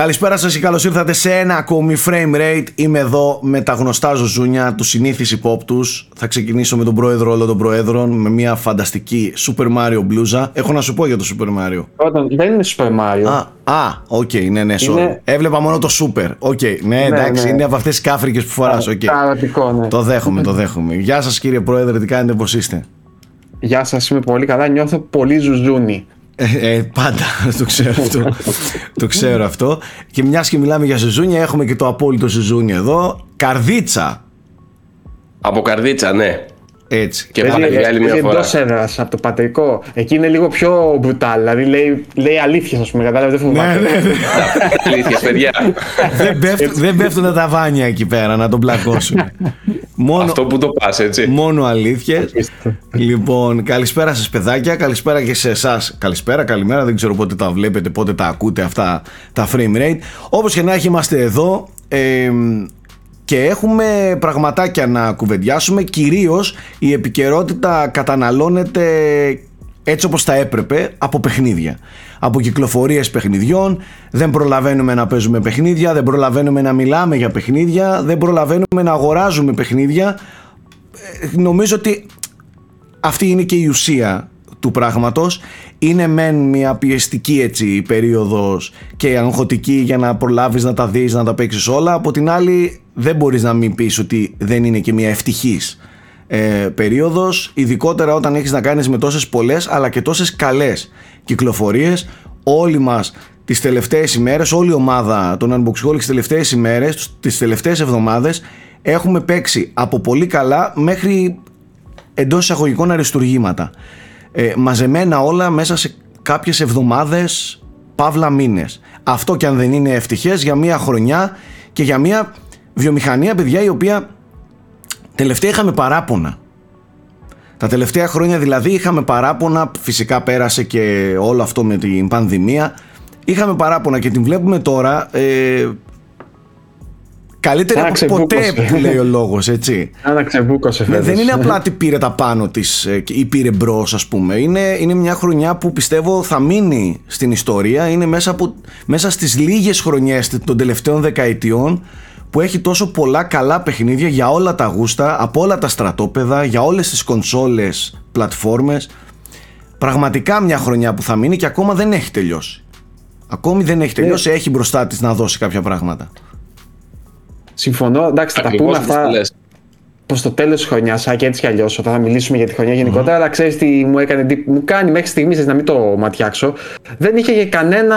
Καλησπέρα σας και καλώς ήρθατε σε ένα ακόμη Framerate. Είμαι εδώ με τα γνωστά ζουζούνια, τους συνήθεις υπόπτους. Θα ξεκινήσω με τον πρόεδρο όλων των προέδρων με μια φανταστική Super Mario μπλούζα. Έχω να σου πω για το Super Mario. Όταν, δεν είναι Super Mario. Α, α, OK, okay, ναι, ναι, sorry. Είναι... Έβλεπα μόνο το Super. OK, okay, ναι, ναι, εντάξει, ναι. είναι από αυτές τις κάφρικες που φοράς. Okay. ναι. Το δέχομαι, το δέχομαι. Γεια σας κύριε πρόεδρε, τι κάνετε, πώς είστε; Γεια σας, είμαι πολύ καλά, νιώθω πολύ ζουζούνι. Ε, ε, πάντα το ξέρω αυτό. το ξέρω αυτό. Και μιας και μιλάμε για σεζούνια, έχουμε και το απόλυτο σεζούνι εδώ. Καρδίτσα. Από καρδίτσα, ναι. Έτσι. Και πάλι για άλλη μια φορά. Εντός έδρα από το πατρικό. Εκεί είναι λίγο πιο μπρουτάλ. Δηλαδή λέει, λέει αλήθεια, ας πούμε. Κατάλαβες, δεν φοβάται. Ναι, ναι, ναι. Αλήθεια, παιδιά. δεν, πέφτουν, δεν πέφτουν τα βάνια εκεί πέρα να τον πλακώσουν. Μόνο, Αυτό που το πας, έτσι. Μόνο αλήθειες. λοιπόν, καλησπέρα σας, παιδάκια. Καλησπέρα και σε εσάς. Καλησπέρα, καλημέρα. Δεν ξέρω πότε τα βλέπετε, πότε τα ακούτε αυτά τα frame rate. Όπως και να έχει, είμαστε εδώ. Ε, και έχουμε πραγματάκια να κουβεντιάσουμε κυρίως η επικαιρότητα καταναλώνεται έτσι όπως τα έπρεπε από παιχνίδια από κυκλοφορίες παιχνιδιών δεν προλαβαίνουμε να παίζουμε παιχνίδια δεν προλαβαίνουμε να μιλάμε για παιχνίδια δεν προλαβαίνουμε να αγοράζουμε παιχνίδια. Ε, νομίζω ότι αυτή είναι και η ουσία του πράγματος. Είναι μεν μια πιεστική έτσι περίοδος και αγχωτική για να προλάβεις να τα δεις, να τα παίξεις όλα. Από την άλλη δεν μπορείς να μην πεις ότι δεν είναι και μια ευτυχής ε, περίοδος ειδικότερα όταν έχεις να κάνεις με τόσες πολλές αλλά και τόσες καλές κυκλοφορίες όλοι μας τις τελευταίες ημέρες όλη η ομάδα των Unboxholics τις τελευταίες ημέρες τις τελευταίες εβδομάδες έχουμε παίξει από πολύ καλά μέχρι εντός εισαγωγικών αριστουργήματα. Ε, μαζεμένα όλα μέσα σε κάποιες εβδομάδες παύλα μήνες. Αυτό και αν δεν είναι ευτυχές για μια χρονιά και για μια βιομηχανία παιδιά η οποία τελευταία είχαμε παράπονα τα τελευταία χρόνια δηλαδή είχαμε παράπονα φυσικά πέρασε και όλο αυτό με την πανδημία είχαμε παράπονα και την βλέπουμε τώρα ε, Καλύτερη από ποτέ που λέει ο λόγος, έτσι. Αναξεμπούκωσε ναι, Δεν είναι απλά ότι πήρε τα πάνω της ε, ή πήρε μπρος, ας πούμε. Είναι, είναι μια χρονιά που πιστεύω θα μείνει στην ιστορία. Είναι μέσα, από, μέσα στις λίγες χρονιές των τελευταίων δεκαετιών που έχει τόσο πολλά καλά παιχνίδια για όλα τα γούστα, από όλα τα στρατόπεδα, για όλες τις κονσόλες, πλατφόρμες. Πραγματικά μια χρονιά που θα μείνει και ακόμα δεν έχει τελειώσει. Ακόμη δεν έχει τελειώσει, ναι. έχει μπροστά της να δώσει κάποια πράγματα. Συμφωνώ. Εντάξει, θα τα πούμε αυτά προς το τέλος της χρονιάς, και έτσι κι αλλιώς, όταν θα μιλήσουμε για τη χρονιά γενικότερα. Αλλά ξέρεις τι μου, έκανε, μου κάνει μέχρι στιγμής, να μην το ματιάξω. Δεν είχε κανένα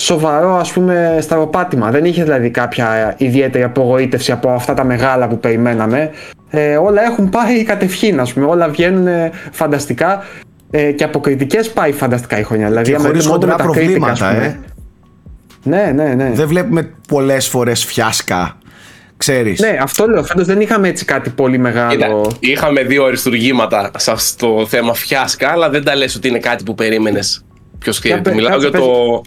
σοβαρό ας πούμε σταροπάτημα. Δεν είχε δηλαδή κάποια ιδιαίτερη απογοήτευση από αυτά τα μεγάλα που περιμέναμε. Ε, όλα έχουν πάει κατευχήν ας πούμε, όλα βγαίνουν φανταστικά ε, και από κριτικές πάει φανταστικά η χρονιά. Δηλαδή, και χωρίς χοντρά προβλήματα, ε. Ναι, ναι, ναι. Δεν βλέπουμε πολλές φορές φιάσκα Ξέρεις. Ναι, αυτό λέω. Φέτος δεν είχαμε έτσι κάτι πολύ μεγάλο. Κοίτα, είχαμε δύο αριστουργήματα στο θέμα φιάσκα, αλλά δεν τα λες ότι είναι κάτι που περίμενες Ποιο ξέρει. Μιλάω για, το,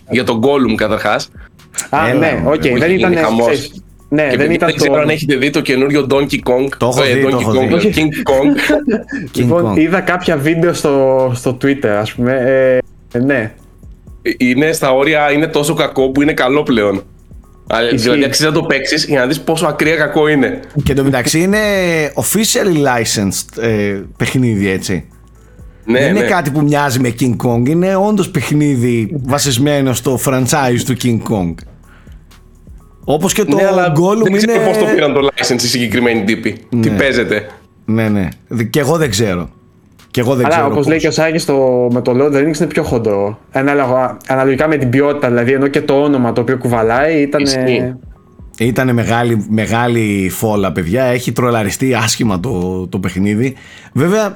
για τον Gollum καταρχάς. Α, ναι, OK. Okay. Δεν ήταν. Ναι, και δεν, ήταν δεν ξέρω το... αν έχετε δει το καινούριο Donkey Kong. Το έχω ε, δει, το έχω Kong, δει. King Kong. λοιπόν, είδα κάποια βίντεο στο, στο Twitter, ας πούμε. Ε, ναι. Είναι στα όρια, είναι τόσο κακό που είναι καλό πλέον. Δηλαδή αξίζει να το παίξεις για να δεις πόσο ακραία κακό είναι. Και το μεταξύ είναι officially licensed ε, παιχνίδι, έτσι. Ναι, δεν είναι ναι. κάτι που μοιάζει με King Kong, είναι όντως παιχνίδι βασισμένο στο franchise του King Kong. Όπως και το ναι, Gollum δεν είναι. Δεν πώς το πήραν το license οι συγκεκριμένοι τύποι. Ναι. Τι παίζεται. Ναι, ναι. Και εγώ δεν ξέρω. Και εγώ δεν Αλλά ξέρω. Όπως λέει και ο Σάκης με το Lord of the Rings είναι πιο χοντρό. Αναλογικά με την ποιότητα δηλαδή, ενώ και το όνομα το οποίο κουβαλάει ήταν. Ήταν μεγάλη, μεγάλη φόλα, παιδιά. Έχει τρολαριστεί άσχημα το, το παιχνίδι. Βέβαια,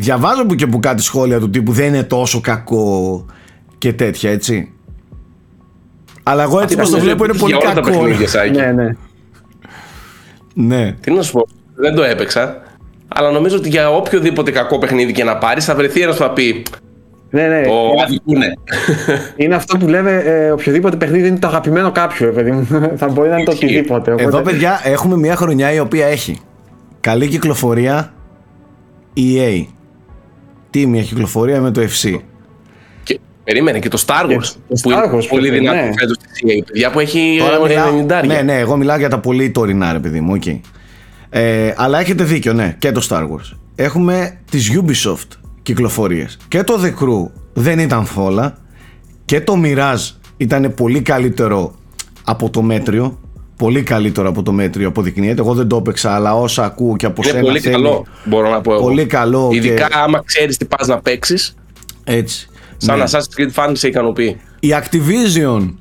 Διαβάζω που και που κάτι σχόλια του τύπου δεν είναι τόσο κακό και τέτοια έτσι. Αλλά εγώ έτσι πως το βλέπω είναι πολύ κακό. Ναι, ναι. ναι. Τι να σου πω, δεν το έπαιξα. Αλλά νομίζω ότι για οποιοδήποτε κακό παιχνίδι και να πάρεις, θα βρεθεί ένας που θα πει. Ναι, ναι. Το είναι. είναι αυτό που λέμε ε, οποιοδήποτε παιχνίδι είναι το αγαπημένο κάποιου, παιδί μου. θα μπορεί να είναι το οτιδήποτε. Οπότε... Εδώ, παιδιά, έχουμε μια χρονιά η οποία έχει καλή κυκλοφορία EA. Τι μια κυκλοφορία με το FC. Και Περίμενε και το Star Wars. που είναι πολύ δυνατό ναι. φέτος στη CA. Παιδιά που έχει 90. Ναι, ναι, εγώ μιλάω για τα πολύ τωρινά, ρε παιδί μου. Okay. Ε, αλλά έχετε δίκιο, ναι, και το Star Wars. Έχουμε τις Ubisoft κυκλοφορίες. Και το The Crew δεν ήταν φόλα. Και το Mirage ήταν πολύ καλύτερο από το μέτριο. Πολύ καλύτερο από το μέτριο αποδεικνύεται. Εγώ δεν το έπαιξα, αλλά όσα ακούω και από είναι σένα. Πολύ καλό, μπορώ να πω εγώ. Πολύ καλό. Ειδικά και... άμα ξέρεις τι πας να παίξεις. Έτσι. Σαν ναι. Assassin's Creed fan σε ικανοποιεί. Η Activision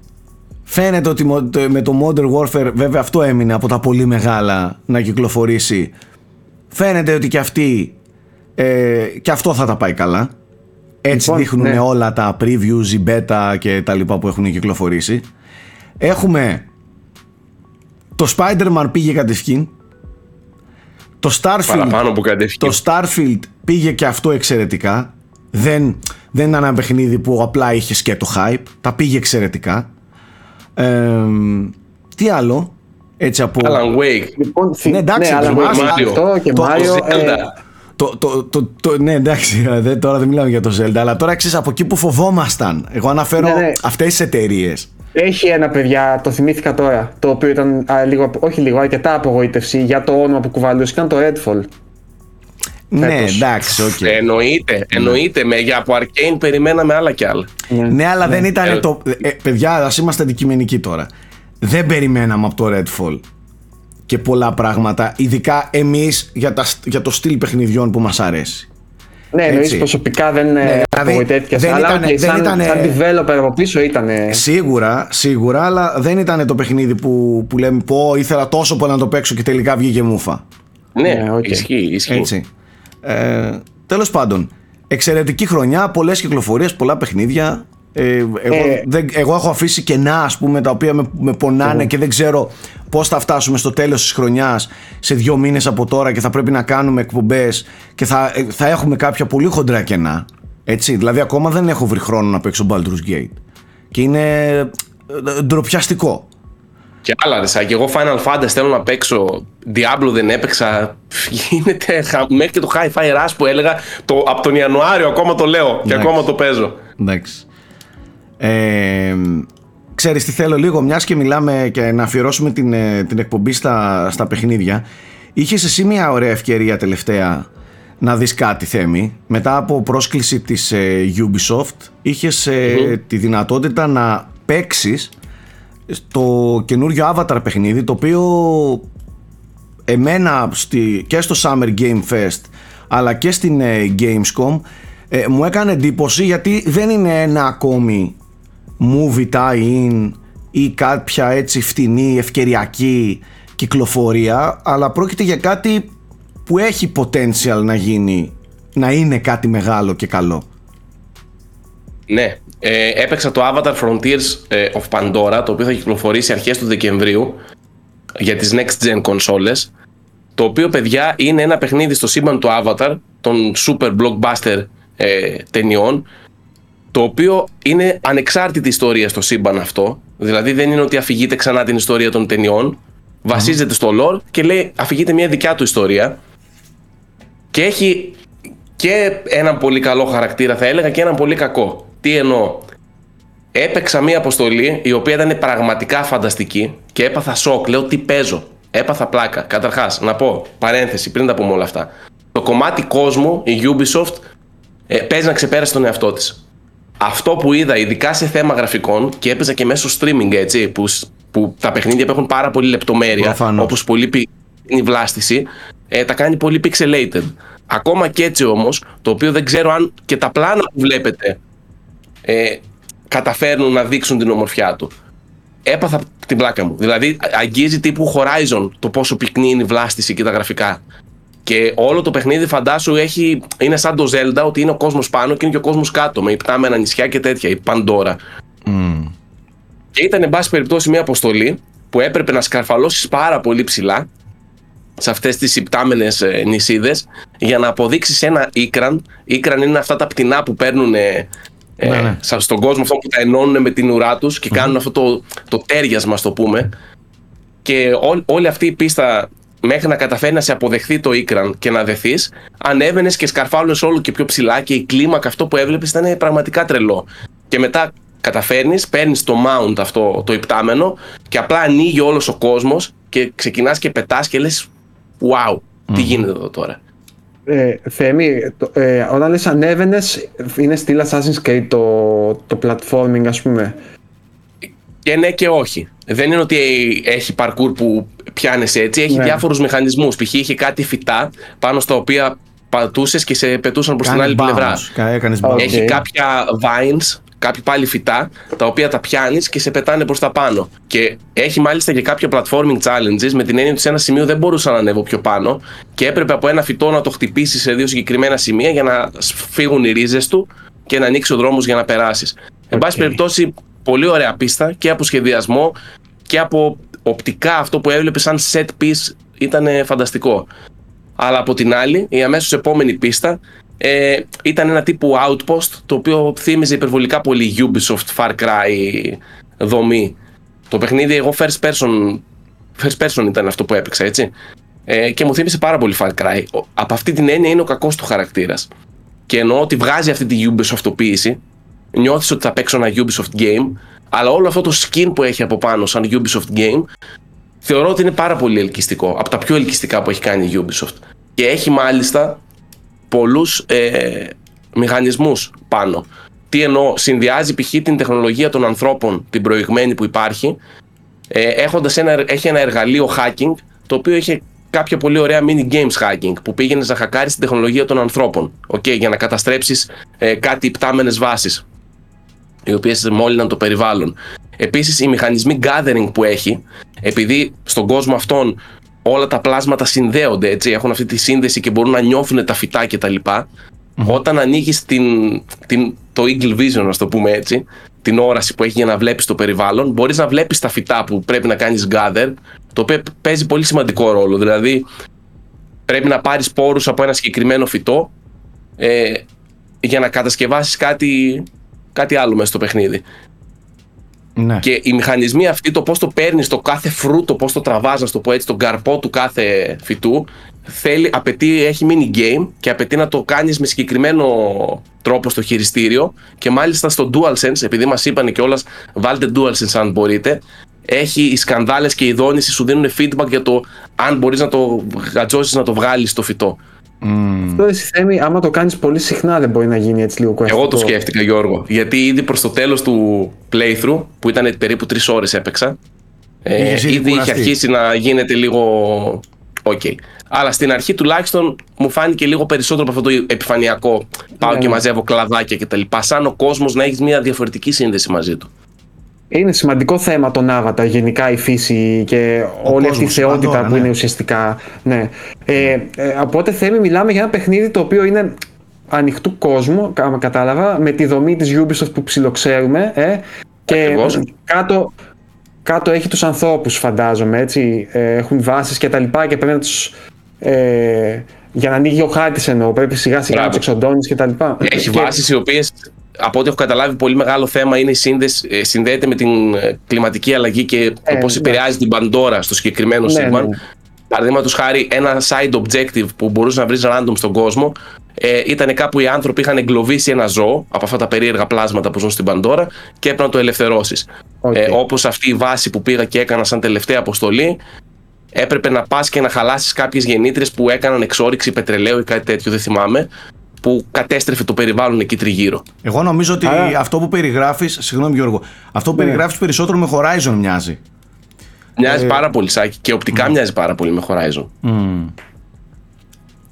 φαίνεται ότι με το Modern Warfare, βέβαια αυτό έμεινε από τα πολύ μεγάλα να κυκλοφορήσει. Φαίνεται ότι και αυτή ε, και αυτό θα τα πάει καλά. Έτσι λοιπόν, δείχνουν ναι. όλα τα previews, η beta και τα λοιπά που έχουν κυκλοφορήσει. Έχουμε το Spider-Man πήγε κατευθείαν. Το Starfield, που το Starfield πήγε και αυτό εξαιρετικά. Δεν, δεν ήταν ένα παιχνίδι που απλά είχε και το hype. Τα πήγε εξαιρετικά. Ε, τι άλλο; Έτσι από... Alan Wake. Λοιπόν, ναι, εντάξει, ναι, Alan Wake, αυτό και Mario. Ε, το, το, το, το, ναι, εντάξει, δε, τώρα δεν μιλάμε για το Zelda, αλλά τώρα ξέρεις από εκεί που φοβόμασταν. Εγώ αναφέρω ναι, ναι. αυτές τις εταιρείες. Έχει ένα παιδιά, το θυμήθηκα τώρα, το οποίο ήταν α, λίγο, όχι λίγο, αρκετά απογοήτευση για το όνομα που κουβαλούσε, ήταν το Redfall. Ναι, εντάξει, OK. Okay. Εννοείται, εννοείται. Με, για από Arcane περιμέναμε άλλα κι άλλα. Ναι, ναι αλλά ναι. δεν ήταν ε, το. Ε, παιδιά, ας είμαστε αντικειμενικοί τώρα. Δεν περιμέναμε από το Redfall και πολλά πράγματα, ειδικά εμείς για, τα, για το στυλ παιχνιδιών που μας αρέσει. Ναι, εννοείς προσωπικά δεν ναι, δηλαδή, απογοητεύτηκες, αλλά ήταν, okay, σαν, ήταν, σαν developer από πίσω ήταν... Σίγουρα, σίγουρα, αλλά δεν ήταν το παιχνίδι που, που λέμε πω πω ήθελα τόσο πολύ να το παίξω και τελικά βγήκε μούφα. Ναι, okay. Ναι, ισχύει, ισχύει. Έτσι. Ε, τέλος πάντων, εξαιρετική χρονιά, πολλές κυκλοφορίες, πολλά παιχνίδια, ε, εγώ, ε, δεν, εγώ έχω αφήσει κενά ας πούμε τα οποία με, με πονάνε και δεν ξέρω πώς θα φτάσουμε στο τέλος της χρονιάς σε δύο μήνες από τώρα και θα πρέπει να κάνουμε εκπομπές και θα, ε, θα έχουμε κάποια πολύ χοντρά κενά έτσι, δηλαδή ακόμα δεν έχω βρει χρόνο να παίξω Baldur's Gate. Και είναι ε, ντροπιαστικό. Και άλλα ρε και εγώ Final Fantasy θέλω να παίξω. Diablo δεν έπαιξα. Γίνεται μέχρι και το Hi-Fi Rush που έλεγα το, από τον Ιανουάριο ακόμα το λέω και ακόμα το παίζω. Εντάξει ε, ξέρεις τι θέλω λίγο μιας και μιλάμε και να αφιερώσουμε την, ε, την εκπομπή στα, στα παιχνίδια Είχες εσύ μια ωραία ευκαιρία τελευταία να δεις κάτι Θέμη; Μετά από πρόσκληση της ε, Ubisoft είχες ε, τη δυνατότητα να παίξεις το καινούριο Avatar παιχνίδι το οποίο εμένα στη, και στο Summer Game Fest αλλά και στην Gamescom μου έκανε εντύπωση γιατί δεν είναι ένα ακόμη movie tie-in ή κάποια έτσι φτηνή ευκαιριακή κυκλοφορία αλλά πρόκειται για κάτι που έχει potential να γίνει να είναι κάτι μεγάλο και καλό. Ναι, ε, έπαιξα το Avatar Frontiers ε, of Pandora το οποίο θα κυκλοφορήσει αρχές του Δεκεμβρίου για τις next gen κονσόλες το οποίο παιδιά είναι ένα παιχνίδι στο σύμπαν του Avatar των super blockbuster ε, ταινιών το οποίο είναι ανεξάρτητη ιστορία στο σύμπαν αυτό. Δηλαδή δεν είναι ότι αφηγείται ξανά την ιστορία των ταινιών. Βασίζεται στο lore και λέει αφηγείται μια δικιά του ιστορία. Και έχει και έναν πολύ καλό χαρακτήρα θα έλεγα και έναν πολύ κακό. Τι εννοώ; Έπαιξα μια αποστολή η οποία ήταν πραγματικά φανταστική και έπαθα σοκ. Λέω τι παίζω; Έπαθα πλάκα. Καταρχάς, να πω παρένθεση πριν τα πούμε όλα αυτά. Το κομμάτι κόσμου, η Ubisoft, ε, παίζει να ξεπέρασε τον εαυτό της αυτό που είδα, ειδικά σε θέμα γραφικών και έπαιζα και μέσω streaming έτσι, που, που τα παιχνίδια που έχουν πάρα πολύ λεπτομέρεια, όπως πολύ η βλάστηση, ε, τα κάνει πολύ pixelated. Ακόμα και έτσι όμως, το οποίο δεν ξέρω αν και τα πλάνα που βλέπετε ε, καταφέρνουν να δείξουν την ομορφιά του. Έπαθα την πλάκα μου. Δηλαδή, αγγίζει τύπου Horizon το πόσο πυκνή είναι η βλάστηση και τα γραφικά. Και όλο το παιχνίδι φαντάσου έχει, είναι σαν το Zelda ότι είναι ο κόσμος πάνω και είναι και ο κόσμος κάτω με υπτάμενα νησιά και τέτοια, η Παντόρα. Mm. Και ήταν εν πάση περιπτώσει μια αποστολή που έπρεπε να σκαρφαλώσεις πάρα πολύ ψηλά σε αυτές τις υπτάμενες ε, νησίδες για να αποδείξεις ένα ίκραν. Ίκραν είναι αυτά τα πτηνά που παίρνουν ε, ε ναι, ναι. στον κόσμο αυτό που τα ενώνουν με την ουρά τους και κάνουν αυτό το, το τέριασμα, το πούμε. Και όλη αυτή η πίστα μέχρι να καταφέρει να σε αποδεχθεί το ίκραν και να δεθείς, ανέβαινε και σκαρφάλωνε όλο και πιο ψηλά και η κλίμακα αυτό που έβλεπες ήταν πραγματικά τρελό. Και μετά καταφέρνεις, παίρνεις το mount αυτό το υπτάμενο και απλά ανοίγει όλος ο κόσμος και ξεκινάς και πετάς και λες: Wow, τι γίνεται εδώ τώρα. Ε, Θέμη, ε, όταν λες ανέβαινες, είναι στυλ Assassin's Creed το, το platforming ας πούμε. Και ναι και όχι. Δεν είναι ότι έχει parkour που πιάνεσαι έτσι. Έχει ναι. διάφορους μηχανισμούς. Π.χ. είχε κάτι φυτά πάνω στα οποία πατούσες και σε πετούσαν προς την άλλη πλευρά. Έχει κάποια vines κάποιοι πάλι φυτά, τα οποία τα πιάνεις και σε πετάνε προς τα πάνω. Και έχει μάλιστα και κάποια platforming challenges με την έννοια ότι σε ένα σημείο δεν μπορούσα να ανέβω πιο πάνω και έπρεπε από ένα φυτό να το χτυπήσεις σε δύο συγκεκριμένα σημεία για να φύγουν οι ρίζες του και να ανοίξει ο δρόμος για να περάσεις. Okay. Εν πάση περιπτώσει, πολύ ωραία πίστα και από σχεδιασμό και από οπτικά αυτό που έβλεπες σαν set piece ήταν φανταστικό. Αλλά από την άλλη, η αμέσως επόμενη πίστα ε, ήταν ένα τύπου outpost το οποίο θύμιζε υπερβολικά πολύ Ubisoft Far Cry δομή. Το παιχνίδι εγώ first person, first person ήταν αυτό που έπαιξα έτσι ε, και μου θύμισε πάρα πολύ Far Cry. Από αυτή την έννοια είναι ο κακός του χαρακτήρας. Και εννοώ ότι βγάζει αυτή τη Ubisoftοποίηση, νιώθεις ότι θα παίξω ένα Ubisoft game, αλλά όλο αυτό το skin που έχει από πάνω σαν Ubisoft game θεωρώ ότι είναι πάρα πολύ ελκυστικό, από τα πιο ελκυστικά που έχει κάνει η Ubisoft. Και έχει μάλιστα πολλούς ε, μηχανισμούς πάνω. Τι εννοώ, συνδυάζει π.χ. την τεχνολογία των ανθρώπων, την προηγμένη που υπάρχει, ε, έχοντας ένα, έχει ένα εργαλείο hacking, το οποίο είχε κάποια πολύ ωραία mini games hacking, που πήγαινες να χακάρεις την τεχνολογία των ανθρώπων, okay, για να καταστρέψεις ε, κάτι υπτάμενες βάσεις, οι οποίες μόλυναν το περιβάλλον. Επίσης, οι μηχανισμοί gathering που έχει, επειδή στον κόσμο αυτόν όλα τα πλάσματα συνδέονται, έτσι, έχουν αυτή τη σύνδεση και μπορούν να νιώθουν τα φυτά κτλ. mm Όταν ανοίγεις την, την, το Eagle Vision, ας το πούμε έτσι, την όραση που έχει για να βλέπεις το περιβάλλον, μπορείς να βλέπεις τα φυτά που πρέπει να κάνεις gather, το οποίο παίζει πολύ σημαντικό ρόλο. Δηλαδή, πρέπει να πάρεις πόρους από ένα συγκεκριμένο φυτό ε, για να κατασκευάσεις κάτι, κάτι άλλο μέσα στο παιχνίδι. Ναι. Και οι μηχανισμοί αυτοί, το πώς το παίρνεις το κάθε φρούτο, πώς το τραβάζει, να το πω έτσι, τον καρπό του κάθε φυτού, θέλει, απαιτεί, έχει mini game και απαιτεί να το κάνεις με συγκεκριμένο τρόπο στο χειριστήριο. Και μάλιστα στο DualSense, επειδή μας είπαν κιόλα, βάλτε DualSense αν μπορείτε, έχει οι σκανδάλες και η δόνηση σου δίνουν feedback για το αν μπορείς να το γατζώσεις να το βγάλεις στο φυτό. Mm. Αυτό εσύ Θέμη, άμα το κάνεις πολύ συχνά δεν μπορεί να γίνει έτσι λίγο κουραστικό. Εγώ το σκέφτηκα Γιώργο, γιατί ήδη προς το τέλος του playthrough, που ήταν περίπου 3 ώρες έπαιξα, ε, ήδη είχε αρχίσει να γίνεται λίγο ok. Αλλά στην αρχή τουλάχιστον μου φάνηκε λίγο περισσότερο από αυτό το επιφανειακό. Πάω ναι, και ναι. μαζεύω κλαδάκια κτλ. Σαν ο κόσμος να έχεις μια διαφορετική σύνδεση μαζί του. Είναι σημαντικό θέμα τον Avatar, γενικά η φύση και όλη αυτή η θεότητα που ναι. είναι ουσιαστικά. Ναι. Ε, ε, οπότε Θέμη μιλάμε για ένα παιχνίδι το οποίο είναι ανοιχτού κόσμου, κατάλαβα, με τη δομή της Ubisoft που ψιλοξέρουμε ε, και κάτω, κάτω έχει τους ανθρώπους φαντάζομαι, έτσι, ε, έχουν βάσεις και τα λοιπά και πρέπει να τους... Ε, για να ανοίγει ο χάρτης εννοώ, πρέπει σιγά σιγά να τους εξοντώνεις και τα λοιπά. Έχει και... βάσεις οι οποίες από ό,τι έχω καταλάβει, πολύ μεγάλο θέμα είναι η σύνδεση, ε, συνδέεται με την ε, κλιματική αλλαγή και το ε, πώς επηρεάζει την Παντόρα στο συγκεκριμένο ναι, σύμπαν. Ναι. Παραδείγματος χάρη, ένα side objective που μπορούσε να βρεις random στον κόσμο ε, ήταν κάπου οι άνθρωποι είχαν εγκλωβίσει ένα ζώο από αυτά τα περίεργα πλάσματα που ζουν στην Παντόρα και έπρεπε να το ελευθερώσεις. Okay. Ε, Όπως αυτή η βάση που πήγα και έκανα σαν τελευταία αποστολή, έπρεπε να πας και να χαλάσεις κάποιες γεννήτριες που έκαναν εξόριξη πετρελαίου ή κάτι τέτοιο, δεν θυμάμαι που κατέστρεφε το περιβάλλον εκεί τριγύρω. Εγώ νομίζω ότι αυτό που περιγράφεις, συγγνώμη Γιώργο, αυτό που ναι. περιγράφεις περισσότερο με Horizon μοιάζει. Μοιάζει ε... πάρα πολύ, Σάκη, και οπτικά mm. μοιάζει πάρα πολύ με Horizon. Mm.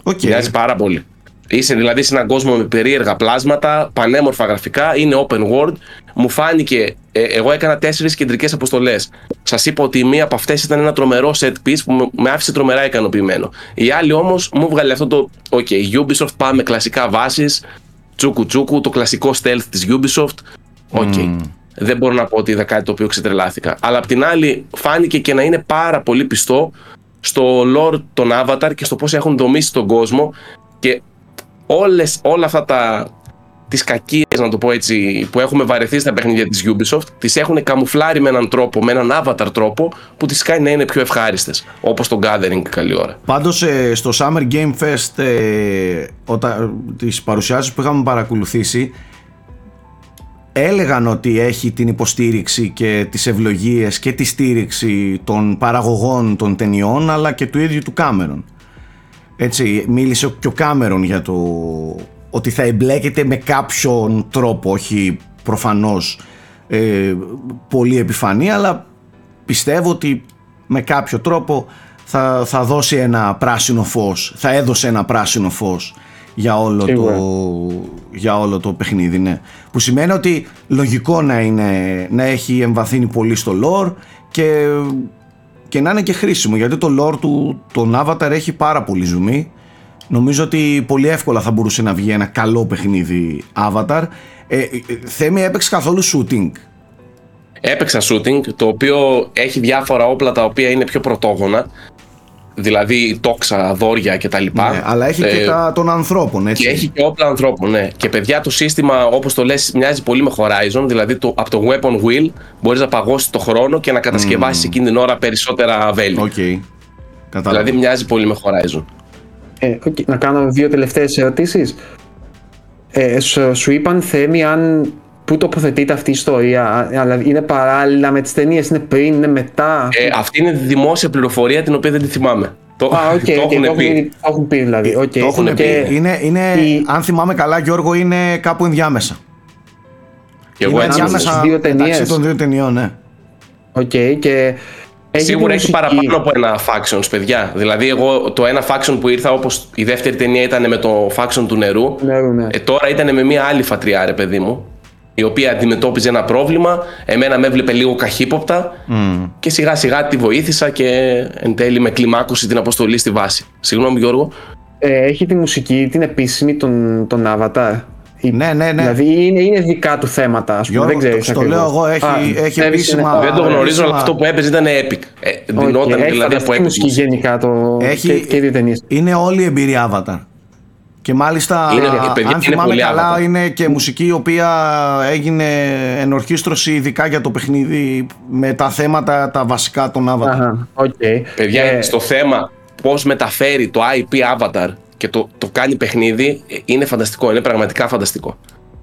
Okay. Μοιάζει πάρα πολύ. Είσαι δηλαδή σε έναν κόσμο με περίεργα πλάσματα, πανέμορφα γραφικά, είναι open world. Μου φάνηκε, ε, εγώ έκανα τέσσερις κεντρικές αποστολές. Σας είπα ότι η μία από αυτές ήταν ένα τρομερό set piece που με άφησε τρομερά ικανοποιημένο. Η άλλη όμως μου βγάλε αυτό το, OK, Ubisoft πάμε κλασικά βάσεις, τσούκου τσούκου, το κλασικό stealth της Ubisoft. OK. Δεν μπορώ να πω ότι είδα κάτι το οποίο ξετρελάθηκα. Αλλά απ' την άλλη φάνηκε και να είναι πάρα πολύ πιστό στο lore των Avatar και στο πώς έχουν δομήσει τον κόσμο και όλες, όλα αυτά τα τις κακίες να το πω έτσι που έχουμε βαρεθεί στα παιχνίδια της Ubisoft τις έχουν καμουφλάρει με έναν τρόπο, με έναν avatar τρόπο που τις κάνει να είναι πιο ευχάριστες όπως το Gathering καλή ώρα. Πάντως ε, στο Summer Game Fest ε, όταν, τις παρουσιάσεις που είχαμε παρακολουθήσει έλεγαν ότι έχει την υποστήριξη και τις ευλογίες και τη στήριξη των παραγωγών των ταινιών αλλά και του ίδιου του Κάμερον. Έτσι, μίλησε και ο Κάμερον για το ότι θα εμπλέκεται με κάποιον τρόπο, όχι προφανώς ε, πολύ επιφανή, αλλά πιστεύω ότι με κάποιο τρόπο θα, θα δώσει ένα πράσινο φως, θα έδωσε ένα πράσινο φως για όλο, το, για όλο το παιχνίδι, ναι. Που σημαίνει ότι λογικό να, είναι, να έχει εμβαθύνει πολύ στο lore και, και να είναι και χρήσιμο, γιατί το lore του, τον Avatar έχει πάρα πολύ ζουμί Νομίζω ότι πολύ εύκολα θα μπορούσε να βγει ένα καλό παιχνίδι Avatar. Ε, ε Θέμη, έπαιξε καθόλου shooting. Έπαιξα shooting, το οποίο έχει διάφορα όπλα τα οποία είναι πιο πρωτόγωνα. Δηλαδή τόξα, δόρια κτλ. Ναι, αλλά έχει και ε, τα των ανθρώπων, έτσι. Και έχει και όπλα ανθρώπων, ναι. Και παιδιά, το σύστημα, όπως το λες, μοιάζει πολύ με Horizon. Δηλαδή το, από το Weapon Wheel μπορείς να παγώσεις το χρόνο και να κατασκευάσεις mm. εκείνη την ώρα περισσότερα βέλη. Okay. Δηλαδή μοιάζει πολύ με Horizon. Ε, okay. Να κάνω δύο τελευταίες ερωτήσεις. Ε, σου, σου είπαν Θέμη αν πού τοποθετείται αυτή η ιστορία, αλλά είναι παράλληλα με τις ταινίες, είναι πριν, είναι μετά; Ε, αυτή είναι δημόσια πληροφορία την οποία δεν τη θυμάμαι. Το, Α, okay, το, okay, έχουν, πει. το έχουν πει. δηλαδή. Okay. Το έχουν πει. Είναι, είναι, αν θυμάμαι καλά, Γιώργο, είναι κάπου ενδιάμεσα. Και εγώ έτσι ενδιάμεσα δύο ταινίες. των δύο ταινιών, ναι. OK, okay, και έχει Σίγουρα έχει παραπάνω από ένα factions, παιδιά. Δηλαδή, εγώ το ένα faction που ήρθα, όπως η δεύτερη ταινία ήταν με το faction του νερού, νερού ναι. ε, τώρα ήταν με μια άλλη φατριά, ρε παιδί μου. Η οποία αντιμετώπιζε ένα πρόβλημα, εμένα με έβλεπε λίγο καχύποπτα mm. και σιγά σιγά τη βοήθησα και εν τέλει με κλιμάκωσε την αποστολή στη βάση. Συγγνώμη, Γιώργο. Ε, έχει τη μουσική, την επίσημη, τον, τον Avatar. Ναι, ναι, ναι. Δηλαδή είναι, είναι δικά του θέματα, ας πούμε. δεν ξέρεις. Το λέω εγώ, έχει, Α, έχει επίσημα. Δεν το γνωρίζω, αλλά αυτό που έπαιζε ήταν epic. Ε, δινόταν okay, δηλαδή από μουσική γενικά το. Έχει, και, και δύο ταινίες. Είναι όλη η εμπειρία Avatar. Και μάλιστα, είναι, παιδιά, αν θυμάμαι είναι καλά, avatar. είναι και μουσική η οποία έγινε ενορχίστρωση ειδικά για το παιχνίδι με τα θέματα τα βασικά των Avatar. Αχα, okay. Παιδιά, ε, στο θέμα πώς μεταφέρει το IP Avatar και το, το κάνει παιχνίδι είναι φανταστικό, είναι πραγματικά φανταστικό.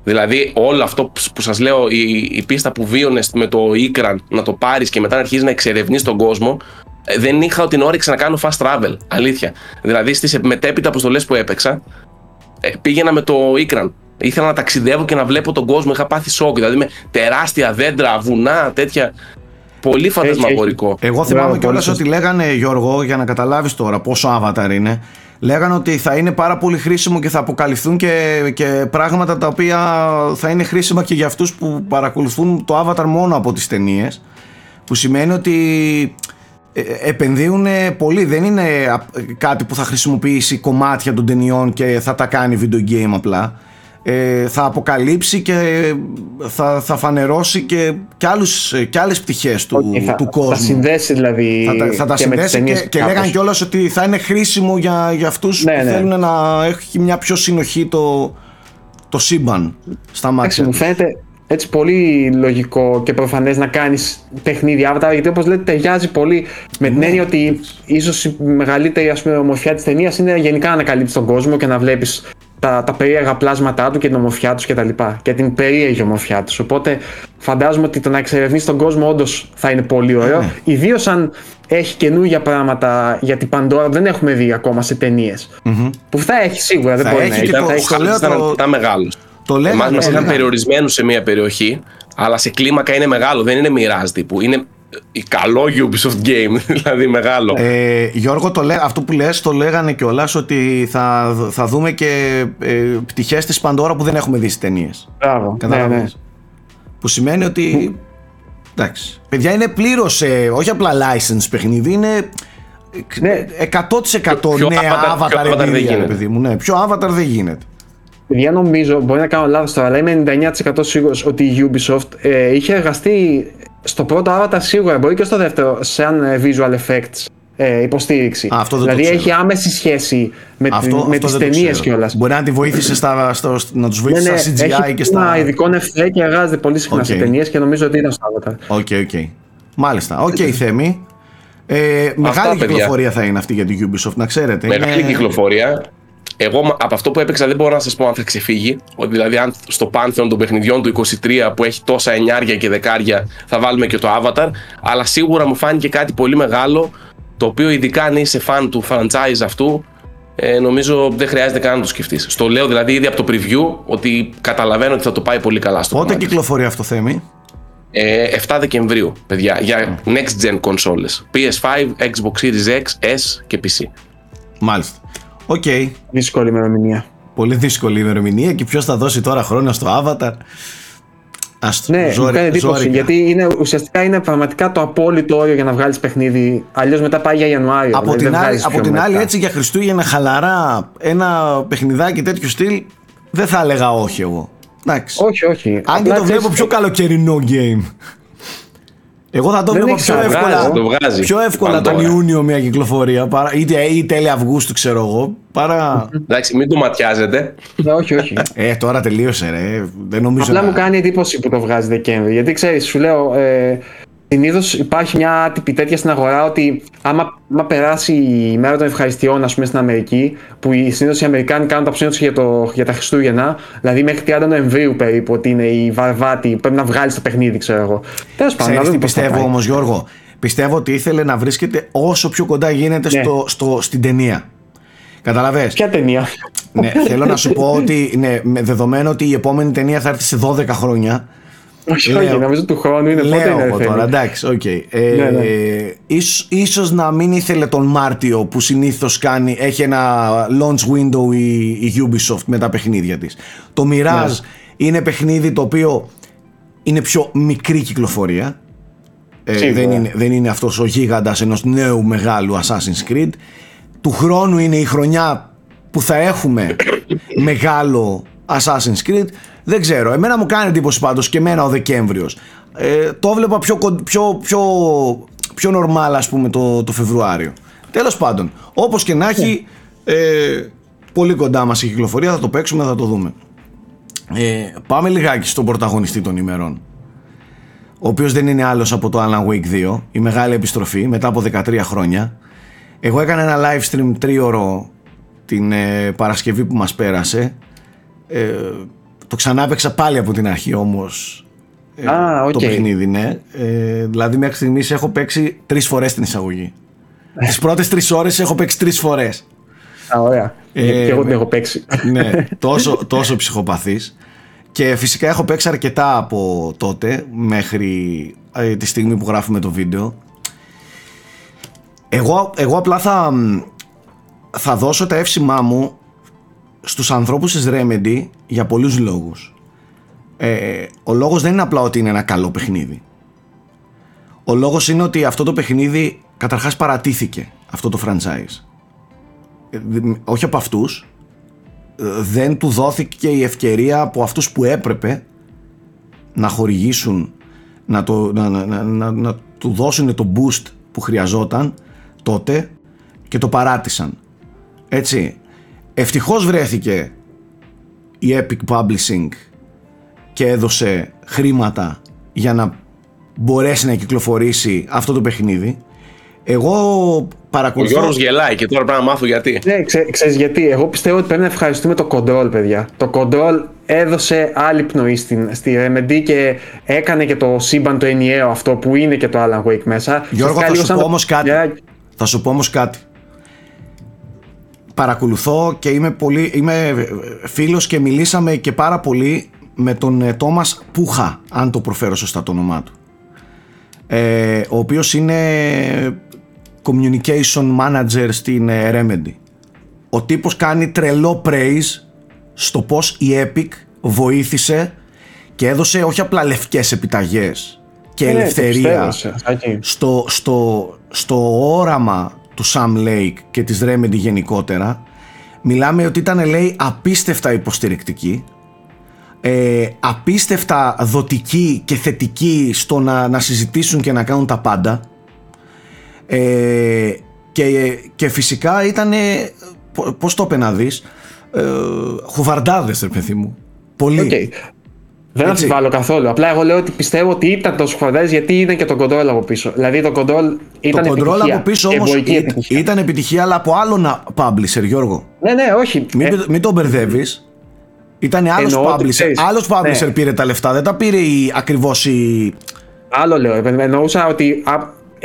Δηλαδή όλο αυτό που σας λέω, η, η πίστα που βίωνε με το Ikran να το πάρεις και μετά να αρχίσεις να εξερευνείς τον κόσμο, ε, δεν είχα την όρεξη να κάνω fast travel, αλήθεια. Δηλαδή στις μετέπειτα αποστολές που έπαιξα, ε, πήγαινα με το Ikran. Ήθελα να ταξιδεύω και να βλέπω τον κόσμο, είχα πάθει σοκ, δηλαδή με τεράστια δέντρα, βουνά, τέτοια. Πολύ φαντασμαγορικό. Εγώ θυμάμαι κιόλας ότι λέγανε Γιώργο, για να καταλάβεις τώρα πόσο avatar είναι, λέγανε ότι θα είναι πάρα πολύ χρήσιμο και θα αποκαλυφθούν και, και πράγματα τα οποία θα είναι χρήσιμα και για αυτούς που παρακολουθούν το Avatar μόνο από τις ταινίες. που σημαίνει ότι ε, επενδύουν πολύ δεν είναι κάτι που θα χρησιμοποιήσει κομμάτια των ταινιών και θα τα κάνει video game απλά ε, θα αποκαλύψει και θα, θα φανερώσει και, και, άλλους, και άλλες πτυχές του, okay, του κόσμου. Θα συνδέσει δηλαδή Θα, θα τα συνδέσει και, και λέγανε κιόλας ότι θα είναι χρήσιμο για, για αυτούς ναι, που ναι. θέλουν να έχει μια πιο συνοχή το, το σύμπαν στα μάτια. Μου φαίνεται έτσι πολύ λογικό και προφανές να κάνεις παιχνίδι Avatar γιατί όπως λέτε ταιριάζει πολύ με την ναι. έννοια ότι ίσως η μεγαλύτερη ας πούμε, ομορφιά της ταινίας είναι γενικά να ανακαλύψει τον κόσμο και να βλέπεις τα, τα περίεργα πλάσματά του και την ομορφιά τους κτλ. Και, και την περίεργη ομορφιά τους. Οπότε φαντάζομαι ότι το να εξερευνήσει τον κόσμο όντως θα είναι πολύ ωραίο. Ναι. Ιδίως αν έχει καινούργια πράγματα για την Παντόρα που δεν έχουμε δει ακόμα σε ταινίες. Mm-hmm. Που θα έχει σίγουρα, δεν μπορεί να έχει. Θα έχει ήταν μεγάλο. Το λέμε. Εμάς μας είχαν περιορισμένους σε μια περιοχή, αλλά σε κλίμακα είναι μεγάλο, δεν είναι μοιράζ τύπου. Είναι καλό Ubisoft game, δηλαδή μεγάλο. Ε, Γιώργο, το λέ, αυτό που λες το λέγανε κιόλας ότι θα, θα δούμε και ε, πτυχές της Παντόρα που δεν έχουμε δει στις ταινίες. Μπράβο, ναι, ναι. Που σημαίνει ότι... Εντάξει. Παιδιά είναι πλήρως, ε, όχι απλά license παιχνίδι, είναι ναι. 100% νέα Avatar, avatar δεν γίνεται. Παιδί μου. Ναι, πιο Avatar δεν γίνεται. Παιδιά νομίζω, μπορεί να κάνω λάθος τώρα, αλλά είμαι 99% σίγουρος ότι η Ubisoft ε, είχε εργαστεί στο πρώτο Avatar σίγουρα, μπορεί και στο δεύτερο, σαν ε, visual effects ε, υποστήριξη. αυτό δηλαδή έχει άμεση σχέση με, αυτό, με τις ταινίες κιόλας. Μπορεί να τη βοήθησε στα, στο, να τους βοήθησε ναι, ναι, στα CGI και στα. Ειδικών εφέ και εργάζεται πολύ συχνά okay. σε ταινίες και νομίζω ότι ήταν στο Avatar. OK, okay, OK. Okay. Μάλιστα. OK, okay, Θέμη. Ε, μεγάλη κυκλοφορία θα είναι αυτή για την Ubisoft, να ξέρετε. Μεγάλη είναι... κυκλοφορία. Εγώ από αυτό που έπαιξα δεν μπορώ να σας πω αν θα ξεφύγει. Ότι δηλαδή, αν στο πάνθεον των παιχνιδιών του 23 που έχει τόσα εννιάρια και δεκάρια θα βάλουμε και το Avatar. Αλλά σίγουρα μου φάνηκε κάτι πολύ μεγάλο. Το οποίο ειδικά αν είσαι fan του franchise αυτού, ε, νομίζω δεν χρειάζεται καν να το σκεφτείς. Στο λέω δηλαδή ήδη από το preview ότι καταλαβαίνω ότι θα το πάει πολύ καλά στο Πότε κυκλοφορεί αυτό, Θέμη; Ε, 7 Δεκεμβρίου, παιδιά, για next gen consoles. PS5, Xbox Series X, S και PC. Μάλιστα. OK. Okay. Δύσκολη ημερομηνία. Πολύ δύσκολη ημερομηνία και ποιος θα δώσει τώρα χρόνο στο Avatar; Ας ναι, μου κάνει εντύπωση γιατί είναι, ουσιαστικά είναι πραγματικά το απόλυτο όριο για να βγάλεις παιχνίδι. Αλλιώς μετά πάει για Ιανουάριο. Από δηλαδή την, άλλη, από την άλλη, έτσι για Χριστούγεννα χαλαρά ένα παιχνιδάκι τέτοιο στυλ δεν θα έλεγα όχι εγώ. Εντάξει. Όχι, όχι. Αν και το βλέπω πιο καλοκαιρινό game. Εγώ θα το βλέπω πιο εύκολα, το βγάζει. πιο εύκολα τον Ιούνιο μια κυκλοφορία παρά, είτε ή τέλη Αυγούστου ξέρω εγώ παρά... Εντάξει μην το ματιάζετε. Ναι, όχι όχι. Ε τώρα τελείωσε ρε. Δεν νομίζω Απλά να... μου κάνει εντύπωση που το βγάζει Δεκέμβρη Γιατί ξέρεις σου λέω ε, Συνήθως υπάρχει μια τύπη τέτοια στην αγορά ότι άμα, άμα περάσει η μέρα των ευχαριστειών, ας πούμε, στην Αμερική, που συνήθως οι Αμερικάνοι κάνουν τα ψώνια τους για, το, για τα Χριστούγεννα, δηλαδή μέχρι 30 Νοεμβρίου περίπου, ότι είναι η Βαρβάτη, πρέπει να βγάλεις το παιχνίδι, ξέρω εγώ. Τέλος πάντων. τι πιστεύω όμως, Γιώργο; Πιστεύω ότι ήθελε να βρίσκεται όσο πιο κοντά γίνεται ναι. στο, στο, στην ταινία. Κατάλαβες; Ποια ταινία; Ναι, θέλω να σου πω ότι ναι, με δεδομένο ότι η επόμενη ταινία θα έρθει σε 12 χρόνια όχι, όχι, νομίζω του χρόνου είναι πότε είναι εγώ τώρα, εντάξει, OK. Okay. Ε, ναι, ναι. Ίσως, ίσως να μην ήθελε τον Μάρτιο που συνήθως κάνει, έχει ένα launch window η, η Ubisoft με τα παιχνίδια της. Το Mirage ναι. είναι παιχνίδι το οποίο είναι πιο μικρή κυκλοφορία. Ε, δεν, είναι, δεν είναι αυτός ο γίγαντας ενός νέου μεγάλου Assassin's Creed. Του χρόνου είναι η χρονιά που θα έχουμε μεγάλο Assassin's Creed δεν ξέρω. Εμένα μου κάνει εντύπωση πάντως και εμένα ο Δεκέμβριος. Ε, το βλέπα πιο, πιο, πιο, πιο normal, ας πούμε, το, το Φεβρουάριο. Τέλος πάντων, όπως και να έχει, ε, πολύ κοντά μας η κυκλοφορία, θα το παίξουμε, θα το δούμε. Ε, πάμε λιγάκι στον πρωταγωνιστή των ημερών. Ο οποίος δεν είναι άλλος από το Alan Wake 2, η μεγάλη επιστροφή μετά από 13 χρόνια. Εγώ έκανα ένα live stream τρίωρο την ε, Παρασκευή που μας πέρασε. Ε, το ξανά παίξα πάλι από την αρχή όμως. Ε, ah, okay. Το παιχνίδι, ναι. Ε, δηλαδή μέχρι στιγμής έχω παίξει τρεις φορές την εισαγωγή. Τις πρώτες τρεις ώρες έχω παίξει τρεις φορές. Α, ωραία. Ε, και εγώ την έχω παίξει. Ναι, τόσο, τόσο ψυχοπαθής. Και φυσικά έχω παίξει αρκετά από τότε μέχρι ε, τη στιγμή που γράφουμε το βίντεο. Εγώ, εγώ απλά θα, θα δώσω τα εύσημά μου στους ανθρώπους της Remedy για πολλούς λόγους. Ε, ο λόγος δεν είναι απλά ότι είναι ένα καλό παιχνίδι. Ο λόγος είναι ότι αυτό το παιχνίδι καταρχάς παρατήθηκε αυτό το franchise. Ε, όχι από αυτούς. Ε, δεν του δόθηκε η ευκαιρία από αυτούς που έπρεπε να χορηγήσουν, να, το, να, να, να, να του δώσουν το boost που χρειαζόταν τότε και το παράτησαν. Έτσι, Ευτυχώς βρέθηκε η Epic Publishing και έδωσε χρήματα για να μπορέσει να κυκλοφορήσει αυτό το παιχνίδι. Εγώ παρακολουθώ... Ο Γιώργος γελάει και τώρα πρέπει να μάθω γιατί. Ναι, ξέ, ξέρεις γιατί. Εγώ πιστεύω ότι πρέπει να ευχαριστούμε το Control, παιδιά. Το Control έδωσε άλλη πνοή στην, στη Remedy και έκανε και το σύμπαν το ενιαίο αυτό που είναι και το Alan Wake μέσα. Γιώργο, θα σου, πω όμως κάτι. θα σου πω όμως κάτι παρακολουθώ και είμαι, πολύ, είμαι φίλος και μιλήσαμε και πάρα πολύ με τον Τόμας ε, Πούχα, αν το προφέρω σωστά το όνομά του. Ε, ο οποίος είναι communication manager στην ε, Remedy. Ο τύπος κάνει τρελό praise στο πως η Epic βοήθησε και έδωσε όχι απλά λευκές επιταγές και ελευθερία στο, στο, στο όραμα του Sam Lake και της Remedy γενικότερα μιλάμε ότι ήταν λέει απίστευτα υποστηρικτική ε, απίστευτα δοτική και θετική στο να, να συζητήσουν και να κάνουν τα πάντα ε, Και, και φυσικά ήταν. Πώς το είπε να δεις. Ε, Χουβαρντάδες, ρε παιδί μου. Πολύ. Okay. Δεν αμφιβάλλω καθόλου. Απλά εγώ λέω ότι πιστεύω ότι ήταν τόσο χοντρέ γιατί ήταν και το control από πίσω. Δηλαδή το control ήταν το control από πίσω όμως ήταν επιτυχία, αλλά από άλλο publisher, Γιώργο. Ναι, ναι, όχι. Μην, ε... μην τον μπερδεύεις. Ήταν άλλος publisher. Άλλος publisher ναι. πήρε τα λεφτά, δεν τα πήρε ακριβώς η. Άλλο λέω. Εννοούσα ότι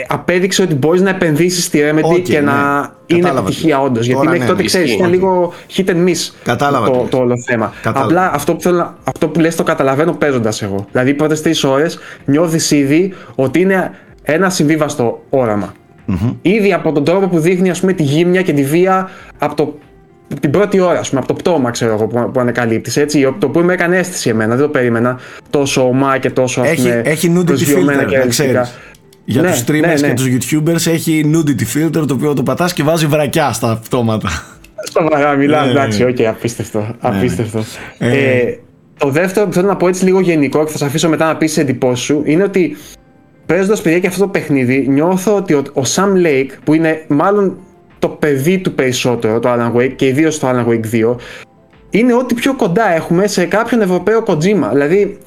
απέδειξε ότι μπορείς να επενδύσεις στη Remedy και να ναι. είναι επιτυχία όντως. Γιατί μέχρι ναι, τότε ξέρεις, ήταν λίγο hit and miss Κατάλαβα το, το όλο θέμα. Κατάλαβα. Απλά αυτό που, θέλω, αυτό που λες το καταλαβαίνω παίζοντας εγώ. Δηλαδή, οι πρώτες τρεις ώρες νιώθεις ήδη ότι είναι ένα συμβίβαστο όραμα. Mm-hmm. Ήδη από τον τρόπο που δείχνει ας πούμε, τη γύμνια και τη βία από το την πρώτη ώρα, πούμε, από το πτώμα, ξέρω εγώ, που, που ανακαλύπτεις. Έτσι, το οποίο με έκανε αίσθηση εμένα, δεν το περίμενα τόσο ωμά και τόσο έχει, πούμε, έχει nudity filter, και ξέρεις. Για ναι, τους streamers ναι, ναι. και τους youtubers έχει nudity filter το οποίο το πατάς και βάζει βρακιά στα πτώματα. Στο βρακιά μιλά, ναι, εντάξει, OK, okay, απίστευτο. Ναι, απίστευτο. Ε, ε, το δεύτερο που θέλω να πω έτσι λίγο γενικό και θα σε αφήσω μετά να πεις τις εντυπώσεις σου είναι ότι παίζοντας παιδιά και αυτό το παιχνίδι, νιώθω ότι ο, ο Sam Lake, που είναι μάλλον το παιδί του περισσότερο, το Alan Wake και ιδίως το Alan Wake 2, είναι ό,τι πιο κοντά έχουμε σε κάποιον Ευρωπαίο Kojima. Δηλαδή,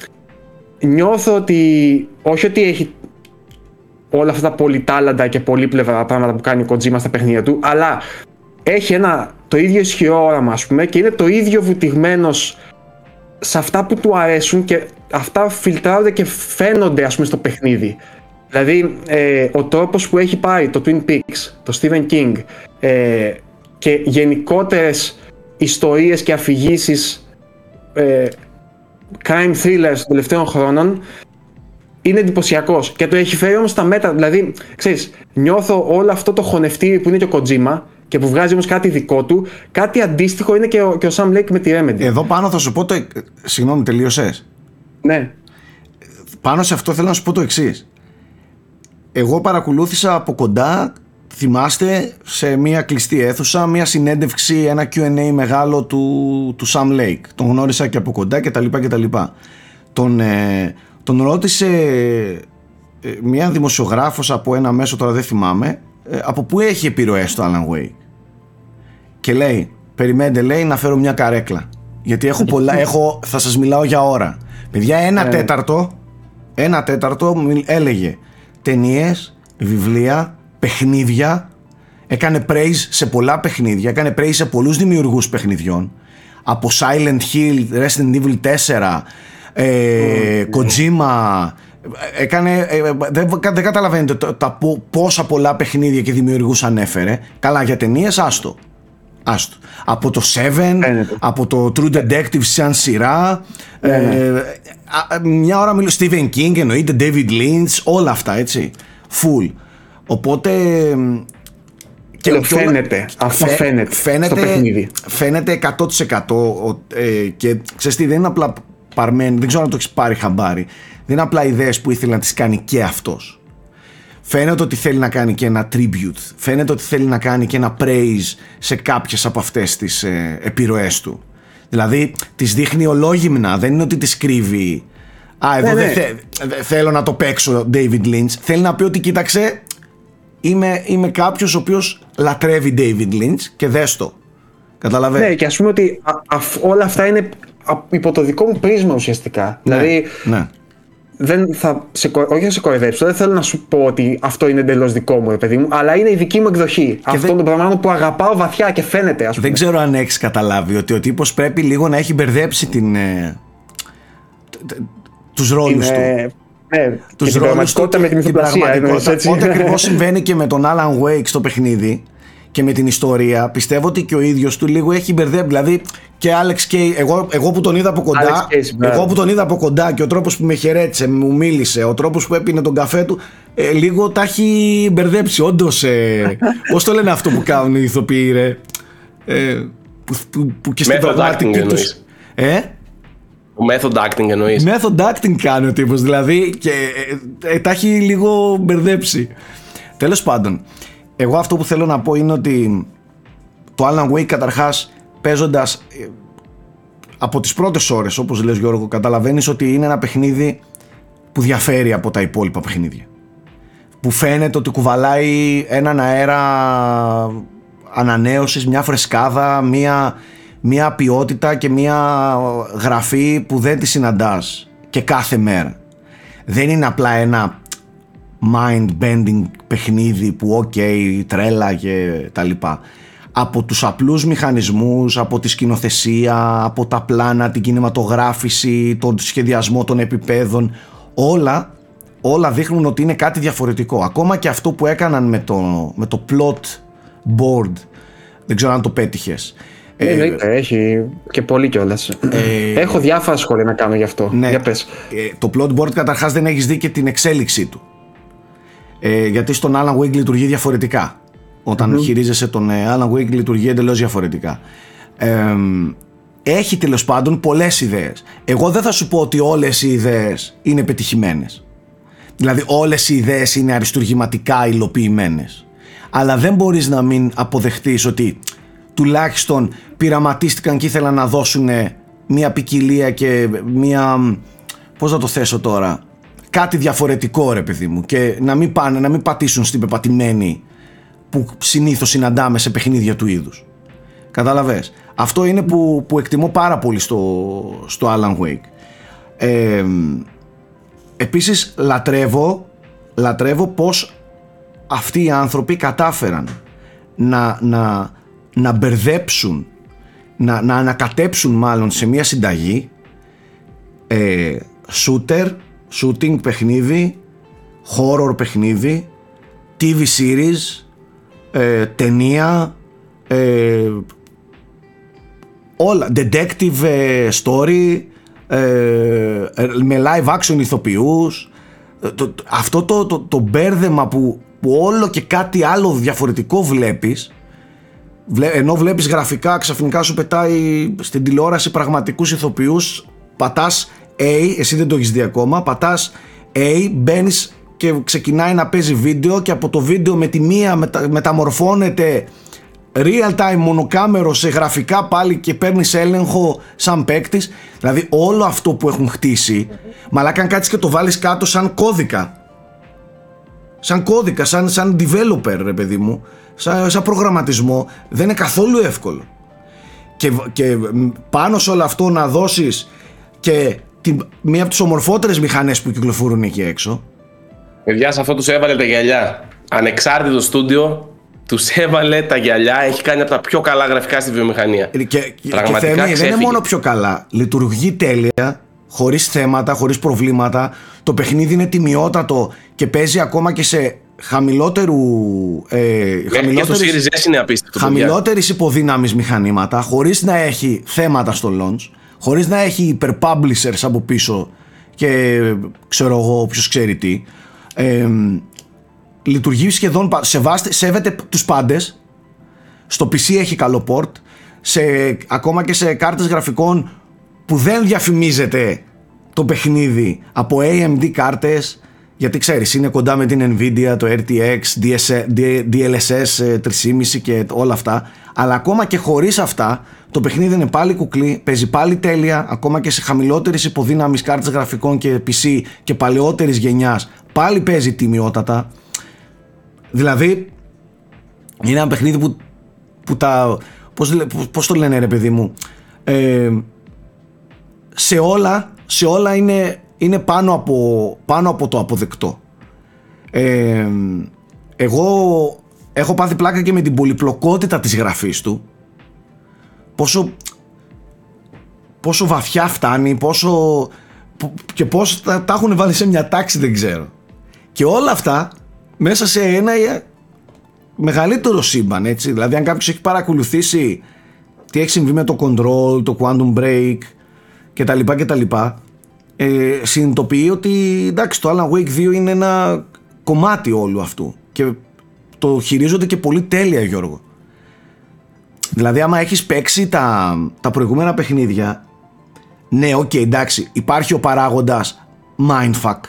νιώθω ότι όχι ότι έχει όλα αυτά τα πολυτάλαντα και πολύπλευρα πράγματα που κάνει ο Kojima στα παιχνίδια του, αλλά έχει ένα το ίδιο ισχυρό όραμα, ας πούμε, και είναι το ίδιο βουτυγμένος σε αυτά που του αρέσουν και αυτά φιλτράρονται και φαίνονται, ας πούμε, στο παιχνίδι. Δηλαδή, ε, ο τρόπος που έχει πάρει το Twin Peaks, το Stephen King ε, και γενικότερες ιστορίες και αφηγήσεις ε, crime thrillers των τελευταίων χρόνων είναι εντυπωσιακός και το έχει φέρει όμως στα μέτρα. Δηλαδή, ξέρεις, νιώθω όλο αυτό το χωνευτήρι που είναι και ο Kojima και που βγάζει όμως κάτι δικό του, κάτι αντίστοιχο είναι και ο, και ο Sam Lake με τη Remedy. Εδώ πάνω θα σου πω το. Συγγνώμη, τελείωσες. Ναι. Πάνω σε αυτό θέλω να σου πω το εξής. Εγώ παρακολούθησα από κοντά, θυμάστε, σε μια κλειστή αίθουσα, μια συνέντευξη, ένα Q&A μεγάλο του, του Sam Lake. Τον γνώρισα και από κοντά κτλ. κτλ. Τον, ε, τον ρώτησε ε, μια δημοσιογράφος από ένα μέσο, τώρα δεν θυμάμαι, ε, από πού έχει επιρροές το Alan Wake. Και λέει, περιμένετε λέει να φέρω μια καρέκλα. Γιατί έχω πολλά, έχω, θα σας μιλάω για ώρα. Παιδιά, ένα ναι. τέταρτο, ένα τέταρτο έλεγε ταινίες, βιβλία, παιχνίδια, έκανε praise σε πολλά παιχνίδια, έκανε praise σε πολλούς δημιουργούς παιχνιδιών, από Silent Hill, Resident Evil 4, ε, Kojima, έκανε, ε, δεν, δεν καταλαβαίνετε τα, τα, πόσα πολλά παιχνίδια και δημιουργούς ανέφερε. Καλά για ταινίες, άστο. Άστο. Από το Seven, από το True Detective σαν σειρά. Ε, ναι. μια ώρα μιλώ Stephen King, εννοείται David Lynch, όλα αυτά έτσι. Full. Οπότε και φαίνεται. Αυτό φαίνεται, φαίνεται στο παιχνίδι. Φαίνεται 100% ε, και ξέρεις τι, δεν είναι απλά παρμένη, δεν ξέρω αν το έχεις πάρει χαμπάρι. Δεν είναι απλά ιδέες που ήθελε να τις κάνει και αυτός. Φαίνεται ότι θέλει να κάνει και ένα tribute. Φαίνεται ότι θέλει να κάνει και ένα praise σε κάποιες από αυτές τις ε, επιρροές του. Δηλαδή τις δείχνει ολόγυμνα, δεν είναι ότι τις κρύβει. Α, εδώ ναι, δεν ναι. θέλω να το παίξω David Lynch. Θέλει να πει ότι κοίταξε, είμαι, είμαι κάποιος ο οποίος λατρεύει David Lynch και δες το. Καταλαβαίνεις. Ναι, και ας πούμε ότι όλα αυτά είναι υπό το δικό μου πρίσμα ουσιαστικά. Ναι, δηλαδή, ναι. Δεν θα σε, όχι να σε κοροϊδέψω, δεν θέλω να σου πω ότι αυτό είναι εντελώς δικό μου, παιδί μου, αλλά είναι η δική μου εκδοχή. Και αυτών των πραγμάτων που αγαπάω βαθιά και φαίνεται, ας πούμε. Δεν ξέρω αν έχεις καταλάβει ότι ο τύπος πρέπει λίγο να έχει μπερδέψει την. Ε, τους ρόλους του. Ναι, τους την πραγματικότητα με την μυθοπλασία. Ό,τι ακριβώς συμβαίνει και με τον Alan Wake στο παιχνίδι και με την ιστορία, πιστεύω ότι και ο ίδιος του λίγο έχει μπερδέψει. Δηλαδή και Alex K, εγώ, εγώ που τον είδα από κοντά, εγώ που τον είδα από κοντά και ο τρόπος που με χαιρέτησε, μου μίλησε, ο τρόπος που έπινε τον καφέ του, ε, λίγο τα έχει μπερδέψει. Όντως, ε, πώς το λένε αυτό που κάνουν οι ηθοποιοί, ρε. Ε, που, που, που και στην πραγματική του. Ε; Method acting εννοείς. Method acting κάνει ο τύπος, δηλαδή και ε, ε, τα έχει λίγο μπερδέψει. Τέλος πάντων, εγώ αυτό που θέλω να πω είναι ότι το Alan Wake καταρχάς παίζοντας ε, από τις πρώτες ώρες όπως λες Γιώργο καταλαβαίνεις ότι είναι ένα παιχνίδι που διαφέρει από τα υπόλοιπα παιχνίδια. που φαίνεται ότι κουβαλάει έναν αέρα ανανέωσης, μια φρεσκάδα, μια, μια ποιότητα και μια γραφή που δεν τη συναντάς και κάθε μέρα. Δεν είναι απλά ένα mind-bending παιχνίδι που ok, τρέλα και τα λοιπά. Από τους απλούς μηχανισμούς, από τη σκηνοθεσία, από τα πλάνα, την κινηματογράφηση, τον σχεδιασμό των επιπέδων, όλα, όλα δείχνουν ότι είναι κάτι διαφορετικό. Ακόμα και αυτό που έκαναν με το, με το plot board, δεν ξέρω αν το πέτυχες, ε, έχει και πολύ κιόλας. Ε, Έχω διάφορα σχόλια να κάνω γι' αυτό. Ναι, Για πες. Ε, το plot board καταρχάς δεν έχεις δει και την εξέλιξή του. Ε, γιατί στον Alan Wake λειτουργεί διαφορετικά. Όταν mm-hmm. χειρίζεσαι τον ε, Alan Wake λειτουργεί εντελώς διαφορετικά. Ε, έχει τέλος πάντων πολλές ιδέες. Εγώ δεν θα σου πω ότι όλες οι ιδέες είναι πετυχημένες. Δηλαδή, όλες οι ιδέες είναι αριστουργηματικά υλοποιημένες. Αλλά δεν μπορείς να μην αποδεχτείς ότι τουλάχιστον πειραματίστηκαν και ήθελαν να δώσουν μια ποικιλία και μια. Πώς να το θέσω τώρα. Κάτι διαφορετικό ρε παιδί μου και να μην πάνε, να μην πατήσουν στην πεπατημένη που συνήθως συναντάμε σε παιχνίδια του είδους. Κατάλαβες. Αυτό είναι που, που εκτιμώ πάρα πολύ στο, στο Alan Wake. Ε, επίσης λατρεύω, λατρεύω πως αυτοί οι άνθρωποι κατάφεραν να, να, να μπερδέψουν, να, να ανακατέψουν μάλλον σε μια συνταγή ε, shooter, shooting παιχνίδι, horror παιχνίδι, TV series, ε, ταινία, ε, όλα, detective ε, story, ε, με live action ηθοποιούς, αυτό το, το, το μπέρδεμα που, που όλο και κάτι άλλο διαφορετικό βλέπεις ενώ βλέπεις γραφικά ξαφνικά σου πετάει στην τηλεόραση πραγματικούς ηθοποιούς πατάς A, εσύ δεν το έχεις δει ακόμα πατάς A, μπαίνεις και ξεκινάει να παίζει βίντεο και από το βίντεο με τη μία μετα, μεταμορφώνεται real time μονοκάμερο σε γραφικά πάλι και παίρνεις έλεγχο σαν παίκτης. Δηλαδή όλο αυτό που έχουν χτίσει, μαλάκα αν κάτσεις και το βάλεις κάτω σαν κώδικα. Σαν κώδικα, σαν, σαν developer ρε παιδί μου, σαν, σαν προγραμματισμό, δεν είναι καθόλου εύκολο. Και, και πάνω σε όλο αυτό να δώσεις και μία από τις ομορφότερες μηχανές που κυκλοφορούν εκεί έξω, Παιδιά, σε αυτό τους έβαλε τα γυαλιά. Ανεξάρτητο στούντιο, τους έβαλε τα γυαλιά. Έχει κάνει από τα πιο καλά γραφικά στη βιομηχανία. Και, και, Πραγματικά και δεν είναι μόνο πιο καλά. Λειτουργεί τέλεια, χωρίς θέματα, χωρίς προβλήματα. Το παιχνίδι είναι τιμιότατο και παίζει ακόμα και σε χαμηλότερου. Ε, Χαμηλότερης υποδύναμης μηχανήματα, χωρίς να έχει θέματα στο launch, χωρίς να έχει υπερpublishers από πίσω και ξέρω εγώ, ποιο ξέρει τι ε, λειτουργεί σχεδόν, σεβάστε, σέβεται τους πάντες, στο PC έχει καλό port, σε, ακόμα και σε κάρτες γραφικών που δεν διαφημίζεται το παιχνίδι από AMD κάρτες γιατί ξέρεις είναι κοντά με την Nvidia, το RTX, DLSS 3.5 και όλα αυτά. Αλλά ακόμα και χωρίς αυτά το παιχνίδι είναι πάλι κουκλί, παίζει πάλι τέλεια ακόμα και σε χαμηλότερης υποδύναμης κάρτες γραφικών και PC και παλαιότερης γενιάς πάλι παίζει τιμιότατα. Δηλαδή είναι ένα παιχνίδι που, που τα πώς, πώς το λένε ρε παιδί μου ε, σε όλα σε όλα είναι, είναι πάνω, από, πάνω από το αποδεκτό. Ε, εγώ έχω πάθει πλάκα και με την πολυπλοκότητα της γραφής του πόσο πόσο βαθιά φτάνει πόσο και πώς τα, τα έχουν βάλει σε μια τάξη δεν ξέρω. Και όλα αυτά μέσα σε ένα μεγαλύτερο σύμπαν έτσι. Δηλαδή αν κάποιος έχει παρακολουθήσει τι έχει συμβεί με το Control, το Quantum Break και τα λοιπά και τα λοιπά ε, συνειδητοποιεί ότι εντάξει το Alan Wake 2 είναι ένα κομμάτι όλου αυτού. Και το χειρίζονται και πολύ τέλεια Γιώργο δηλαδή άμα έχεις παίξει τα, τα προηγούμενα παιχνίδια ναι OK okay, εντάξει υπάρχει ο παράγοντας mindfuck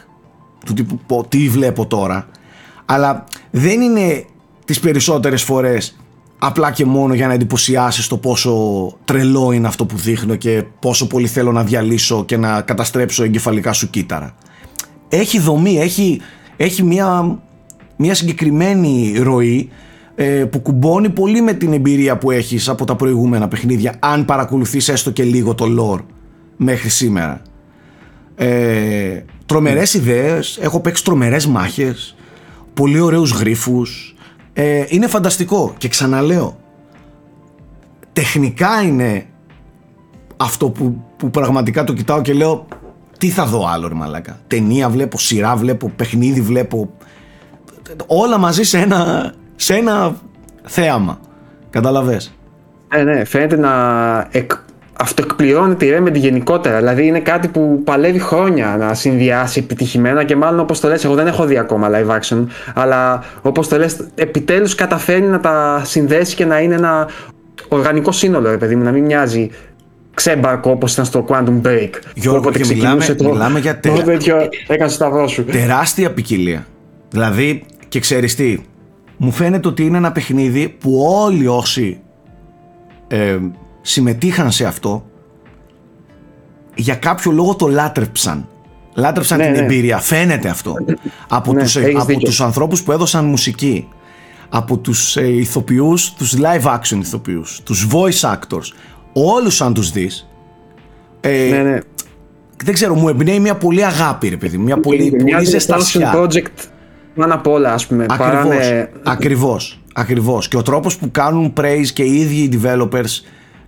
του τύπου τι βλέπω τώρα αλλά δεν είναι τις περισσότερες φορές απλά και μόνο για να εντυπωσιάσεις το πόσο τρελό είναι αυτό που δείχνω και πόσο πολύ θέλω να διαλύσω και να καταστρέψω εγκεφαλικά σου κύτταρα. Έχει δομή, έχει, έχει μια μια συγκεκριμένη ροή ε, που κουμπώνει πολύ με την εμπειρία που έχεις από τα προηγούμενα παιχνίδια αν παρακολουθείς έστω και λίγο το lore μέχρι σήμερα. Ε, τρομερές ιδέες, έχω παίξει τρομερές μάχες, πολύ ωραίους γρίφους, ε, είναι φανταστικό και ξαναλέω, τεχνικά είναι αυτό που, που πραγματικά το κοιτάω και λέω τι θα δω άλλο ρε μαλάκα. Ταινία βλέπω, σειρά βλέπω, παιχνίδι βλέπω, όλα μαζί σε ένα, σε ένα θέαμα. Καταλαβες. Ναι, ναι, φαίνεται να εκ, αυτοεκπληρώνεται η Remedy γενικότερα. Δηλαδή είναι κάτι που παλεύει χρόνια να συνδυάσει επιτυχημένα και μάλλον όπως το λες, εγώ δεν έχω δει ακόμα live action, αλλά όπως το λες, επιτέλους καταφέρνει να τα συνδέσει και να είναι ένα οργανικό σύνολο, ρε παιδί μου, να μην μοιάζει ξέμπαρκο όπως ήταν στο Quantum Break. Γιώργο, και μιλάμε, το, μιλάμε για τε... σου. τεράστια ποικιλία. Δηλαδή, και ξέρεις τι, μου φαίνεται ότι είναι ένα παιχνίδι που όλοι όσοι ε, συμμετείχαν σε αυτό για κάποιο λόγο το λάτρεψαν. Λάτρεψαν ναι, την ναι. εμπειρία. Φαίνεται αυτό. από, ναι, τους, ε, από τους ανθρώπους που έδωσαν μουσική. Από τους ε, ηθοποιούς, τους live action ηθοποιούς. Τους voice actors. Όλους αν τους δεις. Ε, ναι, ναι. Δεν ξέρω, μου εμπνέει μια πολύ αγάπη ρε παιδί. Μια πολύ, πολύ ζεστασιά. project πάνω απ' όλα ας πούμε. Ακριβώς, ακριβώς, ακριβώς. Και ο τρόπος που κάνουν praise και οι ίδιοι οι developers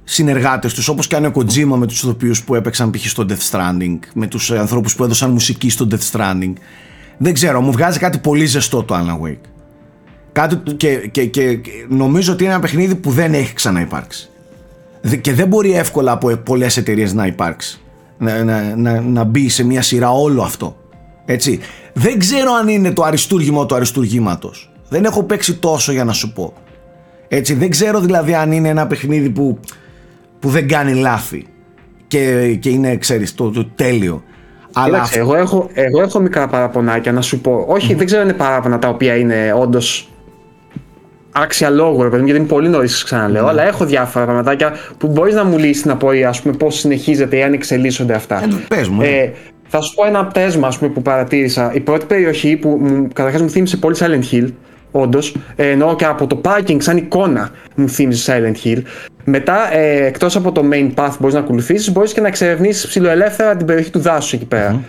συνεργάτες τους όπως κάνει ο Kojima με τους ηθοποιούς που έπαιξαν π.χ. στο Death Stranding με τους ε, ανθρώπους που έδωσαν μουσική στο Death Stranding δεν ξέρω μου βγάζει κάτι πολύ ζεστό το Alan Wake κάτι και, και, και νομίζω ότι είναι ένα παιχνίδι που δεν έχει ξαναυπάρξει και δεν μπορεί εύκολα από πολλές εταιρείες να υπάρξει να, να, να, να μπει σε μια σειρά όλο αυτό έτσι δεν ξέρω αν είναι το αριστούργημα του αριστούργήματος δεν έχω παίξει τόσο για να σου πω έτσι δεν ξέρω δηλαδή αν είναι ένα παιχνίδι που που δεν κάνει λάθη και, και είναι, ξέρεις, το, το τέλειο. Αλλά... εγώ, έχω, εγώ έχω μικρά παραπονάκια να σου πω. Όχι, δεν ξέρω αν είναι παράπονα τα οποία είναι όντως άξια λόγου, ρε παιδί γιατί είναι πολύ νωρίς, ξαναλέω. Ναι. Αλλά έχω διάφορα πραγματάκια που μπορείς να μου λύσεις να πω, ας πούμε, πώς συνεχίζεται ή αν εξελίσσονται αυτά. Ε, πες μου, ε, θα σου πω ένα πτέσμα ας πούμε, που παρατήρησα. Η πρώτη περιοχή που καταρχάς μου θύμισε πολύ Silent Hill, όντως, ε, ενώ και από το parking σαν εικόνα μου θύμιζε Silent Hill. Μετά, ε, εκτός από το main path που μπορείς να ακολουθήσεις, μπορείς και να εξερευνήσει ψηλοελεύθερα την περιοχή του δάσους εκεί πέρα.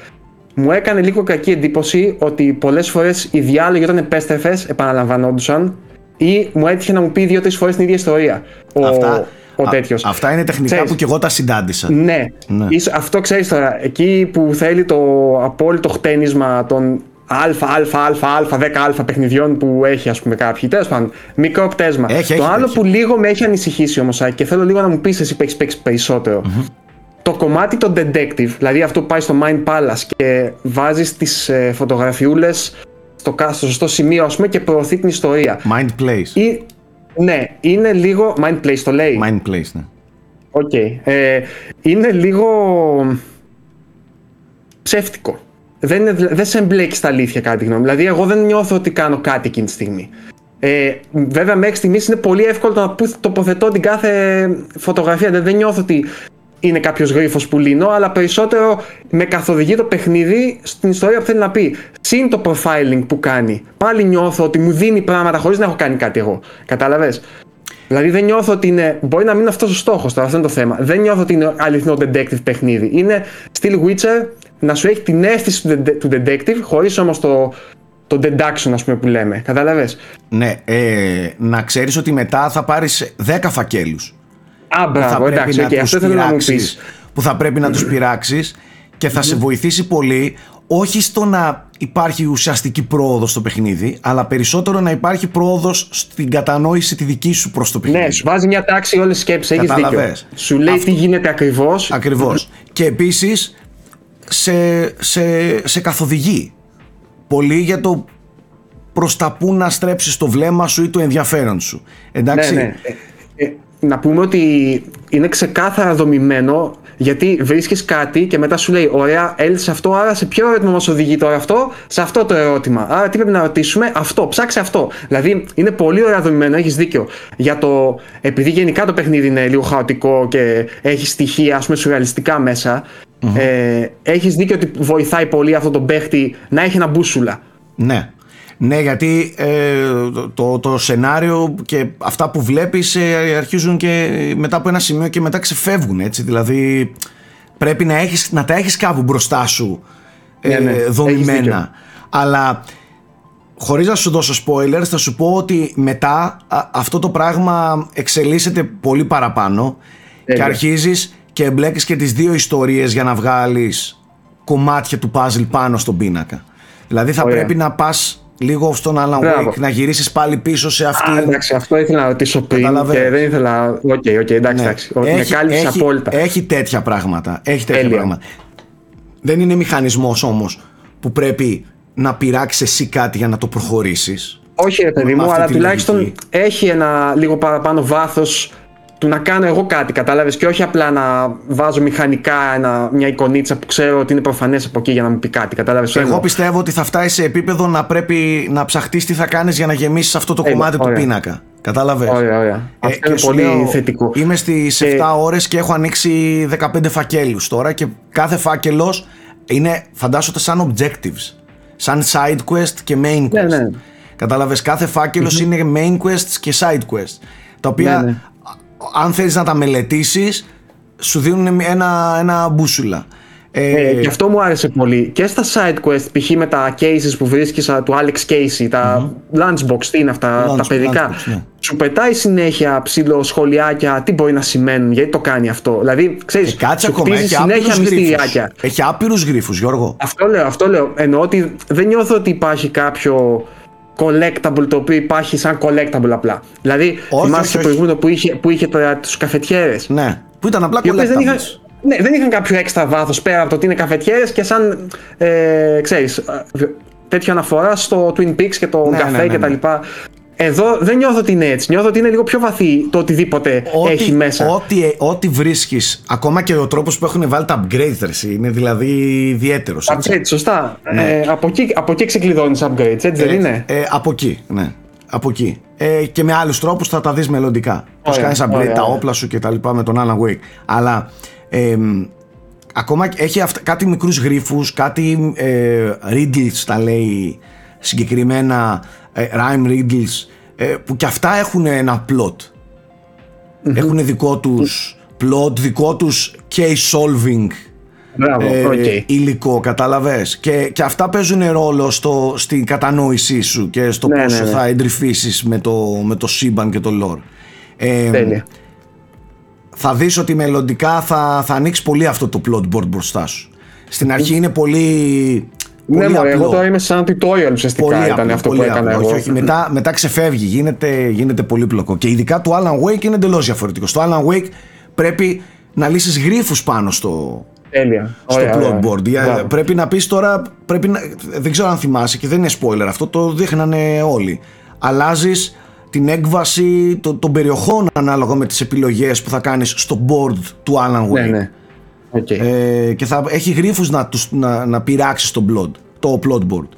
Μου έκανε λίγο κακή εντύπωση ότι πολλές φορές οι διάλογοι όταν επέστρεφες επαναλαμβανόντουσαν ή μου έτυχε να μου πει δύο-τρεις φορές την ίδια ιστορία. Ο, αυτά, ο τέτοιος. αυτά είναι τεχνικά ξέρεις, που και εγώ τα συντάντησα. Ναι. ναι. αυτό ξέρεις τώρα. Εκεί που θέλει το απόλυτο χτένισμα των αλφα, αλφα, αλφα, αλφα, 10 αλφα παιχνιδιών που έχει, ας πούμε, κάποιοι. Τέλος πάντων, μικρό πτέσμα. Έχει, το άλλο που λίγο με έχει ανησυχήσει όμως, και θέλω λίγο να μου πεις εσύ που έχει παίξεις περισσότερο. Mm-hmm. Το κομμάτι το detective, δηλαδή αυτό που πάει στο Mind Palace και βάζεις τις ε, φωτογραφιούλες στο, στο σωστό σημείο, ας πούμε, και προωθεί την ιστορία. Mind Place. Ή, ναι, είναι λίγο. Mind Place το λέει. Mind Place, ναι. OK. Okay. Ε, είναι λίγο ψεύτικο δεν, είναι, δεν σε εμπλέκει στα αλήθεια κατά τη γνώμη. Δηλαδή, εγώ δεν νιώθω ότι κάνω κάτι εκείνη τη στιγμή. Ε, βέβαια, μέχρι στιγμής είναι πολύ εύκολο να τοποθετώ την κάθε φωτογραφία. Δεν, δεν νιώθω ότι είναι κάποιος γρίφος που λύνω, αλλά περισσότερο με καθοδηγεί το παιχνίδι στην ιστορία που θέλει να πει. Συν το profiling που κάνει. Πάλι νιώθω ότι μου δίνει πράγματα χωρίς να έχω κάνει κάτι εγώ. Κατάλαβες; Δηλαδή δεν νιώθω ότι είναι. Μπορεί να μην είναι αυτός ο στόχος τώρα, αυτό είναι το θέμα. Δεν νιώθω ότι είναι αληθινό detective παιχνίδι. Είναι still Witcher να σου έχει την αίσθηση του detective χωρίς όμως το, το deduction ας πούμε που λέμε. Κατάλαβες; Ναι, ε, να ξέρεις ότι μετά θα πάρεις 10 φακέλους. Α, μπράβο, εντάξει, okay, αυτό θέλω να μου πεις. Που θα πρέπει να τους πειράξεις και θα σε βοηθήσει πολύ όχι στο να υπάρχει ουσιαστική πρόοδος στο παιχνίδι, αλλά περισσότερο να υπάρχει πρόοδος στην κατανόηση τη δική σου προς το παιχνίδι. Ναι, σου βάζει μια τάξη όλες τι σκέψεις. Έχεις δίκιο. Σου λέει τι γίνεται ακριβώς. Ακριβώς. και επίσης σε, σε, σε καθοδηγεί πολύ για το προς τα που να στρέψεις το βλέμμα σου ή το ενδιαφέρον σου. Εντάξει. Ναι, ναι. Ε, ε, να πούμε ότι είναι ξεκάθαρα δομημένο γιατί βρίσκεις κάτι και μετά σου λέει ωραία έλυσε αυτό άρα σε ποιο ερώτημα μας οδηγεί τώρα αυτό; Σε αυτό το ερώτημα άρα τι πρέπει να ρωτήσουμε; Αυτό ψάξε αυτό δηλαδή είναι πολύ ωραία δομημένο έχεις δίκιο για το επειδή γενικά το παιχνίδι είναι λίγο χαοτικό και έχει στοιχεία ας πούμε σουρεαλιστικά μέσα Mm-hmm. Ε, έχεις δίκιο ότι βοηθάει πολύ αυτό τον παίχτη να έχει ένα μπούσουλα. Ναι. Ναι, γιατί ε, το, το, σενάριο και αυτά που βλέπεις ε, αρχίζουν και μετά από ένα σημείο και μετά ξεφεύγουν έτσι. Δηλαδή πρέπει να, έχεις, να τα έχεις κάπου μπροστά σου ε, ναι, ναι. δομημένα. Αλλά χωρίς να σου δώσω spoilers θα σου πω ότι μετά αυτό το πράγμα εξελίσσεται πολύ παραπάνω και αρχίζεις και εμπλέκεις και τις δύο ιστορίες για να βγάλεις κομμάτια του puzzle πάνω στον πίνακα. Δηλαδή θα πρέπει να πας λίγο στον Alan Wake, να γυρίσεις πάλι πίσω σε αυτή. Α, εντάξει, αυτό ήθελα να ρωτήσω πριν και δεν ήθελα. OK, okay, okay, εντάξει, ναι. εντάξει. Έχει, έχει, απόλυτα. Έχει τέτοια πράγματα. Έχει τέτοια πράγματα. Δεν είναι μηχανισμός όμως που πρέπει να πειράξεις εσύ κάτι για να το προχωρήσεις. Όχι ρε παιδί μου, αλλά τουλάχιστον έχει ένα λίγο παραπάνω βάθος του να κάνω εγώ κάτι, κατάλαβες, και όχι απλά να βάζω μηχανικά ένα, μια εικονίτσα που ξέρω ότι είναι προφανές από εκεί για να μου πει κάτι, κατάλαβες. Εγώ πιστεύω ότι θα φτάσει σε επίπεδο να πρέπει να ψαχτείς τι θα κάνεις για να γεμίσεις αυτό το κομμάτι του πίνακα. Κατάλαβες; Ωραία, ωραία. Ε, αυτό είναι πολύ λέω, θετικό. Είμαι στις 7 ώρες και έχω ανοίξει 15 φακέλους τώρα και κάθε φάκελος είναι, φαντάζομαι, σαν objectives. Σαν side quest και main ναι, quest. Ναι, ναι. Κατάλαβες, κάθε είναι main quests και side quests. Τα οποία ναι, ναι αν θέλεις να τα μελετήσεις σου δίνουν ένα, ένα μπούσουλα. Ε, και αυτό μου άρεσε πολύ. Και στα side quest, π.χ. με τα cases που βρίσκεις του Alex Casey, τα mm-hmm. lunchbox, τι είναι αυτά, τα παιδικά. ναι. Σου πετάει συνέχεια ψηλό σχολιάκια, τι μπορεί να σημαίνουν, γιατί το κάνει αυτό. Δηλαδή, ξέρεις, ε, κάτσε ακόμα, έχει συνέχεια μυστηριάκια. Έχει άπειρους γρίφους, Γιώργο. Αυτό λέω, αυτό λέω. Εννοώ ότι δεν νιώθω ότι υπάρχει κάποιο collectable το οποίο υπάρχει σαν collectable απλά. Δηλαδή, όχι, θυμάσαι το προηγούμενο που είχε, που είχε τους καφετιέρες; Ναι, που ήταν απλά collectables. Δεν είχαν, ναι, δεν είχαν κάποιο έξτρα βάθος πέρα από το ότι είναι καφετιέρες και σαν. Ε, ξέρεις, τέτοια αναφορά στο Twin Peaks και το ναι, καφέ ναι, ναι, κτλ. Εδώ δεν νιώθω ότι είναι έτσι. Νιώθω ότι είναι λίγο πιο βαθύ το οτιδήποτε ό, έχει μέσα. Ό,τι, ό,τι βρίσκεις, ακόμα και ο τρόπος που έχουν βάλει τα upgrades, είναι δηλαδή ιδιαίτερος. Upgrades, σωστά. Ναι. Ε, από, εκεί, από εκεί ξεκλειδώνεις upgrades, έτσι δεν ε, είναι; Ε, από εκεί, ναι. Από εκεί. Ε, και με άλλους τρόπους θα τα δεις μελλοντικά. Πώ κάνεις upgrade τα όπλα σου και τα λοιπά με τον Alan Wake. Αλλά ε, ακόμα έχει αυτα, κάτι μικρούς γρήφου, κάτι ε, riddles τα λέει συγκεκριμένα ε, rhyme riddles ε, που και αυτά έχουν ένα plot. Έχουν δικό τους plot, δικό τους case solving Μπράβο, ε, υλικό, κατάλαβες; Και, και αυτά παίζουν ρόλο στο, στην κατανόησή σου και στο ναι, πόσο ναι, ναι. θα εντρυφήσεις με το, με το σύμπαν και το lore. Ε, Τέλεια. θα δεις ότι μελλοντικά θα, θα ανοίξεις πολύ αυτό το plot board μπροστά σου. Στην αρχή είναι πολύ ναι, μωρέ, εγώ τώρα είμαι σαν tutorial ουσιαστικά πολύ ήταν αυτό πολύ που έκανα εγώ. Όχι, όχι, μετά, μετά ξεφεύγει, γίνεται, γίνεται πολύπλοκο. Και ειδικά το Alan Wake είναι εντελώς διαφορετικός. Στο Alan Wake πρέπει να λύσεις γρήφου πάνω στο, Τέλεια. στο plot board. Πρέπει να πεις τώρα, πρέπει να, δεν ξέρω αν θυμάσαι και δεν είναι spoiler αυτό, το δείχνανε όλοι. Αλλάζεις την έκβαση των, περιοχών ανάλογα με τις επιλογές που θα κάνεις στο board του Alan ναι, Wake. Ναι, ναι. Okay. Ε, και θα έχει γρίφους να, τους, να, να πειράξει το, plot, το plot board.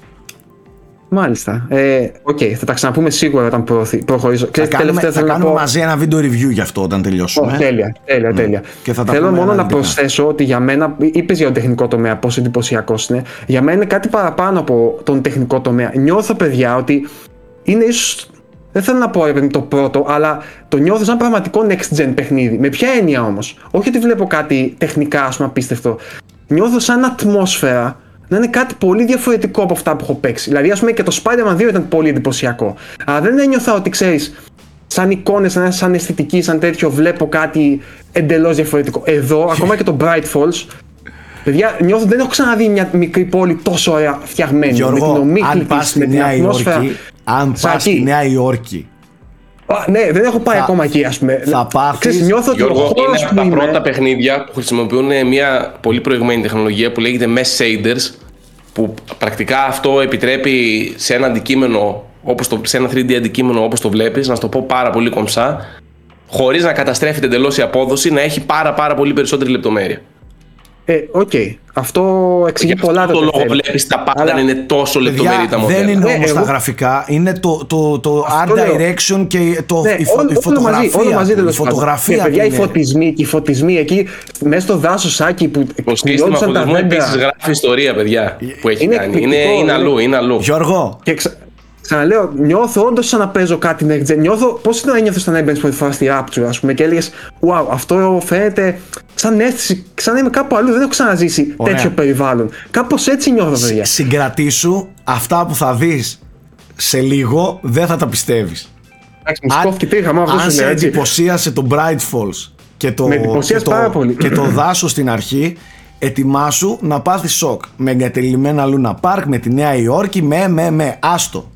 Μάλιστα. Ε, okay, θα τα ξαναπούμε σίγουρα όταν προχωρήσω. Θα κάνουμε, θα κάνουμε μαζί ένα βίντεο review γι' αυτό όταν τελειώσουμε. Oh, τέλεια, τέλεια, ναι. τέλεια. Και θα τα Θέλω μόνο να προσθέσω ότι για μένα, είπες για τον τεχνικό τομέα πόσο εντυπωσιακός είναι. Για μένα είναι κάτι παραπάνω από τον τεχνικό τομέα. Νιώθω, παιδιά, ότι είναι ίσως δεν θέλω να πω ρε το πρώτο, αλλά το νιώθω σαν πραγματικό next gen παιχνίδι. Με ποια έννοια όμως; Όχι ότι βλέπω κάτι τεχνικά, ας πούμε, απίστευτο. Νιώθω σαν ατμόσφαιρα να είναι κάτι πολύ διαφορετικό από αυτά που έχω παίξει. Δηλαδή, ας πούμε, και το Spider-Man 2 ήταν πολύ εντυπωσιακό. Αλλά δεν ένιωθα ότι ξέρεις, σαν εικόνες, σαν αισθητική, σαν τέτοιο, βλέπω κάτι εντελώς διαφορετικό. Εδώ, ακόμα και το Bright Falls, Παιδιά, νιώθω ότι δεν έχω ξαναδεί μια μικρή πόλη τόσο ωραία φτιαγμένη. Γιώργο, με την ομίχλη της, με την ατμόσφαιρα. Αν πας στη Νέα Υόρκη. ναι, δεν έχω πάει θα, ακόμα εκεί, ας πούμε. Θα πάθεις. Νιώθω ότι Γιώργο, είναι από τα είναι... πρώτα παιχνίδια που χρησιμοποιούν μια πολύ προηγμένη τεχνολογία που λέγεται Mesh Shaders. Που πρακτικά αυτό επιτρέπει σε ένα αντικείμενο, όπως το, σε ένα 3D αντικείμενο όπως το βλέπεις, να το πω πάρα πολύ κομψά, χωρίς να καταστρέφεται εντελώς η απόδοση, να έχει πάρα, πάρα πολύ περισσότερη λεπτομέρεια. Ε, OK. Okay. Αυτό εξηγεί Για πολλά. Αυτό το λόγο βλέπεις τα πάντα Αλλά... είναι τόσο λεπτομερή τα μοντέλα. Δεν είναι όμω τα γραφικά, είναι το, το, το art direction και το, ναι, η, φω, όλο, η φωτογραφία. Όλο μαζί, η φωτογραφία. Και παιδιά, οι φωτισμοί, και οι φωτισμοί εκεί μέσα στο δάσος σάκι που. Το σύστημα φωτισμού επίσης γράφει ιστορία, παιδιά. Που έχει είναι κάνει. Είναι, είναι αλλού, είναι αλλού. Γιώργο. Και ξα... Ξαναλέω, νιώθω όντως σαν να παίζω κάτι next gen. Νιώθω πώς ήταν να νιώθω όταν έμπαινες πρώτη φορά στη Rapture, ας πούμε, και έλεγες Wow, αυτό φαίνεται σαν αίσθηση, σαν να είμαι κάπου αλλού. Δεν έχω ξαναζήσει Ωραία. τέτοιο περιβάλλον. Κάπως έτσι νιώθω, παιδιά. Συγκρατήσου αυτά που θα δεις σε λίγο, δεν θα τα πιστεύεις. Αν, αν σε εντυπωσίασε το Bright Falls και το, και το, και το δάσο στην αρχή, ετοιμάσου να πάθεις σοκ. Με εγκατελειμμένα Λούνα Πάρκ, με τη Νέα Υόρκη, με, με, με. Άστο.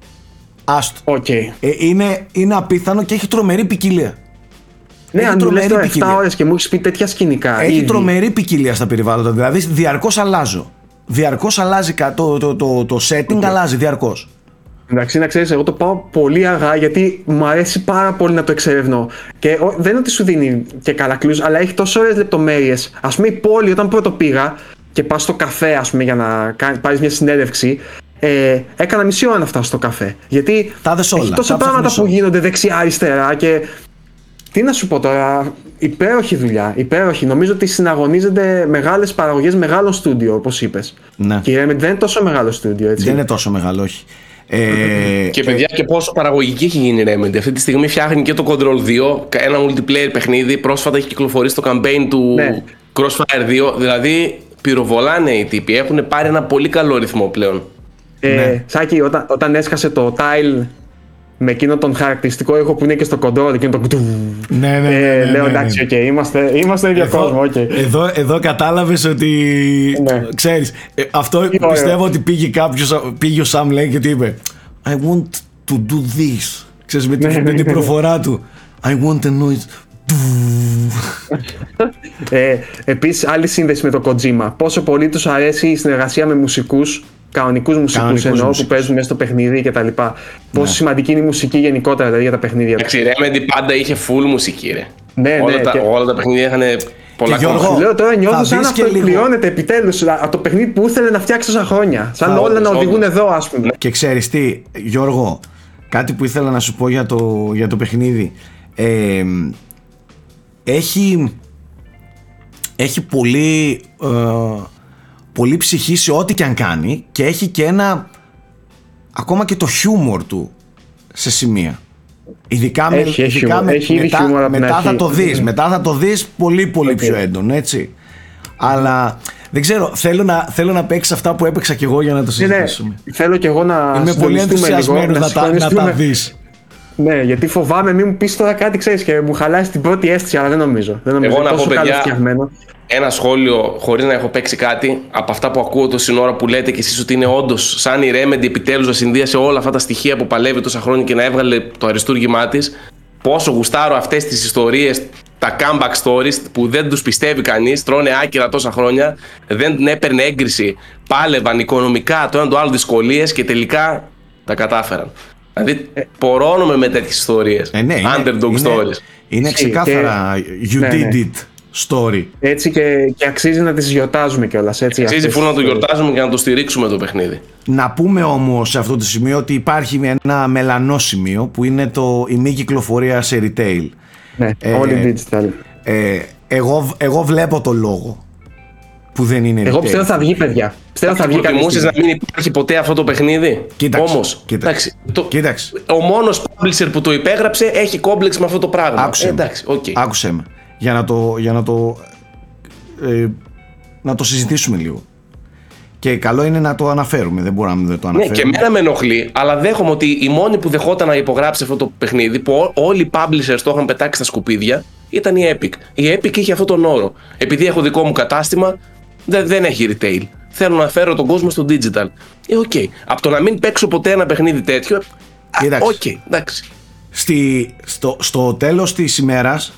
Άστο. Okay. Ε, είναι, είναι απίθανο και έχει τρομερή ποικιλία. Ναι, αν λες τώρα 7 ώρες και μου έχεις πει τέτοια σκηνικά. Έχει ήδη. τρομερή ποικιλία στα περιβάλλοντα. Δηλαδή, διαρκώς αλλάζω. Διαρκώς αλλάζει το, το, το, το setting, okay. αλλάζει διαρκώς. Εντάξει, να ξέρεις, εγώ το πάω πολύ αργά γιατί μου αρέσει πάρα πολύ να το εξερευνώ. Και δεν είναι ότι σου δίνει και καλά κλου, αλλά έχει τόσο ωραίες λεπτομέρειες. Α πούμε, η πόλη, όταν πρώτο πήγα και πας στο καφέ, ας πούμε, για να πάρεις μια συνέντευξη, ε, έκανα μισή ώρα να φτάσω στο καφέ. Γιατί τα όλα, έχει τόσα πράγματα που γίνονται δεξιά-αριστερά και. Τι να σου πω τώρα, υπέροχη δουλειά, υπέροχη. Νομίζω ότι συναγωνίζονται μεγάλες παραγωγές μεγάλο στούντιο, όπως είπες. Ναι. Και η δεν είναι τόσο μεγάλο στούντιο, έτσι. Δεν είναι τόσο μεγάλο, όχι. Ε, και παιδιά, και πόσο παραγωγική έχει γίνει η Remedy. Αυτή τη στιγμή φτιάχνει και το Control 2, ένα multiplayer παιχνίδι. Πρόσφατα έχει κυκλοφορήσει το campaign του ναι. Crossfire 2. Δηλαδή, πυροβολάνε οι τύποι. Έχουν πάρει ένα πολύ καλό ρυθμό πλέον. Ε, ναι. Σάκη, όταν, όταν έσκασε το tile με εκείνο τον χαρακτηριστικό ήχο που είναι και στο control, εκείνο το Ναι, ναι, ναι. Ε, ναι, λέω ναι, εντάξει, ναι. okay, είμαστε, είμαστε ίδιο κόσμο. Okay. Εδώ, εδώ κατάλαβες ότι. Ναι. Ξέρεις, ε, αυτό πιστεύω ότι πήγε κάποιος, πήγε ο Σαμ λέει και του είπε I want to do this. Ξέρεις, με, ναι, με την προφορά του. I want a noise. ε, Επίσης, άλλη σύνδεση με το Kojima. Πόσο πολύ τους αρέσει η συνεργασία με μουσικούς κανονικούς μουσικούς εννοώ που παίζουν μέσα στο παιχνίδι κτλ. Ναι. Πόσο σημαντική είναι η μουσική γενικότερα δηλαδή, για τα παιχνίδια. Εντάξει, η Remedy πάντα είχε full μουσική, ρε. Ναι, ναι, όλα, τα, και... όλα τα παιχνίδια είχαν πολλά κόμματα. Λέω τώρα νιώθω σαν αυτό πληρώνεται επιτέλους από το παιχνίδι που ήθελε να φτιάξει τόσα χρόνια. Σαν όλα να οδηγούν εδώ, ας πούμε. Και ξέρεις τι, Γιώργο, κάτι που ήθελα να σου πω για το, για το παιχνίδι. Ε, έχει, έχει πολύ ε, πολύ ψυχή σε ό,τι και αν κάνει και έχει και ένα ακόμα και το χιούμορ του σε σημεία. Ειδικά, με, έχει, ειδικά με, έχει μετά, μετά θα το δεις, μετά θα το δεις πολύ πολύ πιο έντονο έτσι. Αλλά δεν ξέρω, θέλω να, θέλω να παίξεις αυτά που έπαιξα κι εγώ για να το ναι, ναι. συζητήσουμε. Ναι, θέλω κι εγώ να Είμαι πολύ ενθουσιασμένος να, τα, να τα δεις. Ναι, γιατί φοβάμαι μην μου πεις τώρα κάτι ξέρεις και μου χαλάσει την πρώτη αίσθηση, αλλά δεν νομίζω. Δεν νομίζω εγώ να πω, παιδιά, ένα σχόλιο χωρίς να έχω παίξει κάτι από αυτά που ακούω τόση ώρα που λέτε κι εσείς ότι είναι όντως σαν η Remedy επιτέλους να συνδύασε όλα αυτά τα στοιχεία που παλεύει τόσα χρόνια και να έβγαλε το αριστούργημά της. Πόσο γουστάρω αυτές τις ιστορίες, τα comeback stories που δεν τους πιστεύει κανείς, τρώνε άκυρα τόσα χρόνια, δεν έπαιρνε έγκριση, πάλευαν οικονομικά το ένα το άλλο δυσκολίες και τελικά τα κατάφεραν. Δηλαδή, ε, πορώνουμε με τέτοιες ιστορίες. Ε, ναι, Underdog είναι, stories. Είναι ξεκάθαρα you ναι, did ναι. it story. Έτσι και, και αξίζει να τις γιορτάζουμε κιόλας. Αξίζει φούλα να το γιορτάζουμε και να το στηρίξουμε το παιχνίδι. Να πούμε όμως σε αυτό το σημείο ότι υπάρχει ένα μελανό σημείο που είναι το, η μη κυκλοφορία σε retail. Ναι, ε, όλοι digital. Ε, εγώ, εγώ βλέπω το λόγο που δεν είναι Εγώ πιστεύω θα βγει, παιδιά. Πιστεύω θα βγει να μην υπάρχει ποτέ αυτό το παιχνίδι; Κοίταξε. Όμως. Κοίταξε. Το... Κοίταξε. Ο μόνος publisher που το υπέγραψε έχει κόμπλεξ με αυτό το πράγμα. Άκουσε. Ε, εντάξει, okay. Άκουσε με για να το, για να το, ε, να το συζητήσουμε λίγο. Και καλό είναι να το αναφέρουμε, δεν μπορούμε να το αναφέρουμε. Ναι, και εμένα με ενοχλεί, αλλά δέχομαι ότι οι μόνοι που δεχόταν να υπογράψει αυτό το παιχνίδι, που όλοι οι publishers το είχαν πετάξει στα σκουπίδια, ήταν η Epic. Η Epic είχε αυτόν τον όρο. Επειδή έχω δικό μου κατάστημα, δεν, δεν έχει retail. Θέλω να φέρω τον κόσμο στο digital. Ε, OK. Okay. Από το να μην παίξω ποτέ ένα παιχνίδι τέτοιο. OK, okay, εντάξει. Στη, στο, στο τέλος της ημέρας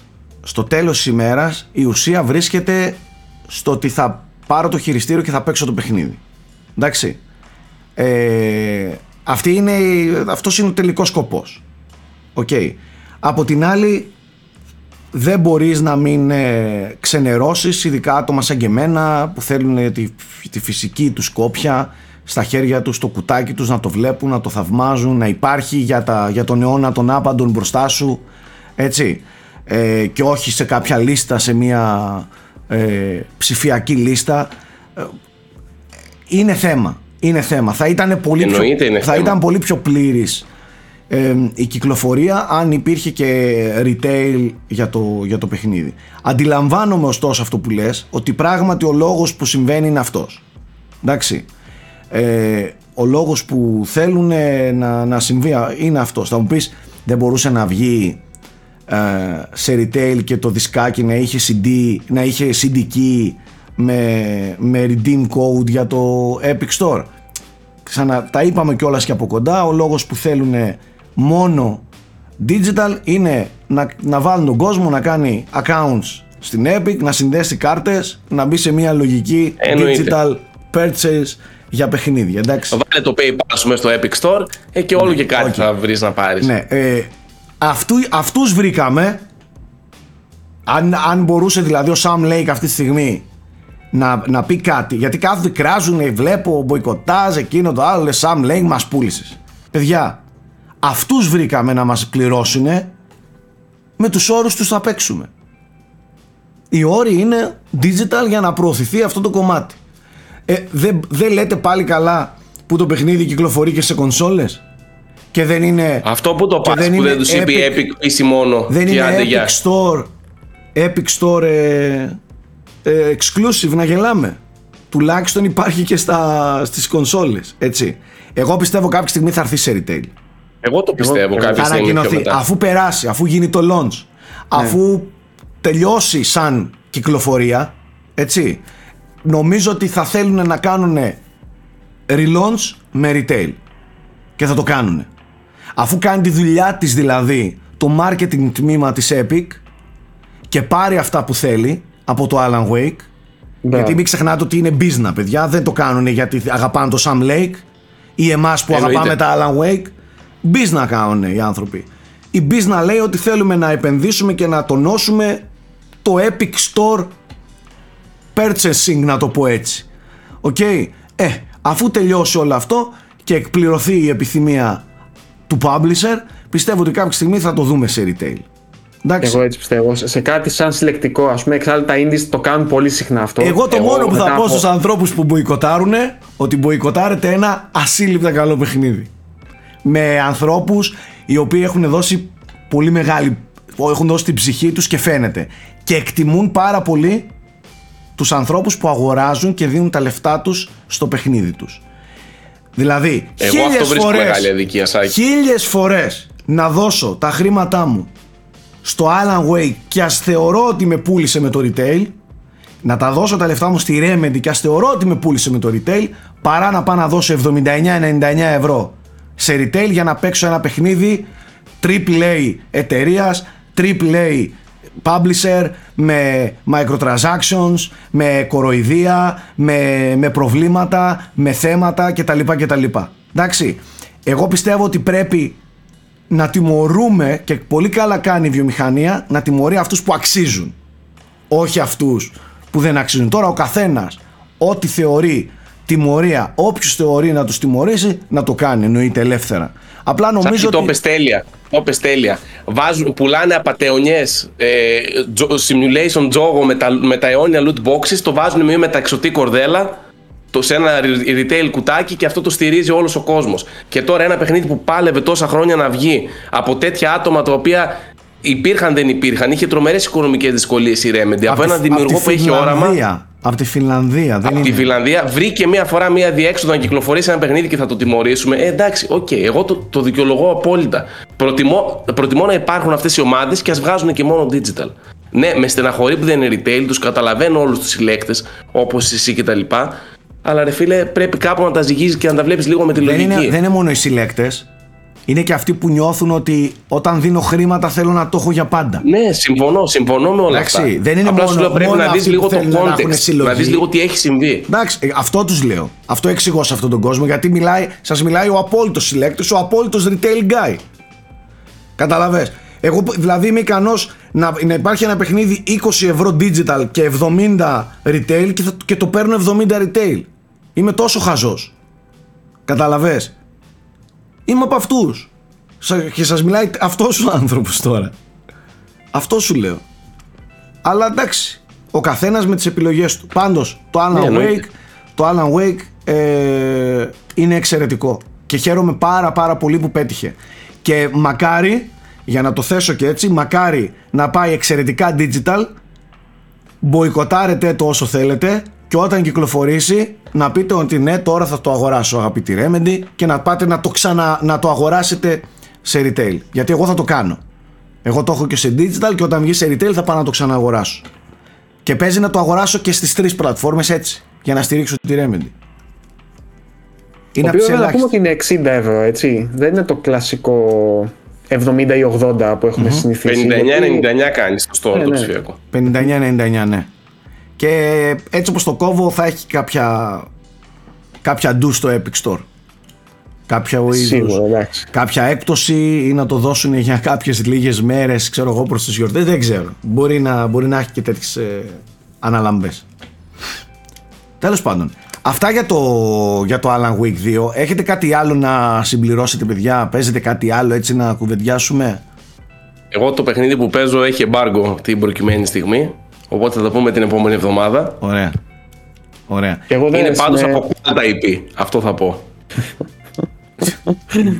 στο τέλος της ημέρας η ουσία βρίσκεται στο ότι θα πάρω το χειριστήριο και θα παίξω το παιχνίδι. Εντάξει. Ε, αυτή είναι, αυτός είναι ο τελικός σκοπός. Οκ. Από την άλλη δεν μπορείς να μην ε, ξενερώσεις ειδικά άτομα σαν και εμένα που θέλουν τη, τη φυσική τους κόπια στα χέρια τους, το κουτάκι τους να το βλέπουν, να το θαυμάζουν, να υπάρχει για, τα, για τον αιώνα των άπαντων μπροστά σου. Έτσι ε, και όχι σε κάποια λίστα, σε μια ε, ψηφιακή λίστα ε, είναι θέμα. είναι θέμα. Θα ήταν πολύ, πιο, είναι θα ήταν πολύ πιο πλήρης ε, η κυκλοφορία αν υπήρχε και retail για το, για το παιχνίδι. Αντιλαμβάνομαι ωστόσο αυτό που λες ότι πράγματι ο λόγος που συμβαίνει είναι αυτός. Εντάξει. Ε, ο λόγος που θέλουν να, να συμβεί είναι αυτός. Θα μου πεις δεν μπορούσε να βγει ε, σε retail και το δισκάκι να είχε CD, να είχε CD key με, με redeem code για το Epic Store. Ξανα, τα είπαμε κιόλας και από κοντά, ο λόγος που θέλουν μόνο digital είναι να, να βάλουν τον κόσμο να κάνει accounts στην Epic, να συνδέσει κάρτες, να μπει σε μια λογική digital purchase για παιχνίδια. Εντάξει. Βάλε το PayPal σου μέσα στο Epic Store ε, και όλο και κάτι θα βρεις να πάρεις. Ναι, ε, αυτού, αυτούς βρήκαμε. Αν, αν μπορούσε δηλαδή ο Sam Lake αυτή τη στιγμή να, να πει κάτι γιατί κάθονται κράζουν βλέπω μποϊκοτάζ εκείνο το άλλο λέει Sam Lake μας πούλησες. Παιδιά αυτούς βρήκαμε να μας πληρώσουν με τους όρους τους θα παίξουμε. Οι όροι είναι digital για να προωθηθεί αυτό το κομμάτι. Ε, δεν, δεν λέτε πάλι καλά που το παιχνίδι κυκλοφορεί και σε κονσόλες; Και δεν είναι αυτό που το πας που δεν τους είπε Epic PC μόνο δεν είναι Epic Store. Epic Store ε, ε, exclusive να γελάμε. Τουλάχιστον υπάρχει και στα, στις κονσόλες έτσι. Εγώ πιστεύω κάποια στιγμή θα έρθει σε retail εγώ το πιστεύω κάποια στιγμή πιο μετά. αφού περάσει, αφού γίνει το launch. Ναι. αφού τελειώσει σαν κυκλοφορία έτσι νομίζω ότι θα θέλουν να κάνουν relaunch με retail. Και θα το κάνουν αφού κάνει τη δουλειά της δηλαδή το marketing τμήμα της Epic και πάρει αυτά που θέλει από το Alan Wake ναι. γιατί μην ξεχνάτε ότι είναι business παιδιά δεν το κάνουν γιατί αγαπάνε το Sam Lake ή εμάς που αγαπάμε τα Alan Wake. Business κάνουν οι άνθρωποι. Η business λέει ότι θέλουμε να επενδύσουμε και να τονώσουμε το Epic Store purchasing να το πω έτσι. Οκ. Ε, αφού τελειώσει όλο αυτό και εκπληρωθεί η επιθυμία του publisher πιστεύω ότι κάποια στιγμή θα το δούμε σε retail Εντάξει. Εγώ έτσι πιστεύω. Σε κάτι σαν συλλεκτικό, ας πούμε, εξάλλου τα indies το κάνουν πολύ συχνά αυτό. Εγώ το μόνο που θα πω στους ανθρώπους που μποϊκοτάρουν ότι μποϊκοτάρετε ένα ασύλληπτα καλό παιχνίδι. Με ανθρώπους οι οποίοι έχουν δώσει πολύ μεγάλη. έχουν δώσει την ψυχή τους και φαίνεται. Και εκτιμούν πάρα πολύ τους ανθρώπους που αγοράζουν και δίνουν τα λεφτά τους στο παιχνίδι τους. Δηλαδή, Εγώ χίλιες φορές, χίλιες φορές να δώσω τα χρήματά μου στο Alan Wake και ας θεωρώ ότι με πούλησε με το retail να τα δώσω τα λεφτά μου στη Remedy και ας θεωρώ ότι με πούλησε με το retail παρά να πάω να δώσω 79-99 ευρώ σε retail για να παίξω ένα παιχνίδι AAA εταιρείας, AAA publisher με microtransactions, με κοροϊδία, με, με προβλήματα, με θέματα κτλ. κτλ. Εντάξει, εγώ πιστεύω ότι πρέπει να τιμωρούμε και πολύ καλά κάνει η βιομηχανία να τιμωρεί αυτούς που αξίζουν. Όχι αυτούς που δεν αξίζουν. Τώρα ο καθένας ό,τι θεωρεί τιμωρία, όποιος θεωρεί να τους τιμωρήσει, να το κάνει, εννοείται ελεύθερα. Απλά νομίζω ότι. Το πες τέλεια. Το πες τέλεια. Βάζουν, πουλάνε απαταιωνιές ε, simulation τζόγο με τα, με τα αιώνια loot boxes, το βάζουν με μεταξωτή κορδέλα το, σε ένα retail κουτάκι και αυτό το στηρίζει όλος ο κόσμος. Και τώρα ένα παιχνίδι που πάλευε τόσα χρόνια να βγει από τέτοια άτομα τα οποία υπήρχαν δεν υπήρχαν, είχε τρομερές οικονομικές δυσκολίες η Remedy. Από, έναν δημιουργό που έχει όραμα. Από τη Φιλανδία. Δεν από τη Φιλανδία βρήκε μία φορά μία διέξοδο να κυκλοφορήσει ένα παιχνίδι και θα το τιμωρήσουμε. Ε, εντάξει, OK, okay, εγώ το, το δικαιολογώ απόλυτα. Προτιμώ, προτιμώ να υπάρχουν αυτές οι ομάδες και ας βγάζουν και μόνο digital. Ναι, με στεναχωρεί που δεν είναι retail, τους καταλαβαίνω όλους τους συλλέκτες, όπως εσύ κτλ. Αλλά ρε φίλε, πρέπει κάπου να τα ζυγίζεις και να τα βλέπεις λίγο με τη λογική. Δεν είναι, δεν είναι μόνο οι συλλέκτες είναι και αυτοί που νιώθουν ότι όταν δίνω χρήματα θέλω να το έχω για πάντα. Ναι, συμφωνώ, συμφωνώ με όλα Εντάξει, αυτά. Δεν είναι Απλά μόνο, σου λέω πρέπει να δεις λίγο το context, να, να δεις λίγο τι έχει συμβεί. Εντάξει, ε, αυτό τους λέω. Αυτό εξηγώ σε αυτόν τον κόσμο γιατί μιλάει, σας μιλάει ο απόλυτος συλλέκτης, ο απόλυτος retail guy. Καταλαβες. Εγώ δηλαδή είμαι ικανός να, να υπάρχει ένα παιχνίδι 20 ευρώ digital και 70 retail και, θα, και το παίρνω 70 retail. Είμαι τόσο χαζός. Καταλαβες. Είμαι από αυτούς. Και σας μιλάει αυτός ο άνθρωπος τώρα. Αυτό σου λέω. Αλλά εντάξει. Ο καθένας με τις επιλογές του. Πάντως, το Alan ναι, Wake το Alan Wake ε, είναι εξαιρετικό και χαίρομαι πάρα πάρα πολύ που πέτυχε και μακάρι για να το θέσω και έτσι μακάρι να πάει εξαιρετικά digital μποϊκοτάρετε το όσο θέλετε και όταν κυκλοφορήσει να πείτε ότι ναι τώρα θα το αγοράσω αγαπητή Remedy και να πάτε να το, ξανα, να το αγοράσετε σε retail γιατί εγώ θα το κάνω εγώ το έχω και σε digital και όταν βγει σε retail θα πάω να το ξανααγοράσω και παίζει να το αγοράσω και στις τρεις πλατφόρμες έτσι για να στηρίξω τη Remedy είναι το οποίος να πούμε ότι είναι 60 ευρώ έτσι δεν είναι το κλασικό 70 ή 80 που έχουμε mm-hmm. συνηθίσει. 59-99 κάνει στο store ναι, το ναι. ψηφιακό. 59-99, ναι. Και έτσι όπως το κόβω θα έχει κάποια, κάποια ντου στο Epic Store. Κάποια, Σίγουρα, κάποια έκπτωση ή να το δώσουν για κάποιες λίγες μέρες ξέρω εγώ προς τις γιορτές δεν ξέρω μπορεί να, μπορεί να έχει και τέτοιες ε, αναλαμπές τέλος πάντων Αυτά για το, για το Alan Wake 2. Έχετε κάτι άλλο να συμπληρώσετε, παιδιά; Παίζετε κάτι άλλο έτσι να κουβεντιάσουμε; Εγώ το παιχνίδι που παίζω έχει embargo την προκειμένη στιγμή. Οπότε θα το πούμε την επόμενη εβδομάδα. Ωραία. Ωραία. εγώ Είναι πάντως με... από τα IP. Αυτό θα πω.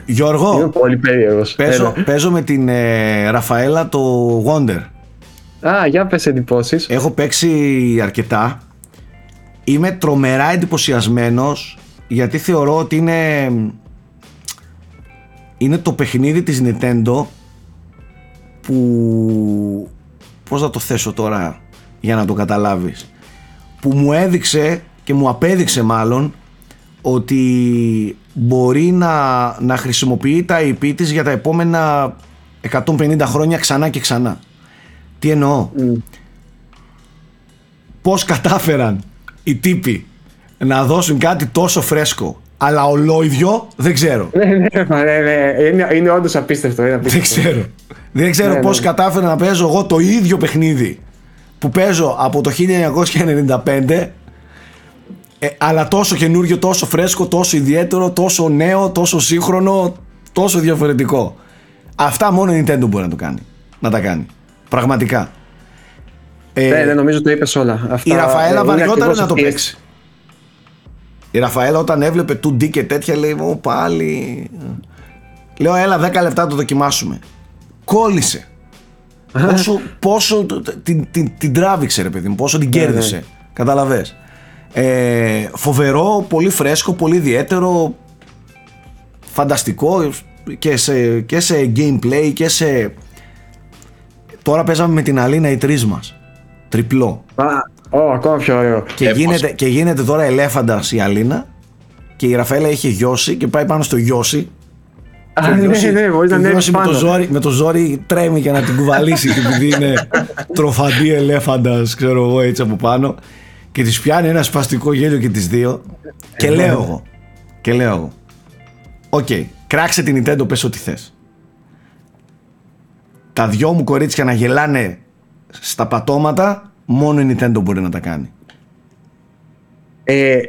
Γιώργο, Είμαι πολύ περίεργος. Παίζω, παίζω με την ε, Ραφαέλα το Wonder. Α, για πες εντυπώσεις. Έχω παίξει αρκετά είμαι τρομερά εντυπωσιασμένος γιατί θεωρώ ότι είναι είναι το παιχνίδι της Nintendo που πώς θα το θέσω τώρα για να το καταλάβεις που μου έδειξε και μου απέδειξε μάλλον ότι μπορεί να, να χρησιμοποιεί τα IP της για τα επόμενα 150 χρόνια ξανά και ξανά. Τι εννοώ; Mm. Πώς κατάφεραν οι τύποι να δώσουν κάτι τόσο φρέσκο αλλά ολόιδιο δεν ξέρω. Ναι, ναι, ναι, ναι. Είναι, είναι όντως απίστευτο, Δεν ξέρω. Δεν ξέρω ναι, πώς ναι. κατάφερα να παίζω εγώ το ίδιο παιχνίδι που παίζω από το 1995 ε, αλλά τόσο καινούριο, τόσο φρέσκο, τόσο ιδιαίτερο, τόσο νέο, τόσο σύγχρονο, τόσο διαφορετικό. Αυτά μόνο η Nintendo μπορεί να το κάνει. Να τα κάνει. Πραγματικά. Ε, ναι, δεν νομίζω το είπες όλα. Αυτά, η Ραφαέλα βαριόταν να το παίξει. Η Ραφαέλα όταν έβλεπε 2D και τέτοια λέει Ω πάλι Λέω έλα 10 λεπτά το δοκιμάσουμε Κόλλησε Πόσο, πόσο την, την, την τράβηξε ρε παιδί μου Πόσο την ναι, κέρδισε ναι. Καταλαβες ε, Φοβερό, πολύ φρέσκο, πολύ ιδιαίτερο Φανταστικό και σε, και σε gameplay και σε Τώρα παίζαμε με την Αλίνα οι τρεις μας Τριπλό. Α, oh, ακόμα πιο ωραίο. Και, γίνεται, και γίνεται τώρα ελέφαντας η Αλίνα και η Ραφαέλα είχε Yoshi και πάει πάνω στο Yoshi. Α, ναι, ναι, ναι, μπορεί να ανέβει με, το ζόρι, με το ζόρι τρέμει για να την κουβαλήσει και επειδή είναι τροφαντή ελέφαντας, ξέρω εγώ έτσι από πάνω. Και της πιάνει ένα σπαστικό γέλιο και τις δύο. Και λέω εγώ. Και λέω εγώ. OK, okay, κράξε την Nintendo, πες ό,τι θες. Τα δυο μου κορίτσια να γελάνε στα πατώματα μόνο η Nintendo μπορεί να τα κάνει. Ε,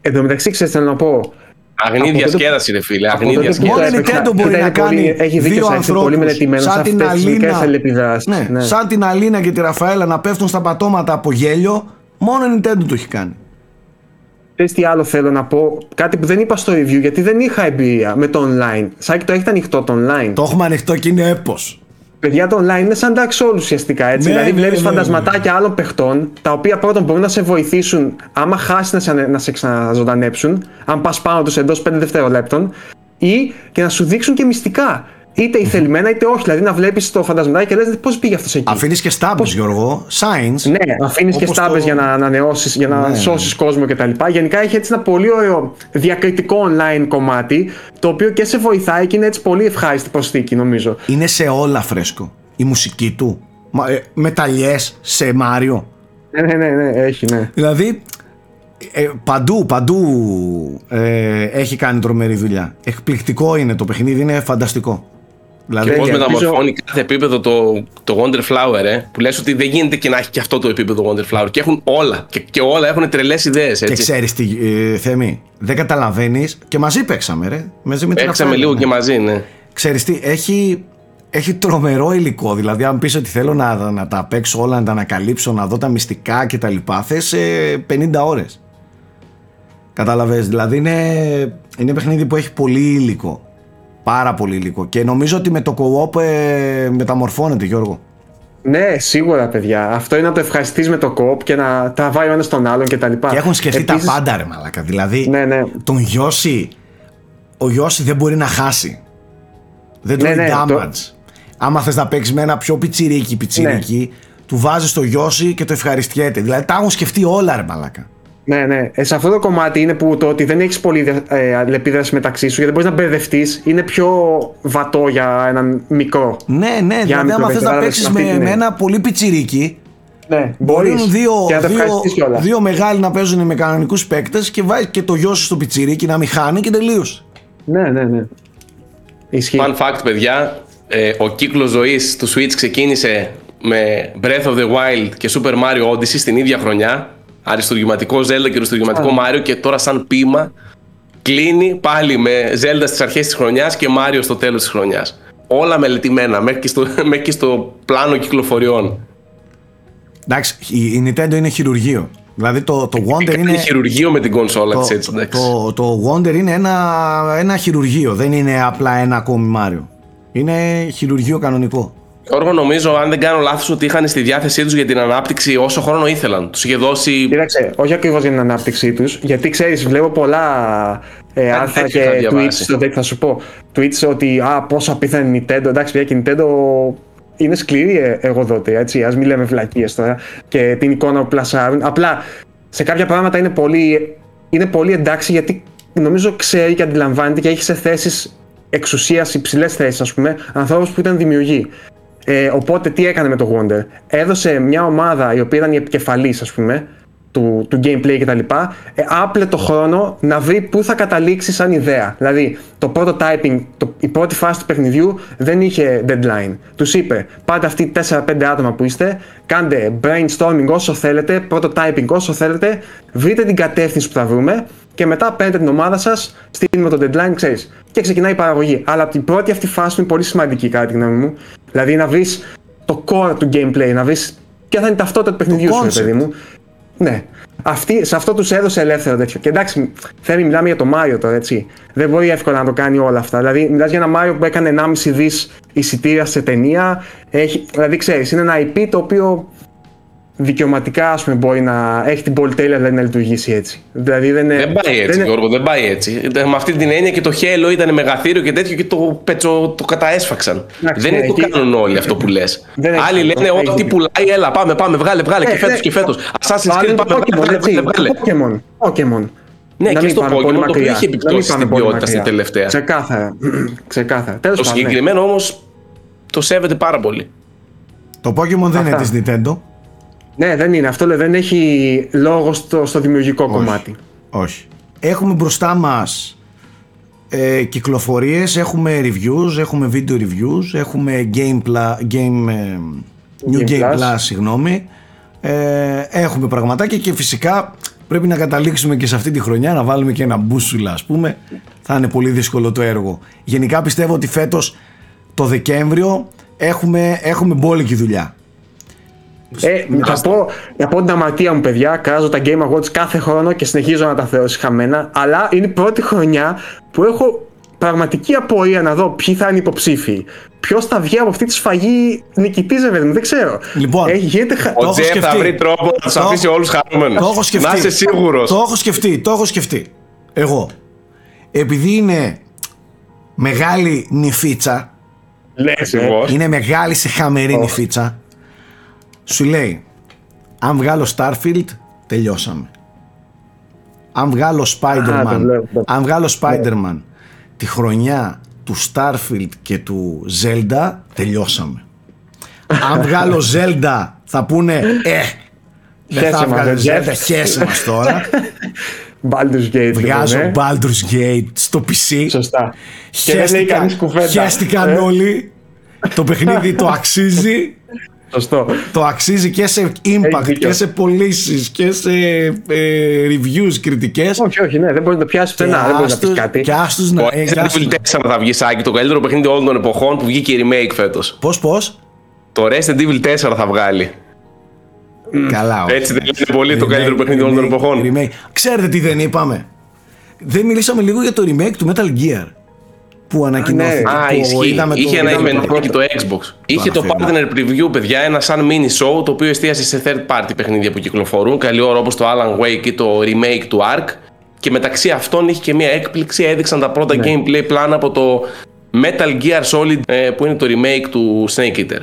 εν τω μεταξύ ξέρεις θέλω να πω Αγνή διασκέδαση ρε φίλε, αγνή διασκέδαση. Μόνο η Nintendo μπορεί να κάνει έχει δύο ανθρώπους πολύ μελετημένος σαν την Αλίνα, ναι, ναι. σαν την Αλίνα και τη Ραφαέλα να πέφτουν στα πατώματα από γέλιο μόνο η Nintendo το έχει κάνει. Ξέρεις τι άλλο θέλω να πω, κάτι που δεν είπα στο review γιατί δεν είχα εμπειρία με το online. Σάκη το έχετε ανοιχτό το online; Το έχουμε ανοιχτό και είναι έπος παιδιά το online είναι σαν Dark Souls ουσιαστικά. Έτσι. Ναι, δηλαδή, ναι, βλέπεις ναι, φαντασματάκια ναι. άλλων παιχτών, τα οποία πρώτον μπορούν να σε βοηθήσουν άμα χάσεις να σε, να σε ξαναζωντανέψουν, αν πας πάνω τους εντός 5 δευτερολέπτων, ή και να σου δείξουν και μυστικά είτε ηθελημένα είτε όχι. Δηλαδή να βλέπεις το φαντασματάκι και λες πώς πήγε αυτός εκεί. Αφήνεις και στάμπε, πώς... Γιώργο. Science. Ναι, αφήνεις και στάμπε το... για να ανανεώσεις, για να ναι. σώσεις κόσμο κτλ. Γενικά έχει έτσι ένα πολύ ωραίο διακριτικό online κομμάτι, το οποίο και σε βοηθάει και είναι έτσι πολύ ευχάριστη προσθήκη, νομίζω. Είναι σε όλα φρέσκο. Η μουσική του. Ε, μεταλλιές σε Μάριο. Ναι, ναι, ναι, ναι, έχει, ναι. Δηλαδή, ε, παντού, παντού ε, έχει κάνει τρομερή δουλειά. Εκπληκτικό είναι το παιχνίδι, είναι φανταστικό. Δηλαδή, και πώς μεταμορφώνει κάθε επίπεδο το, το Wonder Flower, ε, που λες ότι δεν γίνεται και να έχει και αυτό το επίπεδο Wonder Flower. Και έχουν όλα. Και, και όλα έχουν τρελές ιδέες. Και ξέρεις τι, ε, Θέμη, δεν καταλαβαίνεις. Και μαζί παίξαμε, ρε. Μαζί με παίξαμε λίγο και μαζί, ναι. Ξέρεις τι, έχει, έχει τρομερό υλικό. Δηλαδή, αν πεις ότι θέλω να, να τα παίξω όλα, να τα ανακαλύψω, να δω τα μυστικά κτλ. Θες 50 ώρες. Κατάλαβες, δηλαδή είναι, είναι παιχνίδι που έχει πολύ υλικό. Πάρα πολύ υλικό. Και νομίζω ότι με το co-op ε, μεταμορφώνεται, Γιώργο. Ναι, σίγουρα παιδιά. Αυτό είναι να το ευχαριστείς με το co-op και να τα βάλει ο ένας στον άλλον κτλ. Και, και έχουν σκεφτεί Επίσης... τα πάντα, ρε Μαλάκα. Δηλαδή, ναι, ναι. τον Γιώση, ο Γιώση δεν μπορεί να χάσει. Δεν ναι, τρώει ναι, damage. Το... Άμα θες να παίξεις με ένα πιο πιτσιρίκι, πιτσιρίκι, ναι. του βάζεις το Yoshi και το ευχαριστιέται. Δηλαδή τα έχουν σκεφτεί όλα, ρε Μαλάκα. Ναι, ναι. Ε, σε αυτό το κομμάτι είναι που το ότι δεν έχεις πολύ ε, αλληλεπίδραση μεταξύ σου γιατί μπορείς να μπερδευτείς είναι πιο βατό για έναν μικρό. Ναι, ναι. Για δηλαδή, άμα θες να παίξεις με, με, ένα πολύ πιτσιρίκι, ναι, μπορείς δύο, δύο, δύο μεγάλοι να παίζουν με κανονικούς παίκτες και βάζεις και το Yoshi στο πιτσιρίκι να μην χάνει και τελείως. Ναι, ναι, ναι. Ισχύει. Fun fact, παιδιά. Ε, ο κύκλος ζωής του Switch ξεκίνησε με Breath of the Wild και Super Mario Odyssey στην ίδια χρονιά αριστουργηματικό Zelda και αριστουργηματικό Mario και τώρα σαν ποίημα κλείνει πάλι με Zelda στις αρχές της χρονιάς και Mario στο τέλος της χρονιάς. Όλα μελετημένα μέχρι και στο, μέχρι και στο πλάνο κυκλοφοριών. Εντάξει, η Nintendo είναι χειρουργείο. Δηλαδή το, το Wonder είναι. χειρουργείο με την κονσόλα της έτσι. Το, το, Wonder είναι ένα, ένα χειρουργείο. Δεν είναι απλά ένα ακόμη Mario. Είναι χειρουργείο κανονικό. Γιώργο, νομίζω, αν δεν κάνω λάθος, ότι είχαν στη διάθεσή τους για την ανάπτυξη όσο χρόνο ήθελαν. Τους είχε δώσει. Κοίταξε, όχι ακριβώς για την ανάπτυξή τους, γιατί ξέρεις, βλέπω πολλά ε, άρθρα και tweets στο θα σου πω. Tweets ότι α, πόσο απίθανη η Nintendo. Εντάξει, πια και η Nintendo είναι σκληρή ε, εργοδότη, έτσι. Α μην λέμε βλακίες τώρα και την εικόνα που πλασάρουν. Απλά σε κάποια πράγματα είναι πολύ, είναι πολύ εντάξει γιατί νομίζω ξέρει και αντιλαμβάνεται και έχει σε θέσεις εξουσίας, υψηλές θέσεις, ας πούμε, ανθρώπους που ήταν δημιουργοί. Ε, οπότε τι έκανε με το Wonder; Έδωσε μια ομάδα η οποία ήταν η επικεφαλής ας πούμε του, του gameplay κτλ. Ε, άπλε το χρόνο να βρει πού θα καταλήξει σαν ιδέα. Δηλαδή το prototyping, το, η πρώτη φάση του παιχνιδιού δεν είχε deadline. Τους είπε πάτε αυτοί 4-5 άτομα που είστε, κάντε brainstorming όσο θέλετε, prototyping όσο θέλετε, βρείτε την κατεύθυνση που θα βρούμε και μετά παίρνετε την ομάδα σας, στείλουμε το deadline, ξέρεις. Και ξεκινάει η παραγωγή. Αλλά την πρώτη αυτή φάση είναι πολύ σημαντική, κατά τη γνώμη μου. Δηλαδή να βρεις το core του gameplay, να βρεις ποια θα είναι η ταυτότητα του παιχνιδιού σου, παιδί μου. Ναι. Αυτή, σε αυτό τους έδωσε ελεύθερο τέτοιο. Και εντάξει, θέλει, μιλάμε για το Μάριο τώρα, έτσι. Δεν μπορεί εύκολα να το κάνει όλα αυτά. Δηλαδή, μιλάς για ένα Μάριο που έκανε 1,5 δις εισιτήρια σε ταινία. Έχει, δηλαδή, ξέρεις, είναι ένα IP το οποίο δικαιωματικά ας πούμε, μπορεί να έχει την πολυτέλεια δηλαδή, να λειτουργήσει έτσι. Δηλαδή, δεν, δεν πάει έτσι, δεν Γιώργο, δεν πάει έτσι. Με αυτή την έννοια και το Halo ήταν μεγαθύριο και τέτοιο και το, πετσο, το καταέσφαξαν. δεν είναι το κάνουν όλοι αυτό που λες. Άλλοι λένε ό,τι πουλάει, έλα πάμε, πάμε, βγάλε, βγάλε και φέτος και φέτος. Assassin's Creed πάμε, βγάλε, βγάλε, βγάλε. Pokemon. Pokemon. Ναι, και στο Pokemon το οποίο έχει επιπτώσει στην ποιότητα στην τελευταία. Ξεκάθαρα. Ξεκάθαρα. Το ναι. συγκεκριμένο όμως το σέβεται πάρα πολύ. Το Pokemon δεν είναι της Nintendo. Ναι, δεν είναι. Αυτό λέει, δεν έχει λόγο στο, στο δημιουργικό κομμάτι. Όχι. Έχουμε μπροστά μας ε, κυκλοφορίες, έχουμε reviews, έχουμε video reviews, έχουμε game, pla, game, ε, new game, game plus, συγγνώμη. Ε, έχουμε πραγματάκια και φυσικά πρέπει να καταλήξουμε και σε αυτή τη χρονιά να βάλουμε και ένα μπούσουλα ας πούμε. Θα είναι πολύ δύσκολο το έργο. Γενικά πιστεύω ότι φέτος το Δεκέμβριο έχουμε, έχουμε μπόλικη δουλειά. Ε, θα, πω, θα πω την αμαρτία μου, παιδιά. Κράζω τα Game Awards κάθε χρόνο και συνεχίζω να τα θεωρώ χαμένα. Αλλά είναι η πρώτη χρονιά που έχω πραγματική απορία να δω ποιοι θα είναι υποψήφοι. Ποιος θα βγει από αυτή τη σφαγή νικητής, βέβαια, δεν ξέρω. Λοιπόν, Έχει, γίνεται... ο Τζεφ θα βρει τρόπο να τους αφήσει όλους χαρούμενου. Το έχω σκεφτεί. Να είσαι σίγουρος. Το έχω σκεφτεί, το έχω σκεφτεί. Εγώ. Επειδή είναι μεγάλη νυφίτσα. Λες, ε. είναι μεγάλη σε χαμερή oh. νυφίτσα σου λέει αν βγάλω Starfield τελειώσαμε αν βγάλω Spider-Man αν βγάλω Spider-Man τη χρονιά του Starfield και του Zelda τελειώσαμε αν βγάλω Zelda θα πούνε ε δεν θα βγάλω Zelda χέσε μας τώρα Baldur's Gate. Βγάζω ναι. Baldur's Gate στο PC. Σωστά. Χαίστηκαν, χαίστηκαν ναι. όλοι. Το παιχνίδι το αξίζει. Σωστό. Το αξίζει και σε impact και σε πωλήσεις και σε ε, reviews, κριτικές. Όχι, όχι, ναι, δεν μπορεί να το πιάσει πουθενά. Δεν μπορεί να πεις κάτι. Και άστου να. Ε, Resident Evil 4 θα βγει σάκι, το καλύτερο παιχνίδι όλων των εποχών που βγήκε η remake φέτος. Πώς, πώς; Το Resident Evil 4 θα βγάλει. Καλά, όχι. Έτσι δεν είναι πολύ το καλύτερο παιχνίδι όλων των εποχών. Ξέρετε τι δεν είπαμε; Δεν μιλήσαμε λίγο για το remake του Metal Gear που ανακοινώθηκε. Ναι. Α, ισχύει. Είχε ένα event και το Xbox. Είχε το partner preview, παιδιά, ένα σαν mini show το οποίο εστίασε σε third party παιχνίδια που κυκλοφορούν. Καλή ώρα όπως το Alan Wake ή το remake του Ark. Και μεταξύ αυτών είχε και μια έκπληξη. Έδειξαν τα πρώτα ναι. gameplay πλάνα από το Metal Gear Solid ε, που είναι το remake του Snake Eater.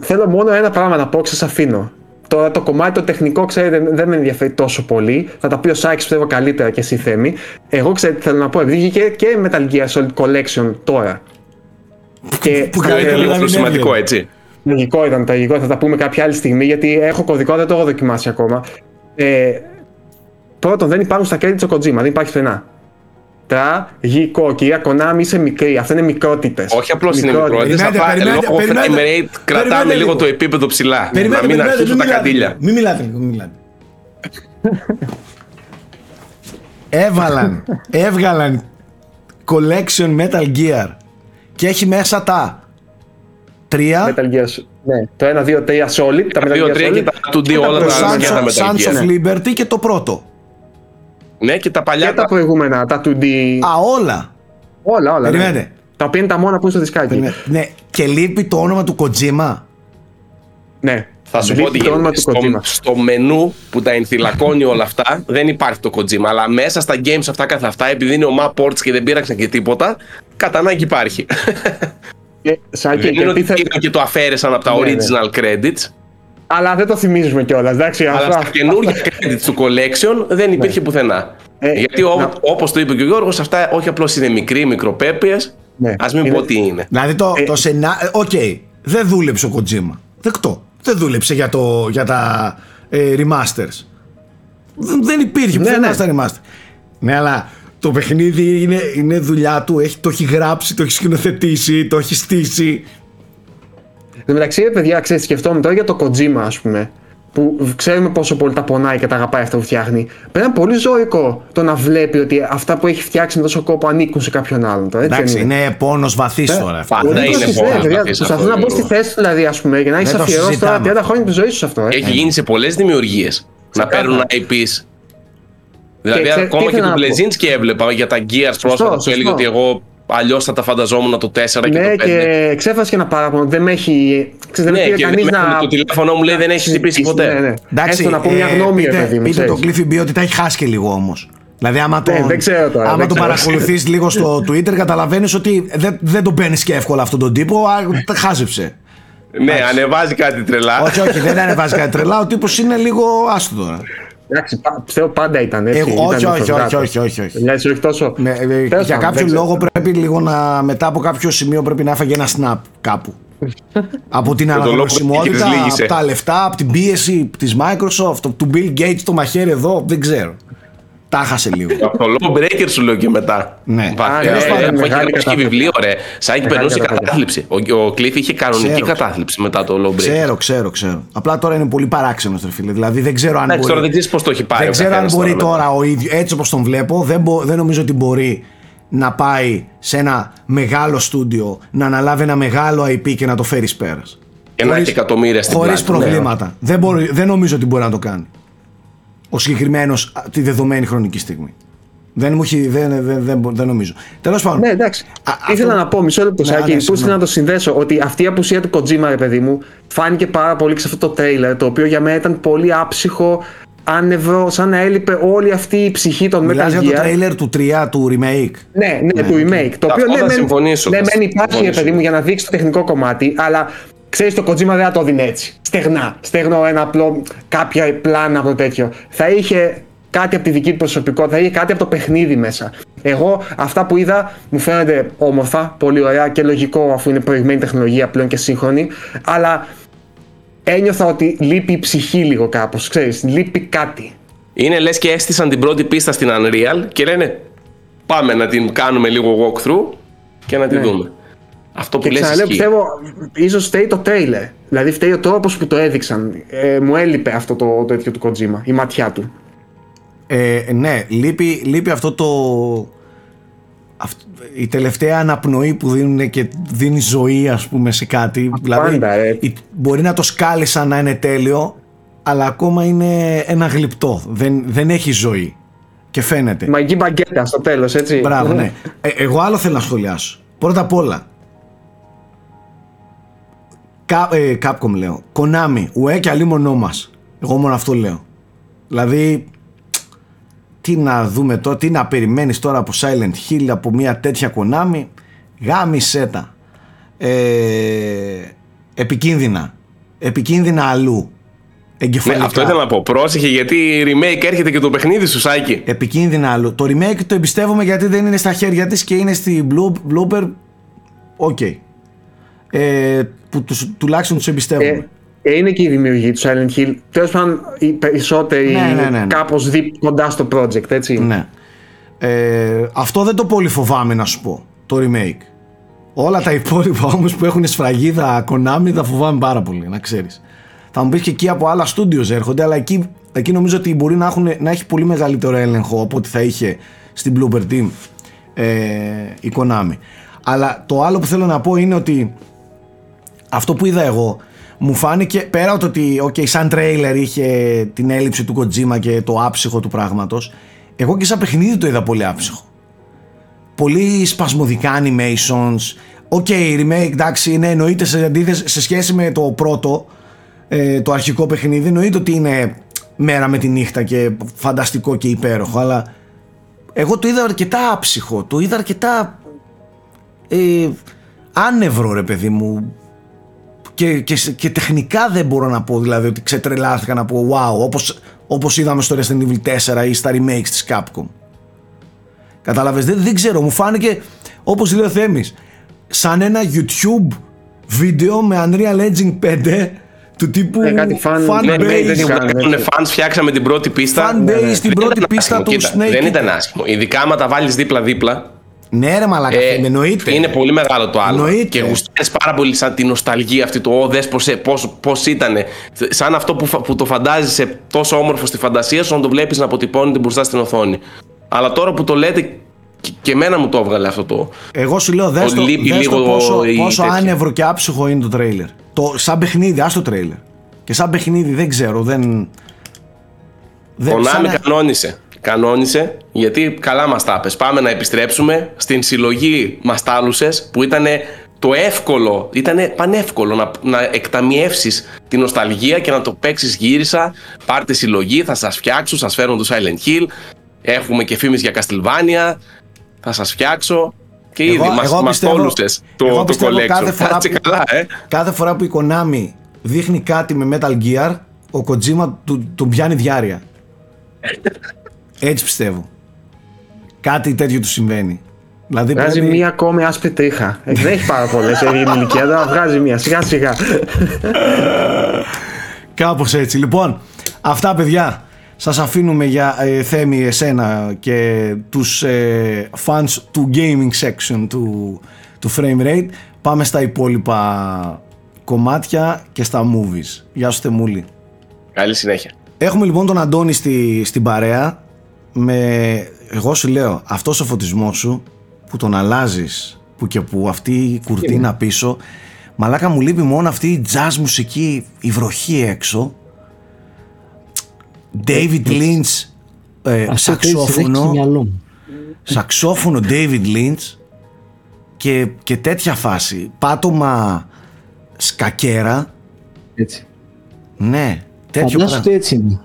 Θέλω μόνο ένα πράγμα να πω και σα αφήνω. Τώρα το κομμάτι το τεχνικό, ξέρετε, δεν με ενδιαφέρει τόσο πολύ. Θα τα πει ο Σάκης, πιστεύω καλύτερα και εσύ Θέμη. Εγώ ξέρετε, θέλω να πω, επειδή βγήκε και Metal Gear Solid Collection τώρα. Και που ήταν λίγο σημαντικό, έτσι. Λογικό ήταν, τραγικό, θα τα πούμε κάποια άλλη στιγμή, γιατί έχω κωδικό, δεν το έχω δοκιμάσει ακόμα. Ε, πρώτον, δεν υπάρχουν στα credits ο Kojima, δεν υπάρχει πουθενά τραγικό. Κυρία Κονάμι, είσαι μικρή. Αυτά είναι μικρότητες. Όχι απλώς είναι μικρότητες. Απλά λόγω frame rate κρατάμε λίγο το επίπεδο ψηλά. Να μην αρχίσουν τα καντήλια. Μην μιλάτε λίγο, μην μιλάτε. Έβαλαν, έβγαλαν collection Metal Gear και έχει μέσα τα τρία. Metal Gear, ναι. Το 1, 2, 3 Solid. Τα 2, 3 και τα 2D όλα τα Metal Gear. Sons of Liberty και το πρώτο. Ναι, και τα παλιά. Και τα προηγούμενα, τα 2D. Α, όλα. Όλα, όλα. Ναι. Τα οποία είναι τα μόνα που είναι στο δισκάκι. Ναι, και λείπει το όνομα του Kojima. Ναι. Θα σου πω ότι στο, στο μενού που τα ενθυλακώνει όλα αυτά δεν υπάρχει το Kojima. Αλλά μέσα στα games αυτά καθ' αυτά, επειδή είναι ο Ports και δεν πήραξαν και τίποτα, κατά ανάγκη υπάρχει. Και, δεν είναι ότι και το αφαίρεσαν από τα ναι, ναι. original credits. Αλλά δεν το θυμίζουμε κιόλας. Αλλά στα καινούργια credits του collection δεν υπήρχε ναι. πουθενά. Ε, Γιατί να... όπως το είπε και ο Γιώργος, αυτά όχι απλώς είναι μικροί, μικροπρέπειες. Ναι. Α μην είναι... πω τι είναι. Δηλαδή το, ε, το σενά... Ε, OK, okay, δεν δούλεψε ο Kojima. Δεκτό. Δεν δούλεψε για, το, για τα ε, remasters. Δεν υπήρχε ναι, πουθενά ναι. στα remasters. Ναι, αλλά το παιχνίδι είναι, είναι δουλειά του. Έχει, το έχει γράψει, το έχει σκηνοθετήσει, το έχει στήσει. Εν μεταξύ, παιδιά, ξέρετε, σκεφτόμουν τώρα για το Kojima, ας πούμε, που ξέρουμε πόσο πολύ τα πονάει και τα αγαπάει αυτό που φτιάχνει. Πρέπει πολύ ζωικό το να βλέπει ότι αυτά που έχει φτιάξει με τόσο κόπο ανήκουν σε κάποιον άλλον. Τώρα, έτσι Εντάξει, είναι, είναι πόνος βαθύς ε, τώρα. Πάντα είναι πόνος βαθύς. Προσπαθεί να μπω στη θέση τους, δηλαδή, ας πούμε, για να έχει αφιερώσει τώρα 30 χρόνια της ζωής σου αυτό. Ε. Έχει γίνει σε πολλές δημιουργίες να παίρνουν IPs. Δηλαδή, ακόμα και του Πλεζίνσκι έβλεπα για τα Gears πρόσφατα που έλεγε ότι εγώ Αλλιώς θα τα φανταζόμουν το 4 και ναι, το 5. Ναι, και ξέφασες και ένα παράπονο. Δεν με έχει. Ξέρεις, ναι, δεν κανείς να. Το τηλέφωνο μου λέει δεν έχει χτυπήσει ποτέ. Ναι, ναι. Εντάξει, Έστω να πω μια ε, γνώμη, πείτε, παιδί μου. Πείτε το Cliffy B ότι τα έχει χάσει και λίγο όμως. Δηλαδή, άμα το, ναι, δεν ξέρω τώρα, άμα το παρακολουθείς λίγο στο Twitter, καταλαβαίνεις ότι δεν, δεν τον παίρνεις και εύκολα αυτόν τον τύπο. Τα χάζεψε. Ναι, ανεβάζει κάτι τρελά. Όχι, όχι, δεν ανεβάζει κάτι τρελά. Ο τύπος είναι λίγο άστο τώρα. Εντάξει, πιστεύω πάντα ήταν έτσι. Εγώ, όχι, όχι, όχι, όχι, όχι, όχι. όχι τόσο. Ναι, ε, για κάποιο λόγο πρέπει λίγο να. μετά από κάποιο σημείο πρέπει να έφαγε ένα snap κάπου. από την αναγνωρισιμότητα, από τα λεφτά, από την πίεση της Microsoft, του Bill Gates το μαχαίρι εδώ, δεν ξέρω. Τα χάσε λίγο. Από το Law Breaker σου λέω και μετά. Ναι. Έχει βιβλίο, ρε. Σαν περνούσε κατάθλιψη. Ο Κλειφ είχε κανονική κατάθλιψη μετά το Law Breaker. Ξέρω, ξέρω, ξέρω. Απλά τώρα είναι πολύ παράξενος, ρε φίλε. Δηλαδή δεν ξέρω αν. μπορεί... τώρα δεν ξέρεις πώς το έχει πάρει. Δεν ξέρω αν μπορεί τώρα ο ίδιο, έτσι όπως τον βλέπω, δεν, δεν νομίζω ότι μπορεί να πάει σε ένα μεγάλο στούντιο να αναλάβει ένα μεγάλο IP και να το φέρει πέρας. Και να έχει εκατομμύρια στην Χωρίς προβλήματα. Δεν, μπορεί, δεν νομίζω ότι μπορεί να το κάνει ο συγκεκριμένος τη δεδομένη χρονική στιγμή. Δεν μου έχει, δεν, δεν, δεν, δεν νομίζω. Τέλος πάντων. Ναι, εντάξει. Α, Ήθελα αυτό... να πω μισό λεπτό, ναι, Σάκη, ναι, να το συνδέσω ότι αυτή η απουσία του Kojima, ρε παιδί μου, φάνηκε πάρα πολύ σε αυτό το τρέιλερ, το οποίο για μένα ήταν πολύ άψυχο, άνευρο, σαν να έλειπε όλη αυτή η ψυχή των Metal Gear. για το τρέιλερ του 3 του remake. Ναι, ναι, ναι του remake. Το οποίο ναι, ναι, μεν υπάρχει, ρε παιδί μου, για να δείξει το τεχνικό κομμάτι, αλλά Ξέρεις, το Kojima δεν θα το δίνει έτσι. Στεγνά. Στεγνό ένα απλό, κάποια πλάνα από το τέτοιο. Θα είχε κάτι από τη δική του προσωπικότητα, θα είχε κάτι από το παιχνίδι μέσα. Εγώ αυτά που είδα μου φαίνονται όμορφα, πολύ ωραία και λογικό αφού είναι προηγμένη τεχνολογία πλέον και σύγχρονη. Αλλά ένιωθα ότι λείπει η ψυχή λίγο κάπως. Ξέρεις, λείπει κάτι. Είναι λες και έστησαν την πρώτη πίστα στην Unreal και λένε πάμε να την κάνουμε λίγο walkthrough και να την ναι. δούμε. Αυτό που και λες ισχύει. πιστεύω, ίσως φταίει το τρέιλερ. Δηλαδή φταίει ο τρόπος που το έδειξαν. Ε, μου έλειπε αυτό το, το του Kojima, η ματιά του. Ε, ναι, λείπει, λείπει αυτό το... η τελευταία αναπνοή που δίνουν και δίνει ζωή ας πούμε σε κάτι. δηλαδή, μπορεί να το σκάλισαν να είναι τέλειο, αλλά ακόμα είναι ένα γλυπτό. Δεν, δεν έχει ζωή. Και φαίνεται. Μαγική μπαγκέτα στο τέλος, έτσι. Μπράβο, ναι. Ε, εγώ άλλο θέλω να σχολιάσω. Πρώτα απ' όλα. Κα, ε, Capcom λέω. Konami, ουέ και αλίμονό μας. Εγώ μόνο αυτό λέω. Δηλαδή, τι να δούμε τώρα, τι να περιμένεις τώρα από Silent Hill, από μια τέτοια Konami. Γάμισέ τα. Ε, επικίνδυνα. Επικίνδυνα αλλού. Ναι, αυτό ήθελα να πω. Πρόσεχε γιατί remake έρχεται και το παιχνίδι σου, Σάκη. Επικίνδυνα άλλο. Το remake το εμπιστεύομαι γιατί δεν είναι στα χέρια της και είναι στη Bloober. OK. Okay. Ε, που τους, τουλάχιστον τους εμπιστεύομαι. Ε, ε, είναι και η δημιουργία του Silent Hill. Τέλος πάντων, οι περισσότεροι ναι, ναι, ναι, ναι. κάπως κοντά στο project, έτσι. Ναι. Ε, αυτό δεν το πολύ φοβάμαι να σου πω. Το remake. Όλα τα υπόλοιπα όμως που έχουν σφραγίδα Konami τα φοβάμαι πάρα πολύ, να ξέρεις. Θα μου πεις και εκεί από άλλα studios έρχονται, αλλά εκεί, εκεί νομίζω ότι μπορεί να, έχουν, να έχει πολύ μεγαλύτερο έλεγχο από ό,τι θα είχε στην Blooper Team ε, η Konami. Αλλά το άλλο που θέλω να πω είναι ότι αυτό που είδα εγώ μου φάνηκε πέρα από το ότι okay, σαν τρέιλερ είχε την έλλειψη του Kojima και το άψυχο του πράγματος εγώ και σαν παιχνίδι το είδα πολύ άψυχο. Πολύ σπασμωδικά animations. OK, okay, remake εντάξει είναι εννοείται σε αντίθεση σε σχέση με το πρώτο ε, το αρχικό παιχνίδι εννοείται ότι είναι μέρα με τη νύχτα και φανταστικό και υπέροχο αλλά εγώ το είδα αρκετά άψυχο το είδα αρκετά ε, άνευρο ρε παιδί μου και, και, και τεχνικά δεν μπορώ να πω δηλαδή ότι ξετρελάθηκα να πω wow όπως, όπως είδαμε στο Resident Evil 4 ή στα remakes της Capcom κατάλαβες δεν, δεν ξέρω μου φάνηκε όπως λέει ο Θέμης σαν ένα YouTube βίντεο με Unreal Engine 5 του τύπου ε, κάτι fan, fan ναι, base. Δεν fans, φτιάξαμε την πρώτη πίστα. Fan base, την πρώτη πίστα του Snake. Δεν ήταν άσχημο. Ειδικά άμα τα βάλεις δίπλα-δίπλα. Ναι, ρε μαλάκα, ε, εννοείται. Είναι πολύ μεγάλο το άλλο. Εννοείται. Και γουστάρεις πάρα πολύ σαν την νοσταλγία αυτή του Ω, δες πώς, πώς, πώς ήταν. Σαν αυτό που, που το φαντάζεσαι τόσο όμορφο στη φαντασία σου, να το βλέπεις να αποτυπώνεται μπροστά στην οθόνη. Αλλά τώρα που το λέτε και εμένα μου το έβγαλε αυτό το. Εγώ σου λέω, δες το, δες το πόσο, πόσο άνευρο και άψυχο είναι το τρέιλερ. Το, σαν παιχνίδι, ας το τρέιλερ. Και σαν παιχνίδι δεν ξέρω, δεν. δεν Konami κανόνισε. Κανόνισε γιατί καλά μας τα πες. Πάμε να επιστρέψουμε στην συλλογή μαστάλουσε που ήταν το εύκολο, ήταν πανεύκολο να, να εκταμιεύσεις την νοσταλγία και να το παίξεις γύρισα. Πάρτε συλλογή, θα σας φτιάξω, σας φέρω το Silent Hill. Έχουμε και φήμες για Castlevania. Θα σας φτιάξω. Και ήδη εγώ, μας, εγώ μας πιστεύω, το, εγώ το collection. Κάθε φορά, που, καλά, ε. κάθε φορά που η Konami δείχνει κάτι με Metal Gear, ο Kojima του, του πιάνει διάρκεια. Έτσι πιστεύω. Κάτι τέτοιο του συμβαίνει. Δηλαδή βγάζει πρέπει... μία ακόμη άσπρη τρίχα. Ε, δεν έχει πάρα πολλές σε ηλικία, αλλά βγάζει μία σιγά σιγά. Κάπως έτσι. Λοιπόν, αυτά παιδιά. Σας αφήνουμε για ε, Θέμη εσένα και τους ε, fans του gaming section του, του Frame Rate. Πάμε στα υπόλοιπα κομμάτια και στα movies. Γεια σου Θεμούλη. Καλή συνέχεια. Έχουμε λοιπόν τον Αντώνη στη, στην παρέα με, εγώ σου λέω, αυτός ο φωτισμός σου που τον αλλάζεις που και που αυτή η κουρτίνα πίσω μαλάκα μου λείπει μόνο αυτή η jazz μουσική η βροχή έξω. David Lynch ε, σαξόφωνο. σαξόφωνο David Lynch και, και τέτοια φάση. Πάτωμα σκακέρα. Έτσι. Ναι τέτοιο πράγμα. έτσι είναι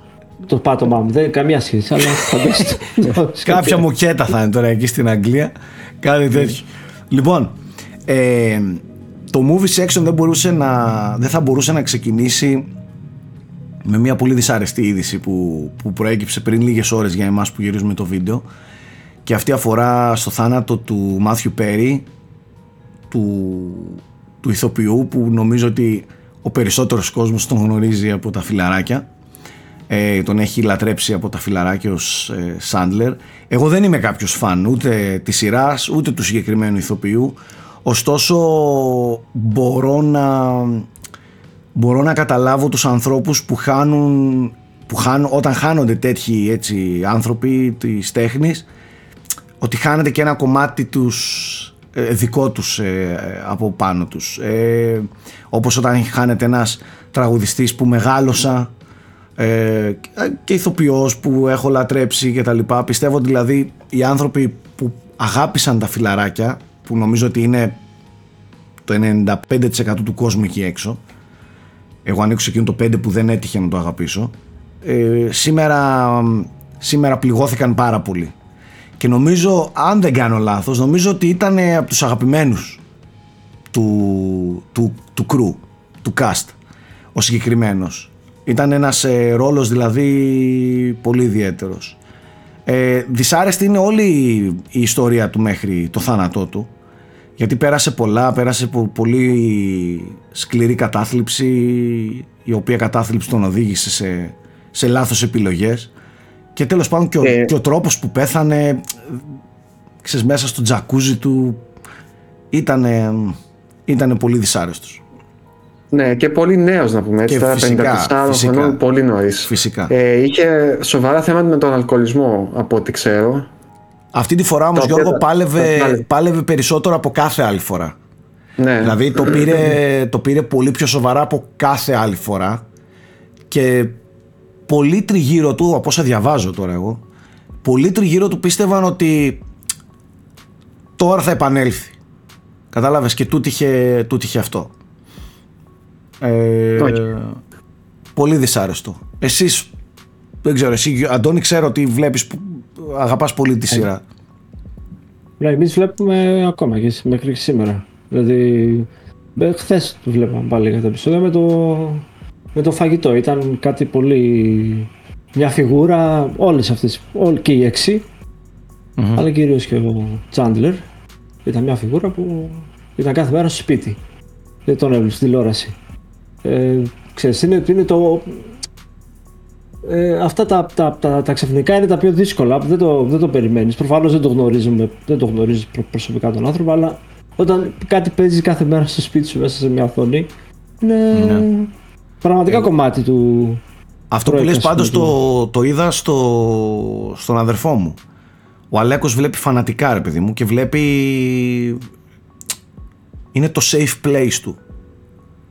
το πάτωμά μου. Δεν καμία σχέση αλλά κάποια μοκέτα θα είναι τώρα εκεί στην Αγγλία. Κάτι τέτοιο. Λοιπόν ε, το movie section δεν, μπορούσε να, δεν θα μπορούσε να ξεκινήσει με μια πολύ δυσάρεστη είδηση που, που προέκυψε πριν λίγες ώρες για εμάς που γυρίζουμε το βίντεο. Και αυτή αφορά στο θάνατο του Μάθιου Πέρι του, του ηθοποιού που νομίζω ότι ο περισσότερος κόσμος τον γνωρίζει από τα φιλαράκια ε, τον έχει λατρέψει από τα φιλαράκια ως ε, Σάντλερ. Εγώ δεν είμαι κάποιος φαν ούτε της σειράς ούτε του συγκεκριμένου ηθοποιού. Ωστόσο μπορώ να μπορώ να καταλάβω τους ανθρώπους που χάνουν, που χάνουν όταν χάνονται τέτοιοι έτσι, άνθρωποι της τέχνης ότι χάνεται και ένα κομμάτι τους ε, δικό τους ε, από πάνω τους. Ε, όπως όταν χάνεται ένας τραγουδιστής που μεγάλωσα ε, και ηθοποιός που έχω λατρέψει και τα λοιπά. Πιστεύω δηλαδή οι άνθρωποι που αγάπησαν τα φιλαράκια που νομίζω ότι είναι το 95% του κόσμου εκεί έξω εγώ ανήκω σε εκείνο το 5 που δεν έτυχε να το αγαπήσω ε, σήμερα, σήμερα πληγώθηκαν πάρα πολύ και νομίζω αν δεν κάνω λάθος νομίζω ότι ήταν από τους αγαπημένους του, του, του crew, του cast ο συγκεκριμένος ήταν ένας ε, ρόλος δηλαδή πολύ ιδιαίτερος ε, δυσάρεστη είναι όλη η ιστορία του μέχρι το θάνατό του γιατί πέρασε πολλά, πέρασε πολύ σκληρή κατάθλιψη η οποία κατάθλιψη τον οδήγησε σε, σε λάθος επιλογές και τέλος πάντων και ο, ε. και ο τρόπος που πέθανε ξέρεις, μέσα στο τζακούζι του ήταν, ήτανε πολύ δυσάρεστος. Ναι, και πολύ νέος να πούμε έτσι. Τώρα 54 χρονών, πολύ νωρίς. Φυσικά. Ε, είχε σοβαρά θέματα με τον αλκοολισμό, από ό,τι ξέρω. Αυτή τη φορά όμως Γιώργο πάλευε, πάλευε περισσότερο από κάθε άλλη φορά. Ναι. Δηλαδή το πήρε, το πήρε πολύ πιο σοβαρά από κάθε άλλη φορά και πολύ τριγύρω του, από όσα διαβάζω τώρα εγώ, πολύ τριγύρω του πίστευαν ότι τώρα θα επανέλθει. Κατάλαβες; Και τούτο είχε, είχε αυτό. Ε, Πολύ δυσάρεστο. Εσείς, δεν ξέρω, εσύ Αντώνη ξέρω ότι βλέπεις, αγαπάς πολύ τη σειρά. Ναι, εμείς βλέπουμε ακόμα και μέχρι σήμερα. Δηλαδή, χθες το βλέπαμε πάλι για τα επεισόδια με το, με το φαγητό. Ήταν κάτι πολύ... Μια φιγούρα, όλες αυτές, όλοι και οι εξι αλλά κυρίως και ο Τσάντλερ. Ήταν μια φιγούρα που ήταν κάθε μέρα στο σπίτι. Δεν τον έβλεπες στη τηλεόραση. Ε, ξέρεις, είναι, είναι το... Ε, αυτά τα, τα, τα, τα, ξαφνικά είναι τα πιο δύσκολα, δεν το, δεν το περιμένεις. Προφανώς δεν το γνωρίζουμε, δεν το γνωρίζεις προσωπικά τον άνθρωπο, αλλά όταν κάτι παίζει κάθε μέρα στο σπίτι σου μέσα σε μια οθόνη, είναι ναι. πραγματικά ε, κομμάτι του... Αυτό που λες πάντως το, το είδα στο, στον αδερφό μου. Ο Αλέκος βλέπει φανατικά ρε παιδί μου και βλέπει... Είναι το safe place του.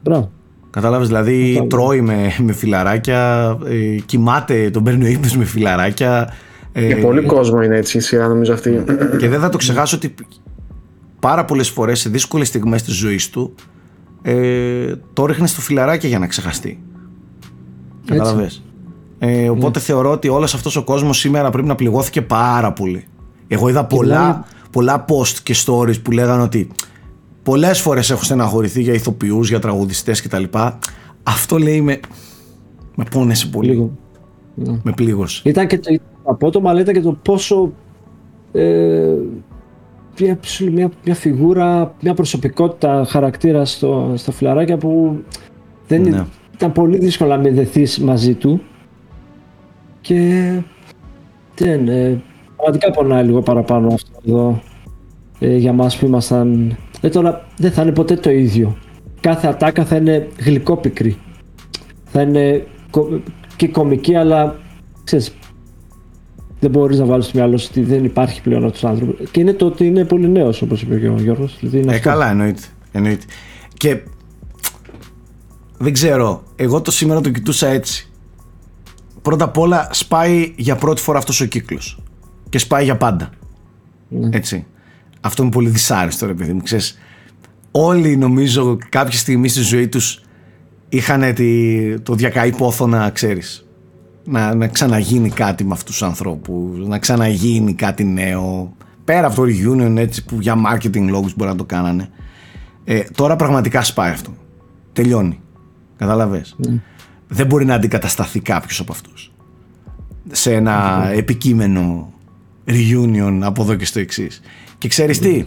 Μπράβο. Κατάλαβες, δηλαδή τρώει με, με φιλαράκια, ε, κοιμάται, τον παίρνει ο ύπνος με φιλαράκια. Ε, Για πολύ κόσμο είναι έτσι η σειρά, νομίζω αυτή. Και δεν θα το ξεχάσω ότι πάρα πολλές φορές σε δύσκολες στιγμές της ζωής του ε, το ρίχνε στο φιλαράκι για να ξεχαστεί. Κατάλαβες. Ε, οπότε ναι. θεωρώ ότι όλος αυτός ο κόσμος σήμερα πρέπει να πληγώθηκε πάρα πολύ. Εγώ είδα πολλά, πολλά post και stories που λέγανε ότι Πολλές φορές έχω στεναχωρηθεί για ηθοποιούς, για τραγουδιστές κτλ. Αυτό λέει με. Με πόνεσε πολύ. Ναι. Με πλήγωσε. Ήταν και το απότομα, αλλά ήταν και το πόσο. Ε, μια, μια, μια φιγούρα, μια προσωπικότητα χαρακτήρα στο, στα φιλαράκια που δεν ναι. ήταν πολύ δύσκολο να με δεθείς μαζί του και δεν, ε, πραγματικά πονάει λίγο παραπάνω αυτό εδώ ε, για μας που ήμασταν ε, τώρα δεν θα είναι ποτέ το ίδιο. Κάθε ατάκα θα είναι γλυκόπικρη. Θα είναι και κομική, αλλά ξέρεις, δεν μπορείς να βάλεις στο μυαλό σου ότι δεν υπάρχει πλέον αυτός ο άνθρωπος. Και είναι το ότι είναι πολύ νέος, όπως είπε και ο Γιώργος. Δηλαδή ε, καλά, εννοείται. εννοείται. Και δεν ξέρω, εγώ το σήμερα το κοιτούσα έτσι. Πρώτα απ' όλα σπάει για πρώτη φορά αυτός ο κύκλος και σπάει για πάντα. Ναι. Έτσι. Αυτό είναι πολύ δυσάρεστο ρε παιδί μου. Ξέρεις, όλοι νομίζω κάποια στιγμή στη ζωή τους είχαν το διακαεί πόθο να ξέρεις. Να, να ξαναγίνει κάτι με αυτούς τους ανθρώπους να ξαναγίνει κάτι νέο. Πέρα από το reunion έτσι που για marketing λόγους μπορεί να το κάνανε. Ε, τώρα πραγματικά σπάει αυτό. Τελειώνει. Καταλαβες. Ναι. δεν μπορεί να αντικατασταθεί κάποιος από αυτούς. Σε ένα επικείμενο reunion από εδώ και στο εξής. Και ξέρεις τι,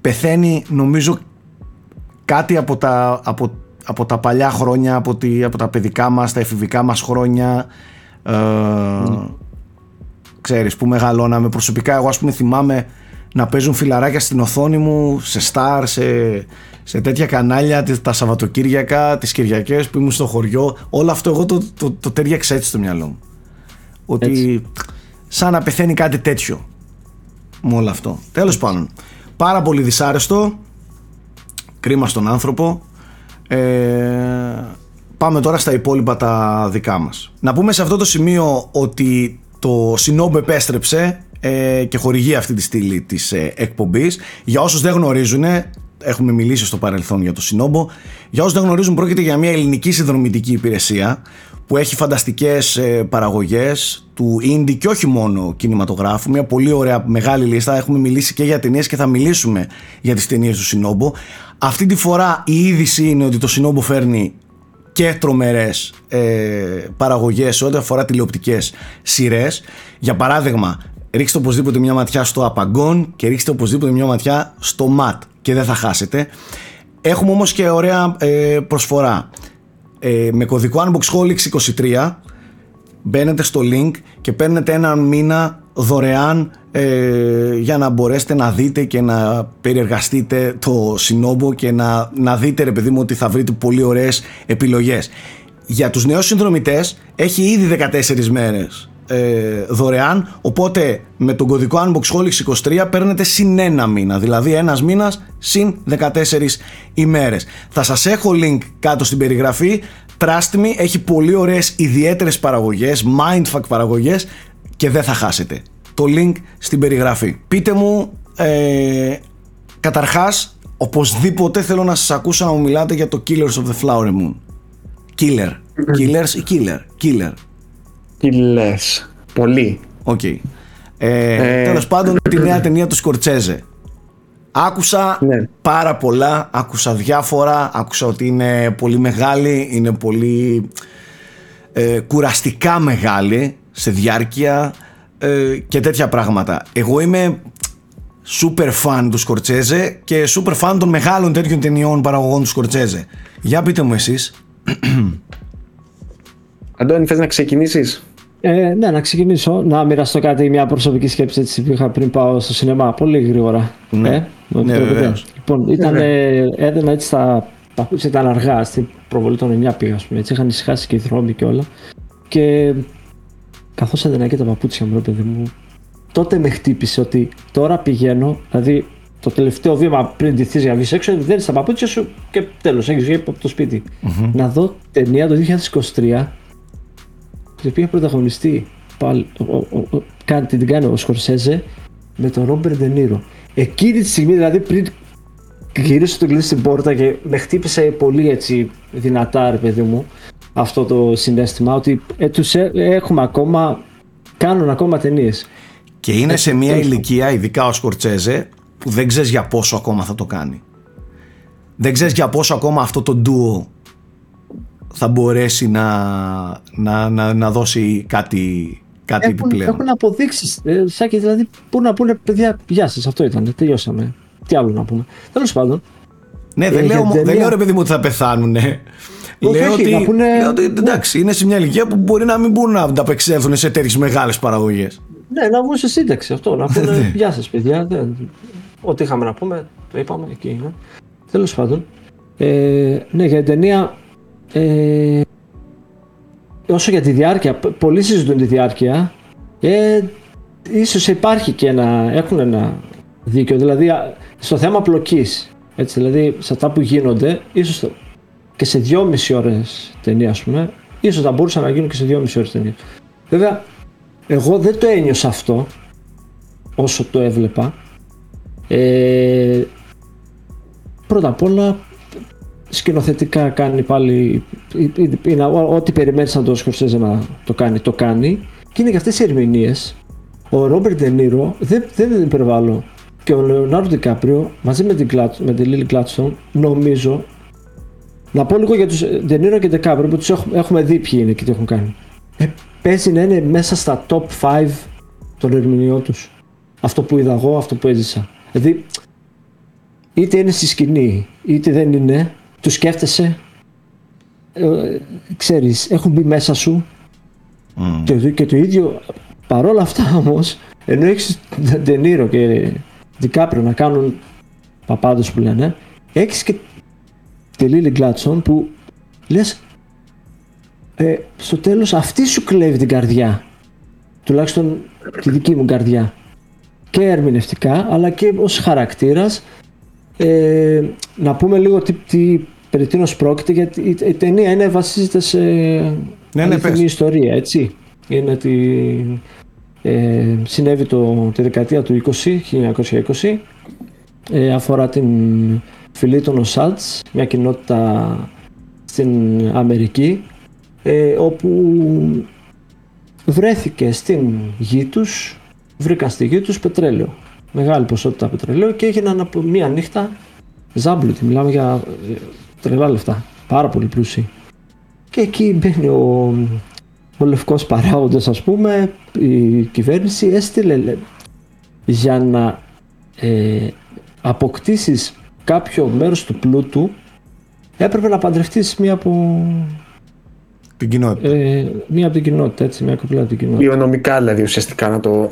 πεθαίνει νομίζω κάτι από τα, από, από τα παλιά χρόνια, από, τη, από τα παιδικά μας, τα εφηβικά μας χρόνια. Ε, mm. Ξέρεις, που μεγαλώναμε προσωπικά. Εγώ ας πούμε θυμάμαι να παίζουν φιλαράκια στην οθόνη μου, σε Star, σε, σε τέτοια κανάλια τα Σαββατοκύριακα, τις Κυριακές που ήμουν στο χωριό. Όλο αυτό εγώ το, το, το, τέριαξα έτσι στο μυαλό μου. Ότι σαν να πεθαίνει κάτι τέτοιο με όλο αυτό. Τέλος πάντων, πάρα πολύ δυσάρεστο, κρίμα στον άνθρωπο. Ε, πάμε τώρα στα υπόλοιπα τα δικά μας. Να πούμε σε αυτό το σημείο ότι το Sinobu επέστρεψε ε, και χορηγεί αυτή τη στήλη της ε, εκπομπής. Για όσους δεν γνωρίζουν, έχουμε μιλήσει στο παρελθόν για το Sinobu, για όσους δεν γνωρίζουν πρόκειται για μια ελληνική συνδρομητική υπηρεσία που έχει φανταστικές ε, παραγωγές του indie και όχι μόνο κινηματογράφου, μια πολύ ωραία μεγάλη λίστα, έχουμε μιλήσει και για ταινίες και θα μιλήσουμε για τις ταινίες του Sinobu. Αυτή τη φορά η είδηση είναι ότι το Sinobu φέρνει και τρομερές ε, παραγωγές ό,τι αφορά τηλεοπτικές σειρές. Για παράδειγμα, ρίξτε οπωσδήποτε μια ματιά στο Απαγκόν και ρίξτε οπωσδήποτε μια ματιά στο Ματ και δεν θα χάσετε. Έχουμε όμως και ωραία ε, προσφορά. Ε, με κωδικό UnboxHolics23 μπαίνετε στο link και παίρνετε ένα μήνα δωρεάν ε, για να μπορέσετε να δείτε και να περιεργαστείτε το συνόμπο και να, να δείτε ρε παιδί μου ότι θα βρείτε πολύ ωραίες επιλογές. Για τους νέους συνδρομητές έχει ήδη 14 μέρες ε, δωρεάν. Οπότε με τον κωδικό UnboxHolics23 παίρνετε συν ένα μήνα. Δηλαδή ένας μήνας συν 14 ημέρες. Θα σας έχω link κάτω στην περιγραφή. Trust me έχει πολύ ωραίες ιδιαίτερες παραγωγές mindfuck παραγωγές και δεν θα χάσετε. Το link στην περιγραφή. Πείτε μου ε, καταρχάς οπωσδήποτε θέλω να σας ακούσω να μου μιλάτε για το Killers of the Flower Moon. Killer. Killers ή Killer. Killer τι λες. Πολύ. OK. Okay. Ε, ε, Τέλος πάντων, τη νέα ταινία του Σκορτσέζε. Άκουσα ναι. πάρα πολλά, άκουσα διάφορα, άκουσα ότι είναι πολύ μεγάλη, είναι πολύ ε, κουραστικά μεγάλη σε διάρκεια ε, και τέτοια πράγματα. Εγώ είμαι super fan του Σκορτσέζε και super fan των μεγάλων τέτοιων ταινιών παραγωγών του Σκορτσέζε. Για πείτε μου εσείς. Αντώνη, θες να ξεκινήσεις; Ε, ναι, να ξεκινήσω. Να μοιραστώ κάτι, μια προσωπική σκέψη έτσι, που είχα πριν πάω στο σινεμά. Πολύ γρήγορα. Ναι, ε, ναι Λοιπόν, ήταν, ε, έδαινα έτσι τα παπούτσια, ήταν αργά. Στην προβολή των 9 πήγα, πούμε. Έτσι, είχαν ησυχάσει και οι δρόμοι και όλα. Και καθώς έδαινα και τα παπούτσια μου, παιδί μου, τότε με χτύπησε ότι τώρα πηγαίνω, δηλαδή το τελευταίο βήμα πριν ντυθείς για να βγεις έξω, δεν τα παπούτσια σου και τέλος, έχεις βγει από το σπιτι Να δω ταινία το 2023 την οποία πρωταγωνιστεί πάλι, ο, ο, ο, την κάνει ο Σκορσέζε με τον Ρόμπερ Ντενίρο. Εκείνη τη στιγμή, δηλαδή πριν γυρίσω το κλείσει στην πόρτα και με χτύπησε πολύ έτσι δυνατά, ρε παιδί μου, αυτό το συνέστημα ότι ε, τους ε, έχουμε ακόμα, κάνουν ακόμα ταινίες. Και είναι σε μια ηλικία, ειδικά ο Σκορτσέζε, που δεν ξέρεις για πόσο ακόμα θα το κάνει. Δεν ξέρεις για πόσο ακόμα αυτό το ντουο θα μπορέσει να, να, να, να δώσει κάτι, κάτι έχουν, επιπλέον. Έχουν αποδείξεις. Ε, Σάκη, δηλαδή, πού να πούνε, παιδιά, γεια σας, αυτό ήταν. Τελειώσαμε. Τι άλλο να πούμε. Τέλος πάντων. Ναι, δεν, ε, λέω, ταινία... δεν λέω ρε παιδί μου ότι θα πεθάνουν. Ναι. Λέω, ότι, πούνε... λέω ότι εντάξει, είναι σε μια ηλικία που μπορεί να μην μπορούν να ανταπεξέλθουν σε τέτοιες μεγάλες παραγωγές. Ναι, να βγουν σε σύνταξη αυτό. Να πούνε ναι. γεια σας, παιδιά. Ό,τι είχαμε να πούμε, το είπαμε εκεί. Ναι. Τέλος πάντων. Ε, ναι, για την ταινία ε, όσο για τη διάρκεια, πολλοί συζητούν τη διάρκεια, ε, ίσως υπάρχει και ένα, έχουν ένα δίκιο, δηλαδή στο θέμα πλοκής, έτσι, δηλαδή σε αυτά που γίνονται, ίσως και σε δυόμιση ώρες ταινία, ας πούμε, ίσως θα μπορούσαν να γίνουν και σε δυόμιση ώρες ταινία. Βέβαια, εγώ δεν το ένιωσα αυτό, όσο το έβλεπα. Ε, πρώτα απ' όλα σκηνοθετικά κάνει πάλι είναι, ό,τι περιμένεις να το Σκορσέζε να το κάνει, το κάνει. Και είναι και αυτές οι ερμηνείες. Ο Ρόμπερτ Ντενίρο δεν, δεν υπερβάλλω. Και ο Λεωνάρντο Δικάπριο μαζί με την, με την Λίλι Κλάτστον νομίζω να πω λίγο για τους Ντενίρο και Δικάπριο που τους έχουμε, έχουμε δει ποιοι είναι και τι έχουν κάνει. Ε, παίζει να είναι μέσα στα top 5 των ερμηνεών τους. Αυτό που είδα εγώ, αυτό που έζησα. Δηλαδή είτε είναι στη σκηνή είτε δεν είναι τους σκέφτεσαι, ε, ξέρεις, έχουν μπει μέσα σου. Mm. και, και, το ίδιο, παρόλα αυτά όμως, ενώ έχεις Ντενίρο και Δικάπριο να κάνουν παπάδες που λένε, έχεις και τη Λίλι Γκλάτσον που λες ε, στο τέλος αυτή σου κλέβει την καρδιά. Τουλάχιστον τη δική μου καρδιά. Και ερμηνευτικά αλλά και ως χαρακτήρας ε, να πούμε λίγο τι, τι περί τίνος πρόκειται γιατί η, η ταινία είναι, βασίζεται σε ναι, ναι, ιστορία, έτσι. Είναι ότι ε, συνέβη το, τη δεκαετία του 20, 1920, ε, αφορά την φυλή των Οσάτς, μια κοινότητα στην Αμερική, ε, όπου βρέθηκε στην γη τους, βρήκαν στη γη τους πετρέλαιο, μεγάλη ποσότητα πετρελαίου και έγιναν από μία νύχτα ζάμπλουτοι, μιλάμε για ε, τρελά λεφτά, πάρα πολύ πλούσιοι. Και εκεί μπαίνει ο, ο λευκός παράγοντας ας πούμε, η κυβέρνηση έστειλε για να ε, αποκτήσεις κάποιο μέρος του πλούτου έπρεπε να παντρευτείς μία από την κοινότητα. Ε, μία από την κοινότητα, έτσι, μία κοπλά από την κοινότητα. Κληρονομικά δηλαδή ουσιαστικά να το,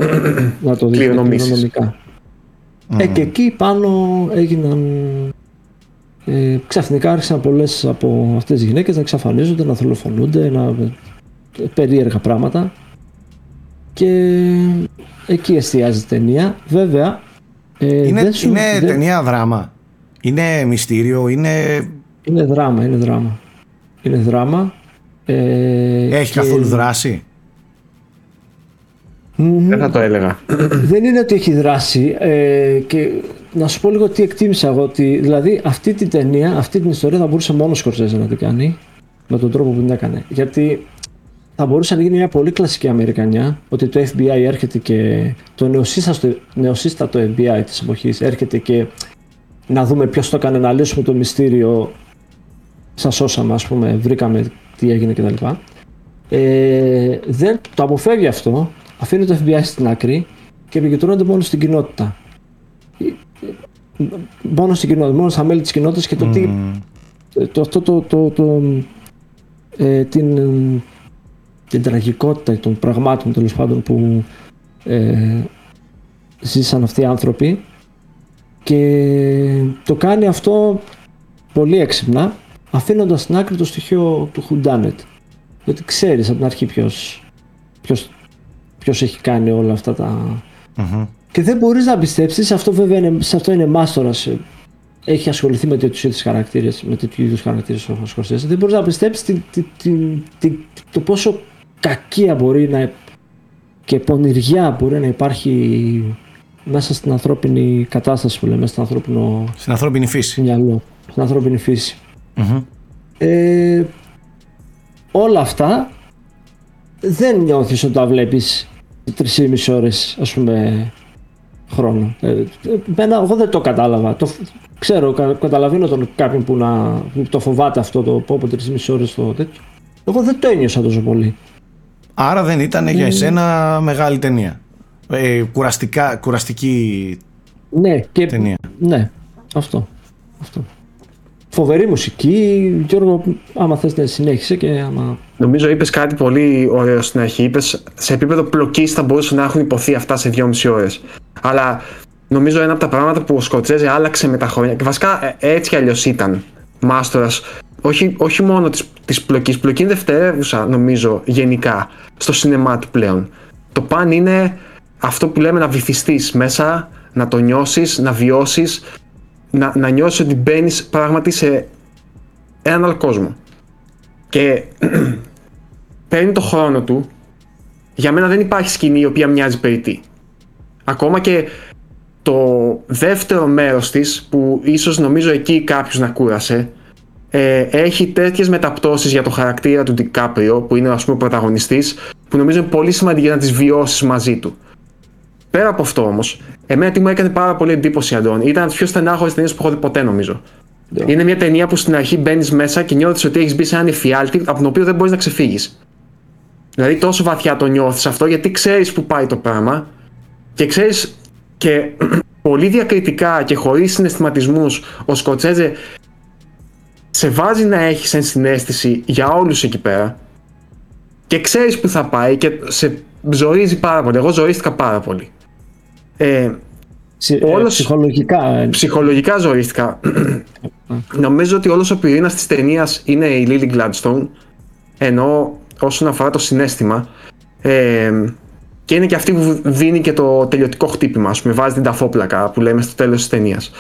να το κληρονομήσεις. Mm. Ε, και εκεί πάνω έγιναν ε, ξαφνικά άρχισαν πολλές από αυτές τις γυναίκες να εξαφανίζονται, να δολοφονούνται, να... περίεργα πράγματα και εκεί εστιάζει η ταινία. Βέβαια, ε, είναι, σου, είναι δεν... ταινία δράμα. Είναι μυστήριο, είναι... Είναι δράμα, είναι δράμα. Είναι δράμα. Ε, Έχει και... καθόλου δράση. Δεν θα το έλεγα. Δεν είναι ότι έχει δράση ε, και να σου πω λίγο τι εκτίμησα εγώ. Ότι, δηλαδή αυτή την ταινία, αυτή την ιστορία θα μπορούσε μόνο ο Σκορσέζε να την κάνει με τον τρόπο που την έκανε. Γιατί θα μπορούσε να γίνει μια πολύ κλασική Αμερικανιά ότι το FBI έρχεται και το νεοσύστατο, νεοσύστατο FBI της εποχής έρχεται και να δούμε ποιος το έκανε να λύσουμε το μυστήριο σαν σώσαμε ας πούμε, βρήκαμε τι έγινε κτλ. Ε, δεν το αποφεύγει αυτό, αφήνει το FBI στην άκρη και επικεντρώνονται μόνο στην κοινότητα. Μόνο στην κοινότητα, μόνο στα μέλη της κοινότητας και το τι το, αυτό το, το, το, ε, την, την τραγικότητα των πραγμάτων τέλος πάντων που ε, ζήσαν αυτοί οι άνθρωποι. Και το κάνει αυτό πολύ έξυπνα αφήνοντας στην άκρη το στοιχείο του Whodunit. Γιατί ξέρεις από την αρχή ποιος, ποιος, ποιος έχει κάνει όλα αυτά τα και δεν μπορείς να πιστέψεις αυτό βέβαια είναι, σε αυτό είναι μάστορας έχει ασχοληθεί με τέτοιους είδους χαρακτήρες, με τέτοιου είδους χαρακτήρες ο Σκορσέζε. Δεν μπορείς να πιστέψεις το πόσο κακία μπορεί να και πονηριά μπορεί να υπάρχει μέσα στην ανθρώπινη κατάσταση που λέμε, στην, ανθρώπινο... στην ανθρώπινη φύση. Μυαλό, στην ανθρώπινη Ε, όλα αυτά δεν νιώθεις όταν τα βλέπεις μισή ώρες ας πούμε χρόνο. Ε, εγώ δεν το κατάλαβα. Το, ξέρω, καταλαβαίνω τον κάποιον που, να, που το φοβάται αυτό το πω από μισή ώρες το τέτοιο. Εγώ δεν το ένιωσα τόσο πολύ. Άρα δεν ήταν για εσένα μεγάλη ταινία. Ε, κουραστικά, κουραστική ναι, και, ταινία. Ναι, αυτό. αυτό. Φοβερή μουσική. Γιώργο, άμα θες να συνέχισε και άμα... Νομίζω είπες κάτι πολύ ωραίο στην αρχή. Είπες σε επίπεδο πλοκής θα μπορούσαν να έχουν υποθεί αυτά σε δυόμιση ώρες. Αλλά νομίζω ένα από τα πράγματα που ο Σκοτσέζε άλλαξε με τα χρόνια και βασικά ε, έτσι κι αλλιώς ήταν μάστορας όχι, όχι μόνο της, της πλοκής, πλοκή είναι δευτερεύουσα νομίζω γενικά στο σινεμά του πλέον. Το παν είναι αυτό που λέμε να βυθιστείς μέσα, να το νιώσεις, να βιώσεις, να, να νιώσεις ότι μπαίνεις πράγματι σε έναν άλλο κόσμο. Και παίρνει το χρόνο του. Για μένα δεν υπάρχει σκηνή η οποία μοιάζει περιττή. Ακόμα και το δεύτερο μέρος της που ίσως νομίζω εκεί κάποιος να κούρασε ε, έχει τέτοιες μεταπτώσεις για το χαρακτήρα του Ντικάπριο που είναι ας πούμε ο πρωταγωνιστής που νομίζω είναι πολύ σημαντική να τις βιώσεις μαζί του. Πέρα από αυτό όμως, εμένα τι μου έκανε πάρα πολύ εντύπωση Αντών, ήταν από τις πιο στενάχωρες ταινίες που έχω δει ποτέ νομίζω. Yeah. Είναι μια ταινία που στην αρχή μπαίνεις μέσα και νιώθεις ότι έχεις μπει σε έναν εφιάλτη από τον οποίο δεν μπορείς να ξεφύγεις. Δηλαδή τόσο βαθιά το νιώθεις αυτό γιατί ξέρεις που πάει το πράγμα και ξέρεις και πολύ διακριτικά και χωρίς συναισθηματισμούς ο Σκοτσέζε σε βάζει να έχεις ενσυναίσθηση για όλους εκεί πέρα και ξέρεις που θα πάει και σε ζορίζει πάρα πολύ. Εγώ ζορίστηκα πάρα πολύ. Ε, όλος, ψυχολογικά. Ε. Ψυχολογικά ζορίστηκα. Νομίζω ότι όλος ο πυρήνας της ταινίας είναι η Lily Gladstone ενώ όσον αφορά το συνέστημα ε, και είναι και αυτή που δίνει και το τελειωτικό χτύπημα, ας πούμε, βάζει την ταφόπλακα που λέμε στο τέλος της ταινίας.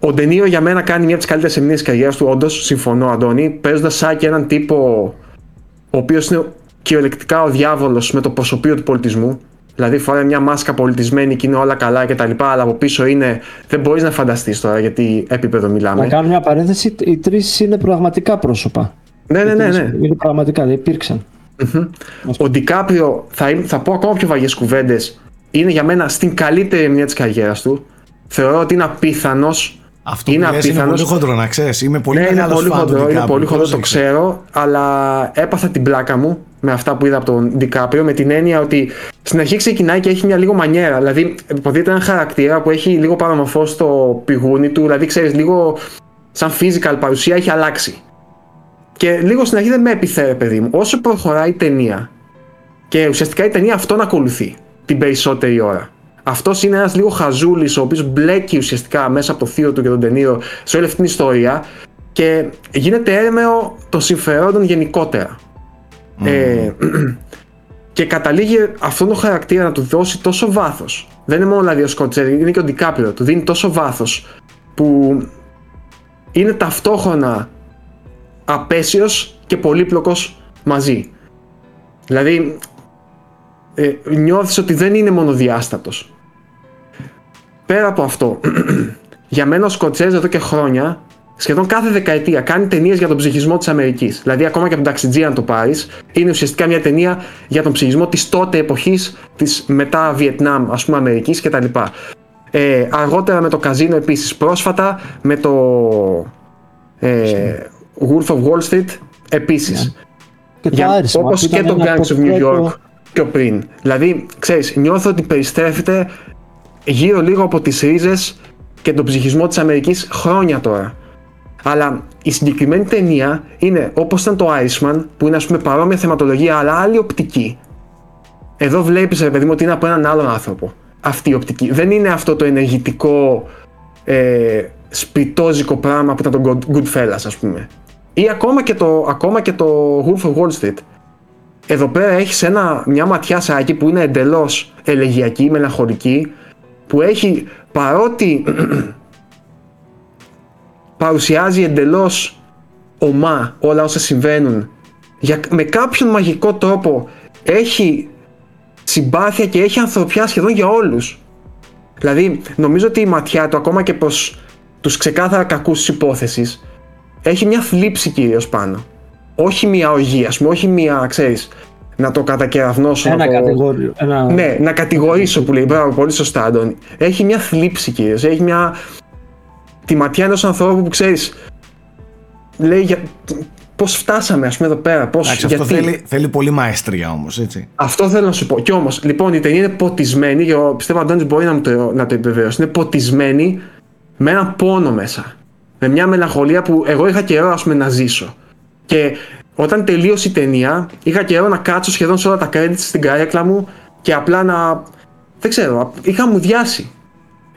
Ο Ντενίο για μένα κάνει μια από τις καλύτερες ερμηνείε της καριέρας του, όντως, συμφωνώ, Αντώνη, παίζοντας σαν και έναν τύπο ο οποίος είναι κυριολεκτικά ο διάβολος με το προσωπείο του πολιτισμού. Δηλαδή φοράει μια μάσκα πολιτισμένη και είναι όλα καλά και τα λοιπά, αλλά από πίσω είναι. Δεν μπορείς να φανταστείς τώρα γιατί επίπεδο μιλάμε. Να κάνω μια παρένθεση. Οι τρεις είναι πραγματικά πρόσωπα. Ναι, ναι, ναι. ναι. Είναι πραγματικά, δεν υπήρξαν. Ο Ντικάπριο, θα, θα πω ακόμα πιο βαγιέ κουβέντες, είναι για μένα στην καλύτερη ερμηνεία της καριέρας του. Θεωρώ ότι είναι απίθανος. Αυτό είναι, απίθανος. είναι πολύ χοντρό να ξέρεις. Είμαι πολύ ναι, είναι πολύ χοντρό, είναι πολύ χοντρό, το ξέρω, αλλά έπαθα την πλάκα μου με αυτά που είδα από τον Ντικάπριο με την έννοια ότι στην αρχή ξεκινάει και έχει μια λίγο μανιέρα. Δηλαδή, υποτίθεται ένα χαρακτήρα που έχει λίγο παραμορφώ στο πηγούνι του, δηλαδή ξέρεις, λίγο σαν physical παρουσία έχει αλλάξει. Και λίγο στην αρχή δεν με επιθέρε, παιδί μου. Όσο προχωράει η ταινία, και ουσιαστικά η ταινία αυτόν ακολουθεί την περισσότερη ώρα. Αυτός είναι ένας λίγο χαζούλης, ο οποίος μπλέκει ουσιαστικά μέσα από το θείο του και τον ταινίο σε όλη αυτή την ιστορία και γίνεται έρμεο των συμφερόντων γενικότερα. Ε, και καταλήγει αυτόν τον χαρακτήρα να του δώσει τόσο βάθος. Δεν είναι μόνο δηλαδή ο Σκοτσέρι, είναι και ο Ντικάπριο. Του δίνει τόσο βάθος που είναι ταυτόχρονα απέσιος και πολύπλοκος μαζί. Δηλαδή, ε, νιώθεις ότι δεν είναι μονοδιάστατος. Πέρα από αυτό, για μένα ο Σκοτσέζ εδώ και χρόνια, σχεδόν κάθε δεκαετία, κάνει ταινίες για τον ψυχισμό της Αμερικής. Δηλαδή, ακόμα και από τον Ταξιτζή, αν το πάρεις, είναι ουσιαστικά μια ταινία για τον ψυχισμό της τότε εποχής της μετά Βιετνάμ, ας πούμε, Αμερικής κτλ. Ε, αργότερα με το Καζίνο επίσης, πρόσφατα με το. Ε, Wolf of Wall Street επίσης. Yeah. Όπως και το Gangs of New York πιο πριν. Δηλαδή, ξέρεις, νιώθω ότι περιστρέφεται γύρω λίγο από τις ρίζες και τον ψυχισμό της Αμερικής χρόνια τώρα. Αλλά η συγκεκριμένη ταινία είναι όπως ήταν το Iceman, που είναι ας πούμε παρόμοια θεματολογία, αλλά άλλη οπτική. Εδώ βλέπεις, ρε παιδί μου, ότι είναι από έναν άλλον άνθρωπο. Αυτή η οπτική. Δεν είναι αυτό το ενεργητικό ε, σπιτόζικο πράγμα που ήταν το Goodfellas, ας πούμε. Ή ακόμα και το, ακόμα και το Wolf of Wall Street. Εδώ πέρα έχεις μια ματιά σάκι που είναι εντελώς ελεγιακή, μελαγχολική, που έχει παρότι παρουσιάζει εντελώς ομά όλα όσα συμβαίνουν, για, με κάποιον μαγικό τρόπο έχει συμπάθεια και έχει ανθρωπιά σχεδόν για όλους. Δηλαδή, νομίζω ότι η ματιά του, ακόμα και προς τους ξεκάθαρα κακούς της υπόθεσης, έχει μια θλίψη κυρίως πάνω. Όχι μια οργή, ας πούμε, όχι μια, ξέρεις, να το κατακεραυνώσω. Ένα να κατηγορείο. Ένα... Ναι, να κατηγορήσω που λέει. Μπράβο, πολύ σωστά, Αντώνη. Έχει μια θλίψη κυρίως. Έχει μια. Τη ματιά ενός ανθρώπου που ξέρεις. Λέει για. Πώς φτάσαμε, ας πούμε, εδώ πέρα. Πώς, Εντάξει, γιατί... Αυτό θέλει, θέλει πολύ μαέστρια όμως, έτσι. Αυτό θέλω να σου πω. Κι όμως, λοιπόν, η ταινία είναι ποτισμένη, και πιστεύω ο Αντώνη μπορεί να, το, να το επιβεβαιώσει. Είναι ποτισμένη με ένα πόνο μέσα με μια μελαγχολία που εγώ είχα καιρό ας πούμε, να ζήσω. Και όταν τελείωσε η ταινία, είχα καιρό να κάτσω σχεδόν σε όλα τα credits στην καρέκλα μου και απλά να. Δεν ξέρω, είχα μου διάσει.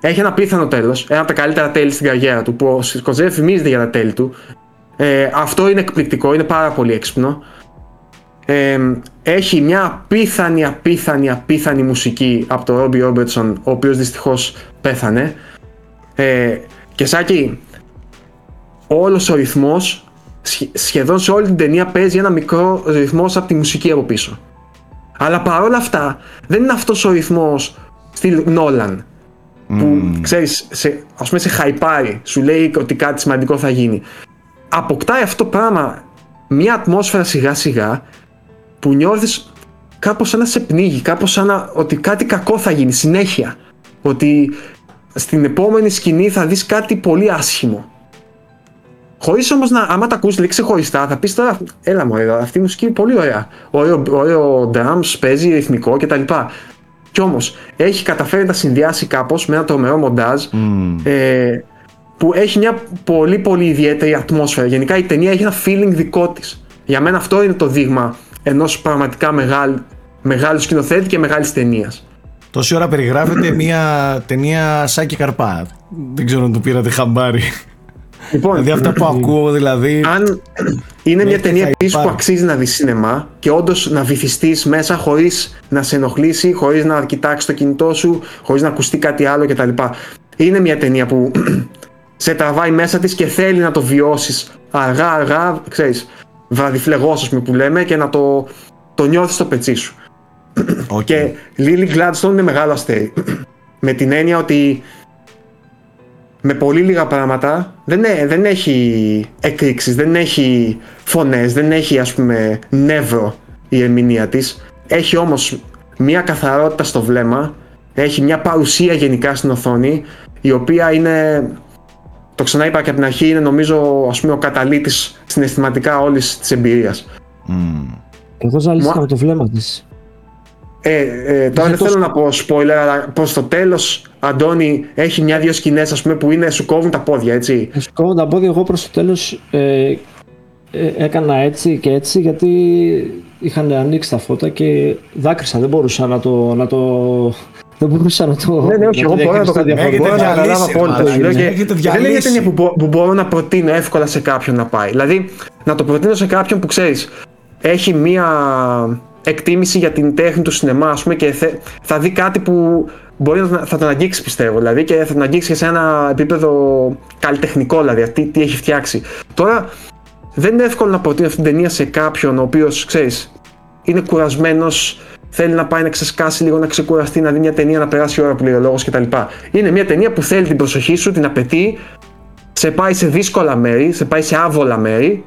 Έχει ένα πίθανο τέλος, ένα από τα καλύτερα τέλη στην καριέρα του, που ο Σκοτζέ φημίζεται για τα τέλη του. Ε, αυτό είναι εκπληκτικό, είναι πάρα πολύ έξυπνο. Ε, έχει μια απίθανη, απίθανη, απίθανη μουσική από τον Ρόμπι Ρόμπερτσον, ο οποίος δυστυχώς πέθανε. Ε, και Σάκη, όλος ο ρυθμός σχεδόν σε όλη την ταινία παίζει ένα μικρό ρυθμός από τη μουσική από πίσω. Αλλά παρόλα αυτά δεν είναι αυτός ο ρυθμός στυλ Νόλαν που ξέρεις, σε, ας πούμε σε χαϊπάρει, σου λέει ότι κάτι σημαντικό θα γίνει. Αποκτάει αυτό το πράγμα μια ατμόσφαιρα σιγά σιγά που νιώθεις κάπως σαν να σε πνίγει, κάπως σαν να, ότι κάτι κακό θα γίνει συνέχεια. Ότι στην επόμενη σκηνή θα δεις κάτι πολύ άσχημο. Χωρίς όμως να, άμα τα ακούσει λέξη ξεχωριστά, θα πεις τώρα, έλα μου, αυτή η μουσική είναι πολύ ωραία. Ωραίο, ωραίο drums, παίζει ρυθμικό κτλ. Κι όμως έχει καταφέρει να τα συνδυάσει κάπως με ένα τρομερό μοντάζ ε, που έχει μια πολύ πολύ ιδιαίτερη ατμόσφαιρα. Γενικά η ταινία έχει ένα feeling δικό της. Για μένα αυτό είναι το δείγμα ενός πραγματικά μεγάλου, μεγάλου σκηνοθέτη και μεγάλης ταινίας. Τόση ώρα περιγράφεται μια ταινία Σάκη Καρπά. Δεν ξέρω αν το πήρατε χαμπάρι. Λοιπόν, δηλαδή αυτά που ακούω δηλαδή... Αν είναι μια ταινία επίσης που αξίζει να δεις σινεμά και όντως να βυθιστείς μέσα χωρίς να σε ενοχλήσει, χωρίς να κοιτάξεις το κινητό σου, χωρίς να ακουστεί κάτι άλλο κτλ. Είναι μια ταινία που σε τραβάει μέσα της και θέλει να το βιώσεις αργά αργά, ξέρεις, βραδιφλεγός που λέμε και να το, το νιώθεις στο πετσί σου. Okay. Και Lily Gladstone είναι μεγάλο αστέρι. με την έννοια ότι με πολύ λίγα πράγματα δεν, δεν έχει εκρήξεις, δεν έχει φωνές, δεν έχει ας πούμε νεύρο η ερμηνεία της. Έχει όμως μια καθαρότητα στο βλέμμα, έχει μια παρουσία γενικά στην οθόνη η οποία είναι, το ξανά είπα και από την αρχή, είναι νομίζω ας πούμε, ο καταλήτης συναισθηματικά όλης της εμπειρίας. Mm. Εγώ ζαλίστηκα με το βλέμμα της. Ε, ε, τώρα δεν θέλω να πω spoiler, αλλά προ το τέλος, Αντώνη, έχει μια-δύο σκηνές που είναι, σου κόβουν τα πόδια, έτσι. Ε, σου κόβουν τα πόδια. Εγώ προς το τέλος ε, ε, έκανα έτσι και έτσι γιατί είχαν ανοίξει τα φώτα και δάκρυσα. Δεν μπορούσα να το. Να το δεν μπορούσα να το. Ναι, ναι, όχι, εγώ μπορώ να το καταλάβω απόλυτα. Δεν είναι ταινία που, που μπορώ να προτείνω εύκολα σε κάποιον να πάει. Δηλαδή, να το προτείνω σε κάποιον που ξέρεις, έχει μία εκτίμηση για την τέχνη του σινεμά, ας πούμε, και θα δει κάτι που μπορεί να θα τον αγγίξει, πιστεύω. Δηλαδή, και θα τον αγγίξει και σε ένα επίπεδο καλλιτεχνικό, δηλαδή, τι, τι έχει φτιάξει. Τώρα, δεν είναι εύκολο να προτείνω αυτή την ταινία σε κάποιον ο οποίος, ξέρεις, είναι κουρασμένος, θέλει να πάει να ξεσκάσει λίγο, να ξεκουραστεί, να δει μια ταινία, να περάσει η ώρα που λέει ο λόγος κτλ. Είναι μια ταινία που θέλει την προσοχή σου, την απαιτεί, σε πάει σε δύσκολα μέρη, σε πάει σε άβολα μέρη,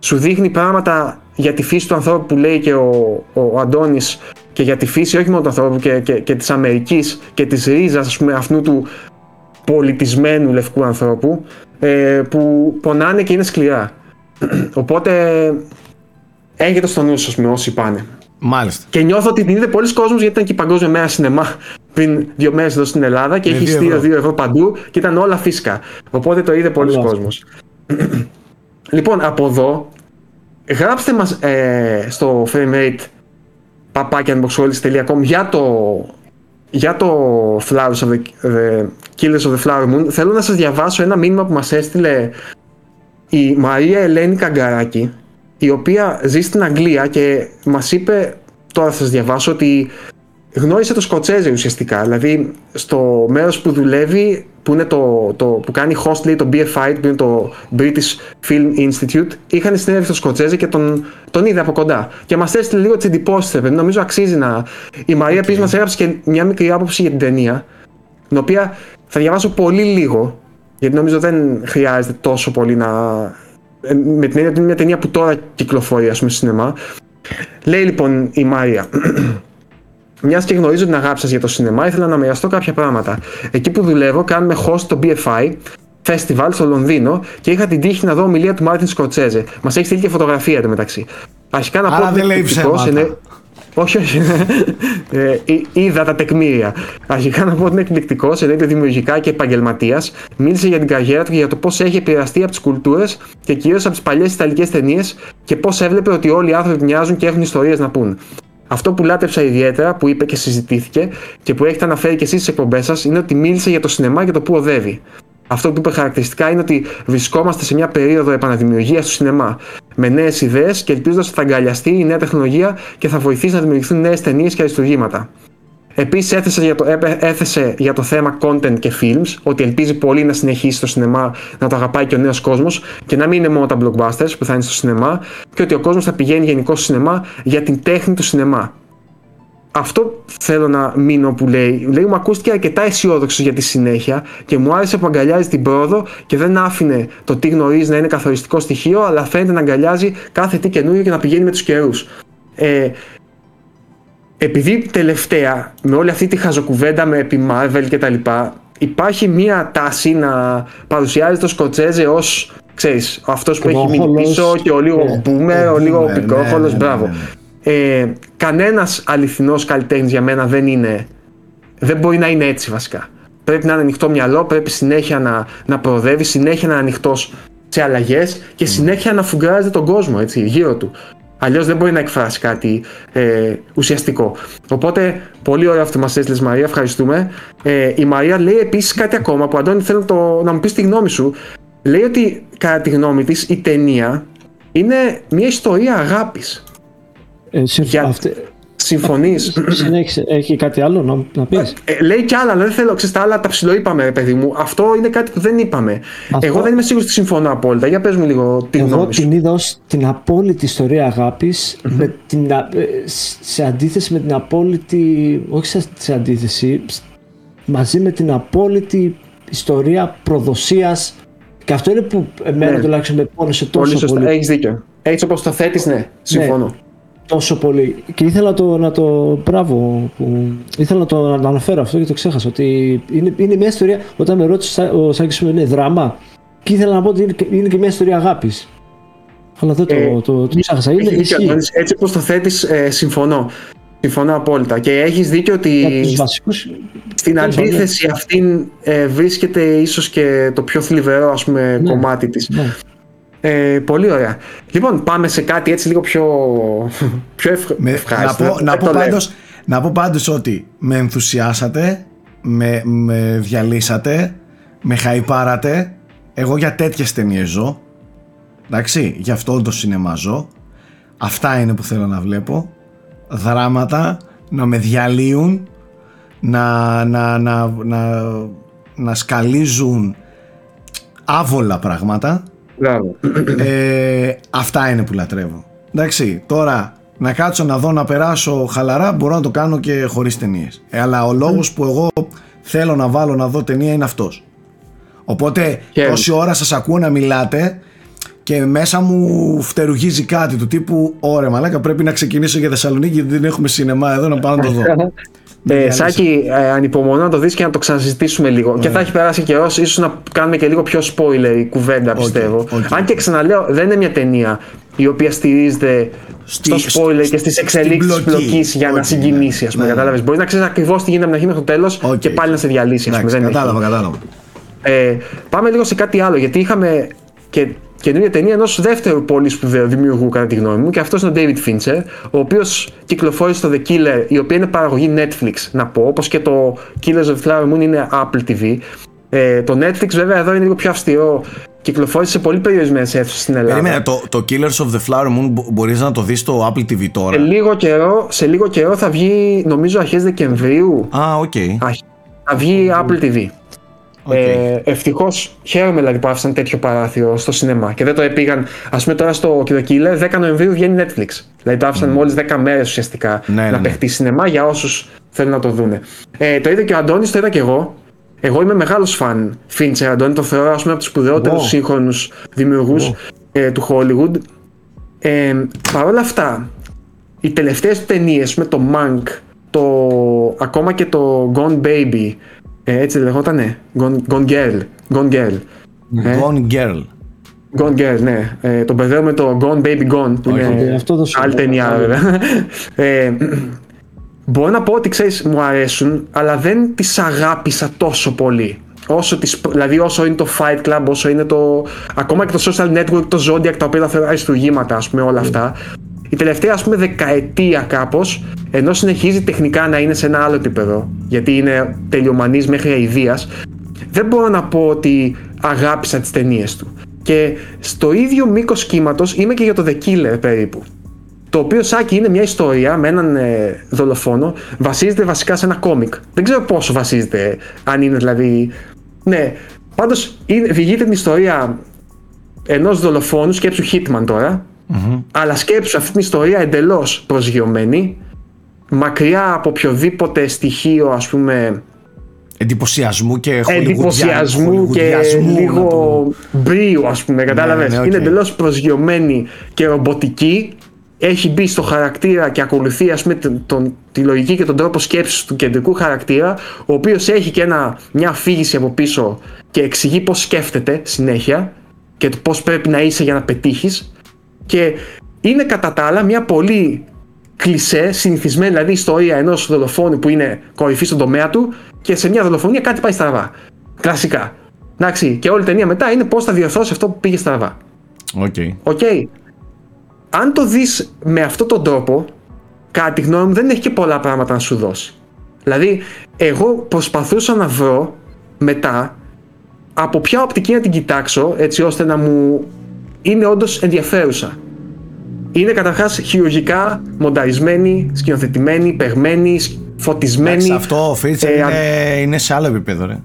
σου δείχνει πράγματα για τη φύση του ανθρώπου που λέει και ο, ο Αντώνης και για τη φύση όχι μόνο του ανθρώπου και, και, και της Αμερικής και της ρίζας ας πούμε αυτού του πολιτισμένου λευκού ανθρώπου ε, που πονάνε και είναι σκληρά. Οπότε έχετε στο νου σας με όσοι πάνε. Μάλιστα. Και νιώθω ότι την είδε πολλοί κόσμος γιατί ήταν και η Παγκόσμια Μέρα Σινεμά πριν δύο μέρες εδώ στην Ελλάδα και έχει στείλει 2 ευρώ παντού και ήταν όλα φύσκα. Οπότε το είδε πολλοί κόσμος. λοιπόν, από εδώ γράψτε μας ε, στο framerate papakianboxholis.com για το για το Flowers of the, the, Killers of the Flower Moon. Θέλω να σας διαβάσω ένα μήνυμα που μας έστειλε η Μαρία Ελένη Καγκαράκη η οποία ζει στην Αγγλία και μας είπε τώρα θα σας διαβάσω ότι γνώρισε το Σκοτσέζε ουσιαστικά δηλαδή στο μέρος που δουλεύει που, είναι το, το, που κάνει host λέει, το BFI, που είναι το British Film Institute, είχαν συνέβη στο Σκοτσέζε και τον, τον είδε από κοντά. Και μας έστειλε λίγο τις εντυπώσεις, νομίζω αξίζει να. Η Μαρία okay. επίση μας έγραψε και μια μικρή άποψη για την ταινία, την οποία θα διαβάσω πολύ λίγο, γιατί νομίζω δεν χρειάζεται τόσο πολύ να. Ε, με την έννοια ότι είναι μια ταινία που τώρα κυκλοφορεί, ας πούμε, στο σινεμά. Λέει λοιπόν η Μάρια, μιας και γνωρίζω την αγάπη σας για το σινεμά, ήθελα να μοιραστώ κάποια πράγματα. Εκεί που δουλεύω, κάνουμε host το BFI Festival στο Λονδίνο και είχα την τύχη να δω ομιλία του Μάρτιν Σκοτσέζε. Μας έχει στείλει και φωτογραφία εδώ μεταξύ. Αρχικά να πω ότι δεν είναι... Όχι, όχι. ε, είδα τα τεκμήρια. Αρχικά να πω ότι είναι εκπληκτικός, εννοείται δημιουργικά και επαγγελματίας. Μίλησε για την καριέρα του και για το πώς έχει επηρεαστεί από τις κουλτούρες και κυρίως από τις παλιές Ιταλικές ταινίες και πώς έβλεπε ότι όλοι οι άνθρωποι μοιάζουν και έχουν ιστορίες να πούν. Αυτό που λάτρεψα ιδιαίτερα, που είπε και συζητήθηκε και που έχετε αναφέρει και εσείς στις εκπομπές σας, είναι ότι μίλησε για το σινεμά και το που οδεύει. Αυτό που είπε χαρακτηριστικά είναι ότι βρισκόμαστε σε μια περίοδο επαναδημιουργίας του σινεμά. Με νέες ιδέες και ελπίζοντας ότι θα αγκαλιαστεί η νέα τεχνολογία και θα βοηθήσει να δημιουργηθούν νέες ταινίες και αριστουργήματα. Επίσης έθεσε, για το, έθεσε για το θέμα content και films, ότι ελπίζει πολύ να συνεχίσει το σινεμά να το αγαπάει και ο νέος κόσμος και να μην είναι μόνο τα blockbusters που θα είναι στο σινεμά και ότι ο κόσμος θα πηγαίνει γενικώ στο σινεμά για την τέχνη του σινεμά. Αυτό θέλω να μείνω που λέει. Λέει μου ακούστηκε αρκετά αισιόδοξος για τη συνέχεια και μου άρεσε που αγκαλιάζει την πρόοδο και δεν άφηνε το τι γνωρίζει να είναι καθοριστικό στοιχείο, αλλά φαίνεται να αγκαλιάζει κάθε τι καινούριο και να πηγαίνει με τους καιρούς. Ε, επειδή τελευταία με όλη αυτή τη χαζοκουβέντα με επί Marvel και τα λοιπά υπάρχει μία τάση να παρουσιάζει το Σκοτσέζε ως ξέρεις, αυτός που έχει μείνει πίσω και ο λίγο yeah. Ναι. boomer, ο λίγο ναι, πικρόχολος, ναι, μπράβο. Ε, κανένας αληθινός καλλιτέχνης για μένα δεν είναι, δεν μπορεί να είναι έτσι βασικά. Πρέπει να είναι ανοιχτό μυαλό, πρέπει συνέχεια να, να προοδεύει, συνέχεια να είναι ανοιχτός σε αλλαγές και συνέχεια να φουγκράζεται τον κόσμο έτσι, γύρω του. Αλλιώς δεν μπορεί να εκφράσει κάτι ε, ουσιαστικό. Οπότε, πολύ ωραίο αυτό που μας έστειλες, Μαρία. Ευχαριστούμε. Ε, η Μαρία λέει επίσης κάτι ακόμα που Αντώνη θέλω το, να μου πεις τη γνώμη σου. Λέει ότι κατά τη γνώμη της η ταινία είναι μια ιστορία αγάπης. Ε, σε, Για, αυτή... Συμφωνείς; Έχει, έχει κάτι άλλο να, να πεις; Ε, λέει κι άλλα, αλλά δεν θέλω. Ξέρεις, τα άλλα τα ψηλοείπαμε, ρε παιδί μου. Αυτό είναι κάτι που δεν είπαμε. Αυτό... Εγώ δεν είμαι σίγουρος ότι συμφωνώ απόλυτα. Για πες μου λίγο την Εγώ γνώμη την είδα ως την απόλυτη ιστορία αγάπης σε αντίθεση με την απόλυτη. Όχι σε αντίθεση. Μαζί με την απόλυτη ιστορία προδοσίας. Και αυτό είναι που εμένα ναι. τουλάχιστον με πόνεσε τόσο πολύ. πολύ. Έχεις δίκιο. Έτσι όπως το θέτεις, ναι, συμφωνώ. Ναι τόσο πολύ. Και ήθελα το, να το. Μπράβο. Που, ήθελα να το να αναφέρω αυτό και το ξέχασα. Ότι είναι, είναι μια ιστορία. Όταν με ρώτησε ο Σάκης μου είναι δράμα. Και ήθελα να πω ότι είναι, είναι και μια ιστορία αγάπης. Αλλά δεν το, ε, το, το, το ξέχασα. Είναι, έτσι όπως το θέτεις, ε, συμφωνώ. Συμφωνώ απόλυτα. Και έχεις δίκιο ότι βασικούς, στην αντίθεση ναι. αυτή ε, βρίσκεται ίσως και το πιο θλιβερό ας πούμε, ναι. κομμάτι της. Ναι. Ε, πολύ ωραία. Λοιπόν, πάμε σε κάτι έτσι λίγο πιο, πιο ευχάριστο. Να πω, να, πω πάντως, να πω πάντως ότι με ενθουσιάσατε, με, με διαλύσατε, με χαϊπάρατε. Εγώ για τέτοιες ταινίες ζω. Εντάξει, γι' αυτό το σινεμά ζω. Αυτά είναι που θέλω να βλέπω. Δράματα, να με διαλύουν, να, να, να, να, να σκαλίζουν άβολα πράγματα ε, αυτά είναι που λατρεύω. Εντάξει, τώρα να κάτσω να δω να περάσω χαλαρά μπορώ να το κάνω και χωρίς ταινίες. Ε, αλλά ο λόγος που εγώ θέλω να βάλω να δω ταινία είναι αυτός. Οπότε τόση ώρα σας ακούω να μιλάτε και μέσα μου φτερουγίζει κάτι του τύπου «Ωραία μαλάκα πρέπει να ξεκινήσω για Θεσσαλονίκη γιατί δεν έχουμε σινεμά εδώ να πάω να το δω». Ε, Σάκη, ε, ανυπομονώ να το δεις και να το ξανασυζητήσουμε λίγο. Και θα έχει περάσει καιρός, ίσως να κάνουμε και λίγο πιο spoiler η κουβέντα, πιστεύω. Αν και ξαναλέω, δεν είναι μια ταινία η οποία στηρίζεται στο spoiler και στις εξελίξεις τη πλοκής για να συγκινήσει. Ας πούμε, ναι. κατάλαβες. Μπορείς να ξέρεις ακριβώς τι γίνεται από την αρχή μέχρι το τέλος και πάλι να σε διαλύσει. κατάλαβα, κατάλαβα. Ε, πάμε λίγο σε κάτι άλλο, γιατί είχαμε και καινούργια ταινία ενός δεύτερου πολύ σπουδαίου δημιουργού, κατά τη γνώμη μου, και αυτός είναι ο David Fincher, ο οποίος κυκλοφόρησε το The Killer, η οποία είναι παραγωγή Netflix, να πω, όπως και το Killers of the Flower Moon είναι Apple TV. Ε, το Netflix, βέβαια, εδώ είναι λίγο πιο αυστηρό. Κυκλοφόρησε σε πολύ περιορισμένες αίθουσες στην Ελλάδα. Περίμενε, το, το Killers of the Flower Moon μπορείς να το δεις στο Apple TV τώρα; Σε λίγο καιρό, σε λίγο καιρό θα βγει, νομίζω, αρχές Δεκεμβρίου. Α, OK. Okay. Θα βγει Apple TV. Okay. Ε, Ευτυχώς χαίρομαι δηλαδή που άφησαν τέτοιο παράθυρο στο σινεμά και δεν το πήγαν. Α πούμε τώρα στο Killer 10 Νοεμβρίου βγαίνει Netflix. Δηλαδή το άφησαν mm. μόλις 10 μέρες ουσιαστικά ναι, να ναι, ναι. παιχτεί σινεμά για όσους θέλουν να το δούνε. Ε, το είδε και ο Αντώνης, το είδα και εγώ. Εγώ είμαι μεγάλος φαν Φίντσερ Αντώνη, το θεωρώ ας πούμε, από τους σπουδαιότερους wow. σύγχρονους δημιουργούς ε, του Hollywood. Ε, Παρ' όλα αυτά, οι τελευταίες ταινίες με το Mank, το, ακόμα και το Gone Baby, ε, έτσι λεγότανε. Gone, Gone Girl. Gone Girl. Ε. Gone Girl. Gone Girl, ναι. Ε, το μπερδεύω με το Gone Baby Gone. Που είναι αυτό το άλλη ταινία, βέβαια. ε, μπορώ να πω ότι ξέρεις, μου αρέσουν, αλλά δεν τις αγάπησα τόσο πολύ. Όσο τις, δηλαδή όσο είναι το Fight Club, όσο είναι το. ακόμα και το Social Network, το Zodiac, τα οποία θα θεωρώ αριστουργήματα, ας πούμε, όλα αυτά η τελευταία ας πούμε δεκαετία κάπως ενώ συνεχίζει τεχνικά να είναι σε ένα άλλο επίπεδο γιατί είναι τελειομανής μέχρι αηδίας δεν μπορώ να πω ότι αγάπησα τις ταινίες του. Και στο ίδιο μήκος κύματος είμαι και για το The Killer περίπου το οποίο σάκι είναι μια ιστορία με έναν ε, δολοφόνο βασίζεται βασικά σε ένα κόμικ. Δεν ξέρω πόσο βασίζεται αν είναι δηλαδή ναι. Πάντως διηγείται την ιστορία ενός δολοφόνου σκέψου Hitman τώρα Mm-hmm. Αλλά σκέψου αυτή την ιστορία εντελώς προσγειωμένη, μακριά από οποιοδήποτε στοιχείο ας πούμε εντυπωσιασμού και εντυπωσιασμού και λίγο μπρίου ας πούμε κατάλαβες; Ναι, ναι, okay. είναι εντελώς προσγειωμένη και ρομποτική έχει μπει στο χαρακτήρα και ακολουθεί ας πούμε τον, τη λογική και τον τρόπο σκέψης του κεντρικού χαρακτήρα ο οποίος έχει και ένα, μια αφήγηση από πίσω και εξηγεί πώς σκέφτεται συνέχεια και πώς πρέπει να είσαι για να πετύχεις και είναι κατά τα άλλα μια πολύ κλισέ, συνηθισμένη δηλαδή ιστορία ενός δολοφόνου που είναι κορυφή στον τομέα του και σε μια δολοφονία κάτι πάει στραβά. Κλασικά. Εντάξει, και όλη η ταινία μετά είναι πώς θα διορθώσει αυτό που πήγε στραβά. OK. Okay. Okay. Αν το δεις με αυτόν τον τρόπο, κατά τη γνώμη μου δεν έχει και πολλά πράγματα να σου δώσει. Δηλαδή, εγώ προσπαθούσα να βρω μετά από ποια οπτική να την κοιτάξω έτσι ώστε να μου είναι όντως ενδιαφέρουσα. Είναι καταρχάς χειρουργικά μονταρισμένη, σκηνοθετημένη, παιγμένη, φωτισμένη. Εντάξει, αυτό ο Φίντσερ ε, είναι, είναι σε άλλο επίπεδο, ρε.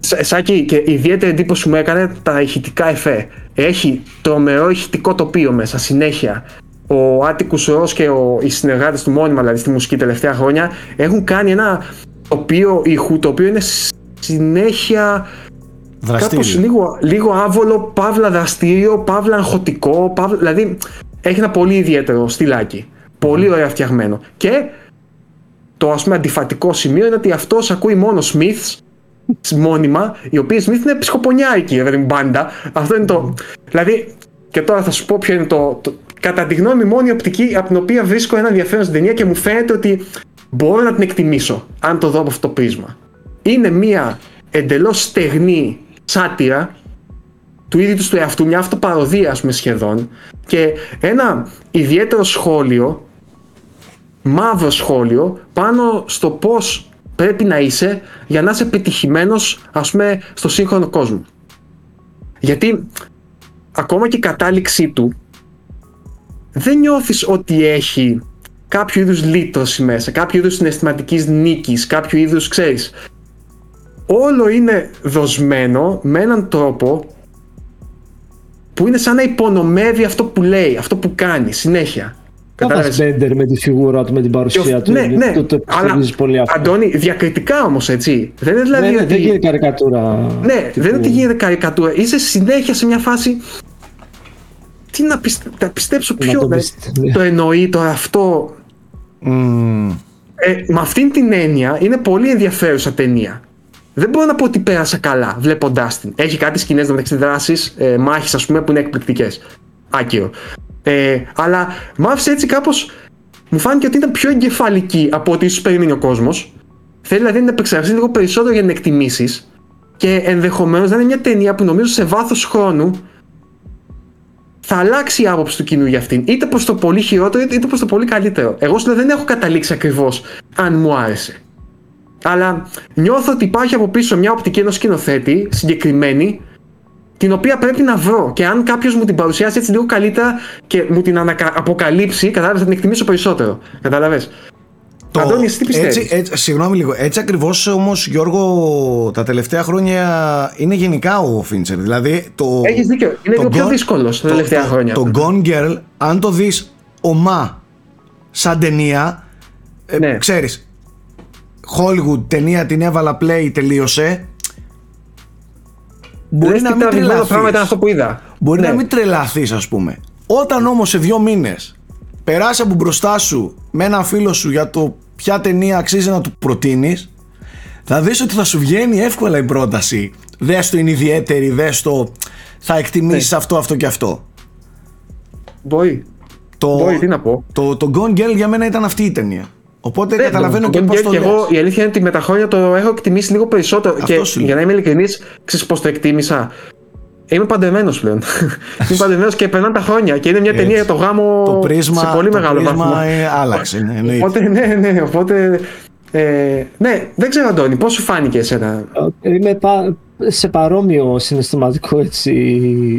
Σάκη, και ιδιαίτερη εντύπωση μου έκανε τα ηχητικά εφέ. Έχει τρομερό ηχητικό τοπίο μέσα, συνέχεια. Ο Άτικου Ρο και ο, οι συνεργάτες του μόνιμα, δηλαδή στη μουσική τελευταία χρόνια, έχουν κάνει ένα τοπίο ήχου το οποίο είναι συνέχεια κάπως λίγο, λίγο άβολο, παύλα δραστήριο, παύλα αγχωτικό, παύλα, δηλαδή έχει ένα πολύ ιδιαίτερο στυλάκι. Πολύ ωραία φτιαγμένο. Και το ας πούμε αντιφατικό σημείο είναι ότι αυτός ακούει μόνο Smiths μόνιμα, οι οποίοι Smith είναι ψυχοπονιάικοι, δηλαδή μπάντα. Αυτό είναι το. Δηλαδή, και τώρα θα σου πω ποιο είναι το, το κατά τη γνώμη μόνη οπτική από την οποία βρίσκω ένα ενδιαφέρον στην ταινία και μου φαίνεται ότι μπορώ να την εκτιμήσω, αν το δω από αυτό το πρίσμα. Είναι μια εντελώς στεγνή σάτυρα του ίδιου του εαυτού, μια αυτοπαροδία, ας πούμε, σχεδόν, και ένα ιδιαίτερο σχόλιο, μαύρο σχόλιο, πάνω στο πώς πρέπει να είσαι για να είσαι επιτυχημένος, ας πούμε, στο σύγχρονο κόσμο. Γιατί ακόμα και η κατάληξή του δεν νιώθεις ότι έχει κάποιο είδους λύτρωση μέσα, κάποιο είδους συναισθηματικής νίκης, κάποιο είδους, ξέρεις, όλο είναι δοσμένο με έναν τρόπο που είναι σαν να υπονομεύει αυτό που λέει, αυτό που κάνει συνέχεια. Κατάλαβες; Μπέντερ με τη φιγούρα του, με την παρουσία του. Ναι, ναι, το, το αλλά πολύ αυτό. Αντώνη, διακριτικά όμως έτσι. Δεν είναι δηλαδή. Ναι, ναι, ότι... δεν γίνεται καρικατούρα. Ναι, δεν είναι ότι γίνεται καρικατούρα. Είσαι συνέχεια σε μια φάση. Τι να, πιστε... να πιστέψω ποιο. το, πιστε... Ναι. το εννοεί τώρα αυτό. Mm. Ε, με αυτήν την έννοια είναι πολύ ενδιαφέρουσα ταινία. Δεν μπορώ να πω ότι πέρασα καλά βλέποντάς την. Έχει κάτι σκηνές μεταξύ δράση, ε, μάχη, ας πούμε, που είναι εκπληκτικές. Άκυρο. Ε, αλλά μου άφησε έτσι κάπως. Μου φάνηκε ότι ήταν πιο εγκεφαλική από ό,τι ίσως περίμενε ο κόσμος. Θέλει δηλαδή να επεξεργαστείς λίγο περισσότερο για να εκτιμήσεις. Και ενδεχομένως να είναι μια ταινία που νομίζω σε βάθος χρόνου θα αλλάξει η άποψη του κοινού για αυτήν. Είτε προς το πολύ χειρότερο, είτε προς το πολύ καλύτερο. Εγώ σου δεν έχω καταλήξει ακριβώς αν μου άρεσε. Αλλά νιώθω ότι υπάρχει από πίσω μια οπτική ενός σκηνοθέτη συγκεκριμένη την οποία πρέπει να βρω. Και αν κάποιος μου την παρουσιάσει έτσι λίγο καλύτερα και μου την ανακα... αποκαλύψει, κατάλαβες, θα την εκτιμήσω περισσότερο. Κατάλαβες; Το... Αντώνη, εσύ τι πιστεύεις; Έτσι, έτσι, συγγνώμη λίγο. Έτσι ακριβώς όμως, Γιώργο, τα τελευταία χρόνια είναι γενικά ο Φίντσερ. Δηλαδή, το. Έχεις δίκιο. Είναι λίγο πιο δύσκολος τα τελευταία το, χρόνια. Το, το Gone Girl, αν το δεις ομά σαν ταινία, ε, ναι. ξέρεις. Hollywood ταινία την έβαλα play, τελείωσε Μπορεί να μην τρελαθείς. πράγμα ήταν αυτό που είδα. Μπορεί ναι. να μην τρελαθείς, ας πούμε. Όταν όμως σε δύο μήνες περάσει από μπροστά σου με έναν φίλο σου για το ποια ταινία αξίζει να του προτείνεις, θα δεις ότι θα σου βγαίνει εύκολα η πρόταση. Δε το είναι ιδιαίτερη, δε το θα εκτιμήσεις ναι. αυτό, αυτό και αυτό. Μπορεί. Το, Μπορεί, τι να πω. Το, το Gone Girl για μένα ήταν αυτή η ταινία. Οπότε ναι, καταλαβαίνω και πώς το και εγώ η αλήθεια είναι ότι με τα χρόνια το έχω εκτιμήσει λίγο περισσότερο. Αυτός και για να είμαι ειλικρινής, ξέρεις πώς το εκτίμησα; Είμαι παντεμένο πλέον. είμαι παντεμένο και περνάνε τα χρόνια και είναι μια ταινία για το γάμο το πρίσμα, σε πολύ το μεγάλο βαθμό. Το πρίσμα άλλαξε. Ναι, οπότε, ναι, ναι, οπότε. Ε, ναι, δεν ξέρω, Αντώνη, πώς σου φάνηκε εσένα; Είμαι σε παρόμοιο συναισθηματικό έτσι,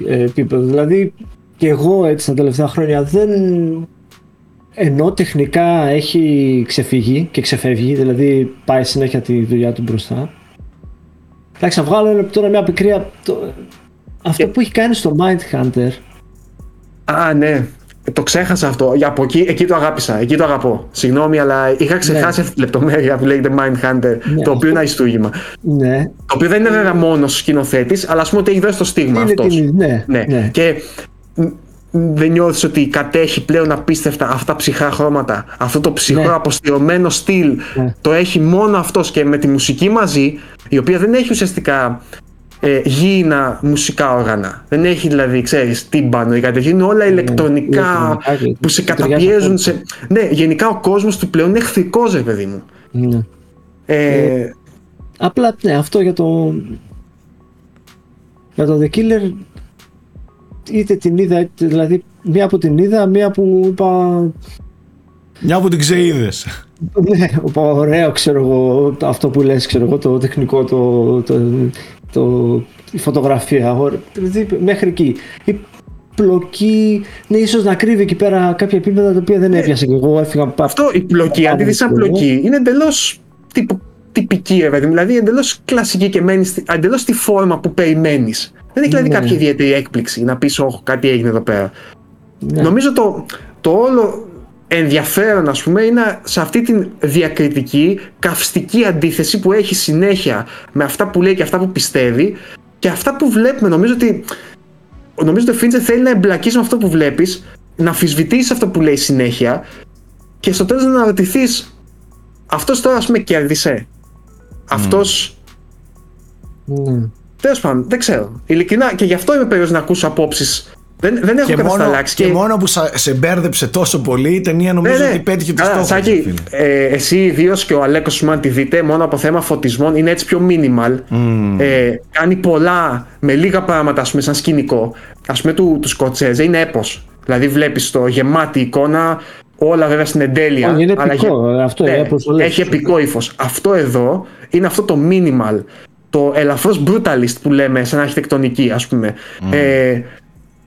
επίπεδο. Δηλαδή, και εγώ έτσι τα τελευταία χρόνια δεν ενώ τεχνικά έχει ξεφύγει και ξεφεύγει, δηλαδή πάει συνέχεια τη δουλειά του μπροστά. Εντάξει, να βγάλω τώρα μια πικρία. Αυτό που έχει κάνει στο Mindhunter. Α, ναι. Το ξέχασα αυτό. Για από εκεί, εκεί το αγάπησα. Εκεί το αγαπώ. Συγγνώμη, αλλά είχα ξεχάσει ναι. αυτή τη λεπτομέρεια που λέγεται Mindhunter. Ναι, το οποίο είναι αριστούγημα. Ναι. Το οποίο δεν είναι βέβαια μόνος σκηνοθέτης, αλλά ας πούμε ότι έχει δώσει το στίγμα αυτός. Ναι, ναι, ναι. Και δεν νιώθεις ότι κατέχει πλέον απίστευτα αυτά ψυχά χρώματα; Αυτό το ψυχρό ναι. αποστηρωμένο στυλ ναι. το έχει μόνο αυτός και με τη μουσική μαζί, η οποία δεν έχει ουσιαστικά ε, γήινα μουσικά όργανα. Δεν έχει δηλαδή, ξέρεις, τίμπανο ή κάτι Είναι όλα ναι, ηλεκτρονικά που σε καταπιέζουν. Σε... Ναι, γενικά ο κόσμος του πλέον είναι εχθρικός, ρε παιδί μου. Ναι. Ε, ε, απλά, ναι, αυτό για το... Για το The Killer είτε την είδα, είτε, δηλαδή μία που την είδα, μία που είπα... Μια που την ξεείδες. ναι, είπα ωραίο ξέρω εγώ, αυτό που λες, ξέρω εγώ, το τεχνικό, το, το, το, η φωτογραφία, δηλαδή μέχρι εκεί. πλοκή, ναι, ίσως να κρύβει εκεί πέρα κάποια επίπεδα τα οποία δεν Ναι. έπιασε και εγώ έφυγα από Αυτό η πλοκή, αντί σαν πλοκή, είναι εντελώς τυπική, ρε παιδί μου. Δηλαδή εντελώς κλασική και μένει εντελώς στη φόρμα που περιμένεις. Δεν έχει δηλαδή Ναι. κάποια ιδιαίτερη έκπληξη να πεις: Όχι, κάτι έγινε εδώ πέρα. Ναι. Νομίζω το, το όλο ενδιαφέρον, ας πούμε, είναι σε αυτή την διακριτική, καυστική αντίθεση που έχει συνέχεια με αυτά που λέει και αυτά που πιστεύει και αυτά που βλέπουμε. Νομίζω ότι, νομίζω ότι ο Φίντζερ θέλει να εμπλακείς με αυτό που βλέπεις, να αμφισβητήσεις αυτό που λέει συνέχεια και στο τέλος να αναρωτηθείς αυτός τώρα, ας πούμε, κέρδισε. Αυτός Ναι. Τέλος πάντων, δεν ξέρω. Ειλικρινά και γι' αυτό είμαι περίεργος να ακούσω απόψεις. Δεν, δεν έχω Και μόνο, κατασταλάξει. και μόνο που σα- σε μπέρδεψε τόσο πολύ η ταινία Ναι, νομίζω ναι. ότι πέτυχε το Καλά, στόχο. Σάκη, της, φίλε. ε, εσύ ιδίως και ο Αλέκος σου, αν τη δείτε, μόνο από θέμα φωτισμών είναι έτσι πιο minimal. Ε, κάνει πολλά με λίγα πράγματα, ας πούμε, σαν σκηνικό. Α πούμε, του, του Σκοτσέζε είναι έπος. Δηλαδή, βλέπεις το γεμάτη εικόνα, όλα βέβαια στην εντέλεια. Όχι, είναι αλλά επικό, έχει- αυτό, ναι, έπος το λες. έχει επικό ύφος. Αυτό εδώ είναι αυτό το minimal. Το ελαφρώς brutalist που λέμε σαν αρχιτεκτονική, ας πούμε. Ε,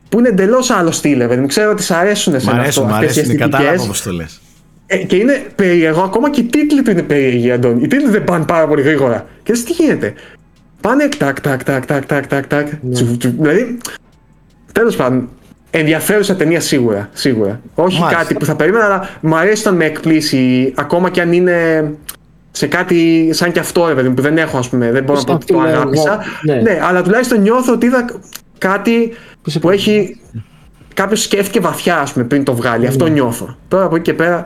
που είναι εντελώς άλλο στυλ, ρε παιδί μου. Ξέρω ότι σ' αρέσουν Μ' σε αυτό αρέσουν, μ' αυτές οι αρέσουν, κατάλαβα αισθητικές. πώς το λες. Ε, και είναι περίεργο, ακόμα και οι τίτλοι του είναι περίεργοι, Αντώνη. Οι τίτλοι δεν πάνε πάρα πολύ γρήγορα. Και λες, τι γίνεται; Πάνε τάκ, τάκ, τάκ, τάκ, τάκ, τάκ, τάκ. Τσου, τσου. Δηλαδή, τέλος πάντων, ενδιαφέρουσα ταινία σίγουρα. σίγουρα. Όχι Μάλιστα. κάτι που θα περίμενα, αλλά μου αρέσει όταν με εκπλήσει, ακόμα και αν είναι σε κάτι σαν και αυτό, ρε παιδί μου, που δεν έχω, ας πούμε, δεν μπορώ να πω Σαν ότι το αυτό, ναι, αγάπησα. ναι. Ναι, αλλά τουλάχιστον νιώθω ότι είδα κάτι Που σε που έχει. Κάποιος σκέφτηκε βαθιά, ας πούμε, πριν το βγάλει. Αυτό νιώθω. Τώρα από εκεί και πέρα.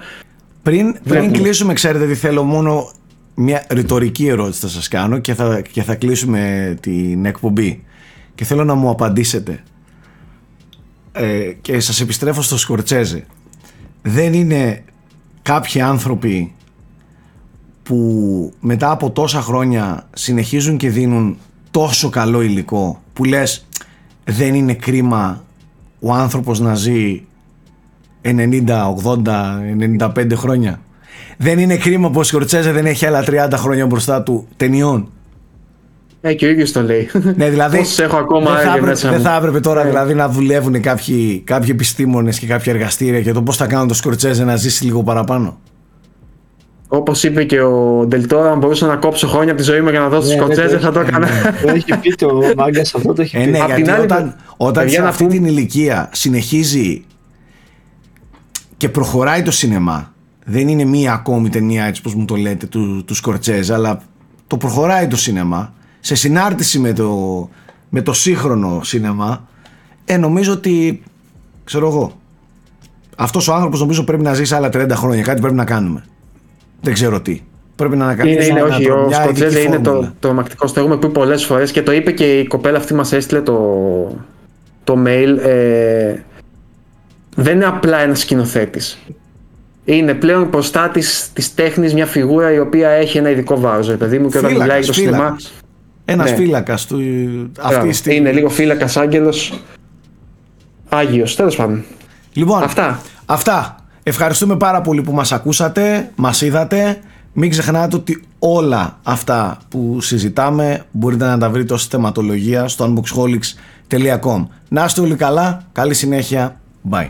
Πριν, πριν Βλέπουμε. κλείσουμε, ξέρετε τι θέλω μόνο μια ρητορική ερώτηση θα σας κάνω και θα, και θα κλείσουμε την εκπομπή. Και θέλω να μου απαντήσετε. Ε, και σας επιστρέφω στο Σκορτσέζε. Δεν είναι κάποιοι άνθρωποι που μετά από τόσα χρόνια συνεχίζουν και δίνουν τόσο καλό υλικό που λες δεν είναι κρίμα ο άνθρωπος να ζει 90, 80, 95 χρόνια; Δεν είναι κρίμα που ο Σκορτσέζε δεν έχει άλλα 30 χρόνια μπροστά του ταινιών; Ε, και ο ίδιος το λέει. Ναι, δηλαδή. Πόσους έχω ακόμα δεν, θα άραγε έπρεπε, μέσα δεν μου. θα έπρεπε τώρα Ναι. δηλαδή να δουλεύουν κάποιοι, κάποιοι επιστήμονες και κάποια εργαστήρια για το πώς θα κάνουν το Σκορτσέζε να ζήσει λίγο παραπάνω; Όπως είπε και ο Ντελτόρα, αν μπορούσα να κόψω χρόνια από τη ζωή μου για να δώσω Ναι, στου ναι, Σκοτσέζες, το θα το έχει- έκανα. Το έχει πει το μάγκας αυτό, το έχει Ε, πει. ναι, Απ' την γιατί άλλη, όταν, όταν παιδιά, σε να αυτή πούμε- την ηλικία συνεχίζει και προχωράει το σινεμά, δεν είναι μία ακόμη ταινία έτσι πως μου το λέτε του, του Σκορτσέζ, αλλά το προχωράει το σινεμά σε συνάρτηση με το, με το σύγχρονο σινεμά, ε, νομίζω ότι, ξέρω εγώ, αυτός ο άνθρωπος νομίζω πρέπει να ζήσει άλλα 30 χρόνια, κάτι πρέπει να κάνουμε. Δεν ξέρω τι. Πρέπει να Είναι, ανακαλύψουμε είναι, ένα όχι, τρόπο, ο μια Σκοτσέζε ειδική είναι το, φόρμουλα. το μακτικό στο έχουμε πει πολλές φορές και το είπε και η κοπέλα αυτή μας έστειλε το, το mail. Ε, δεν είναι απλά ένας σκηνοθέτης. Είναι πλέον προστάτη της τέχνης μια φιγούρα η οποία έχει ένα ειδικό βάρος, παιδί μου, και όταν μιλάει για το σινεμά. φύλακας. Ένας Ναι. φύλακας του Μπράβο, αυτή τη Είναι λίγο φύλακας άγγελος. Άγιος, τέλος πάντων. Λοιπόν, Αυτά. αυτά. Ευχαριστούμε πάρα πολύ που μας ακούσατε, μας είδατε. Μην ξεχνάτε ότι όλα αυτά που συζητάμε μπορείτε να τα βρείτε ως θεματολογία στο unboxholics.com Να είστε όλοι καλά, καλή συνέχεια, bye.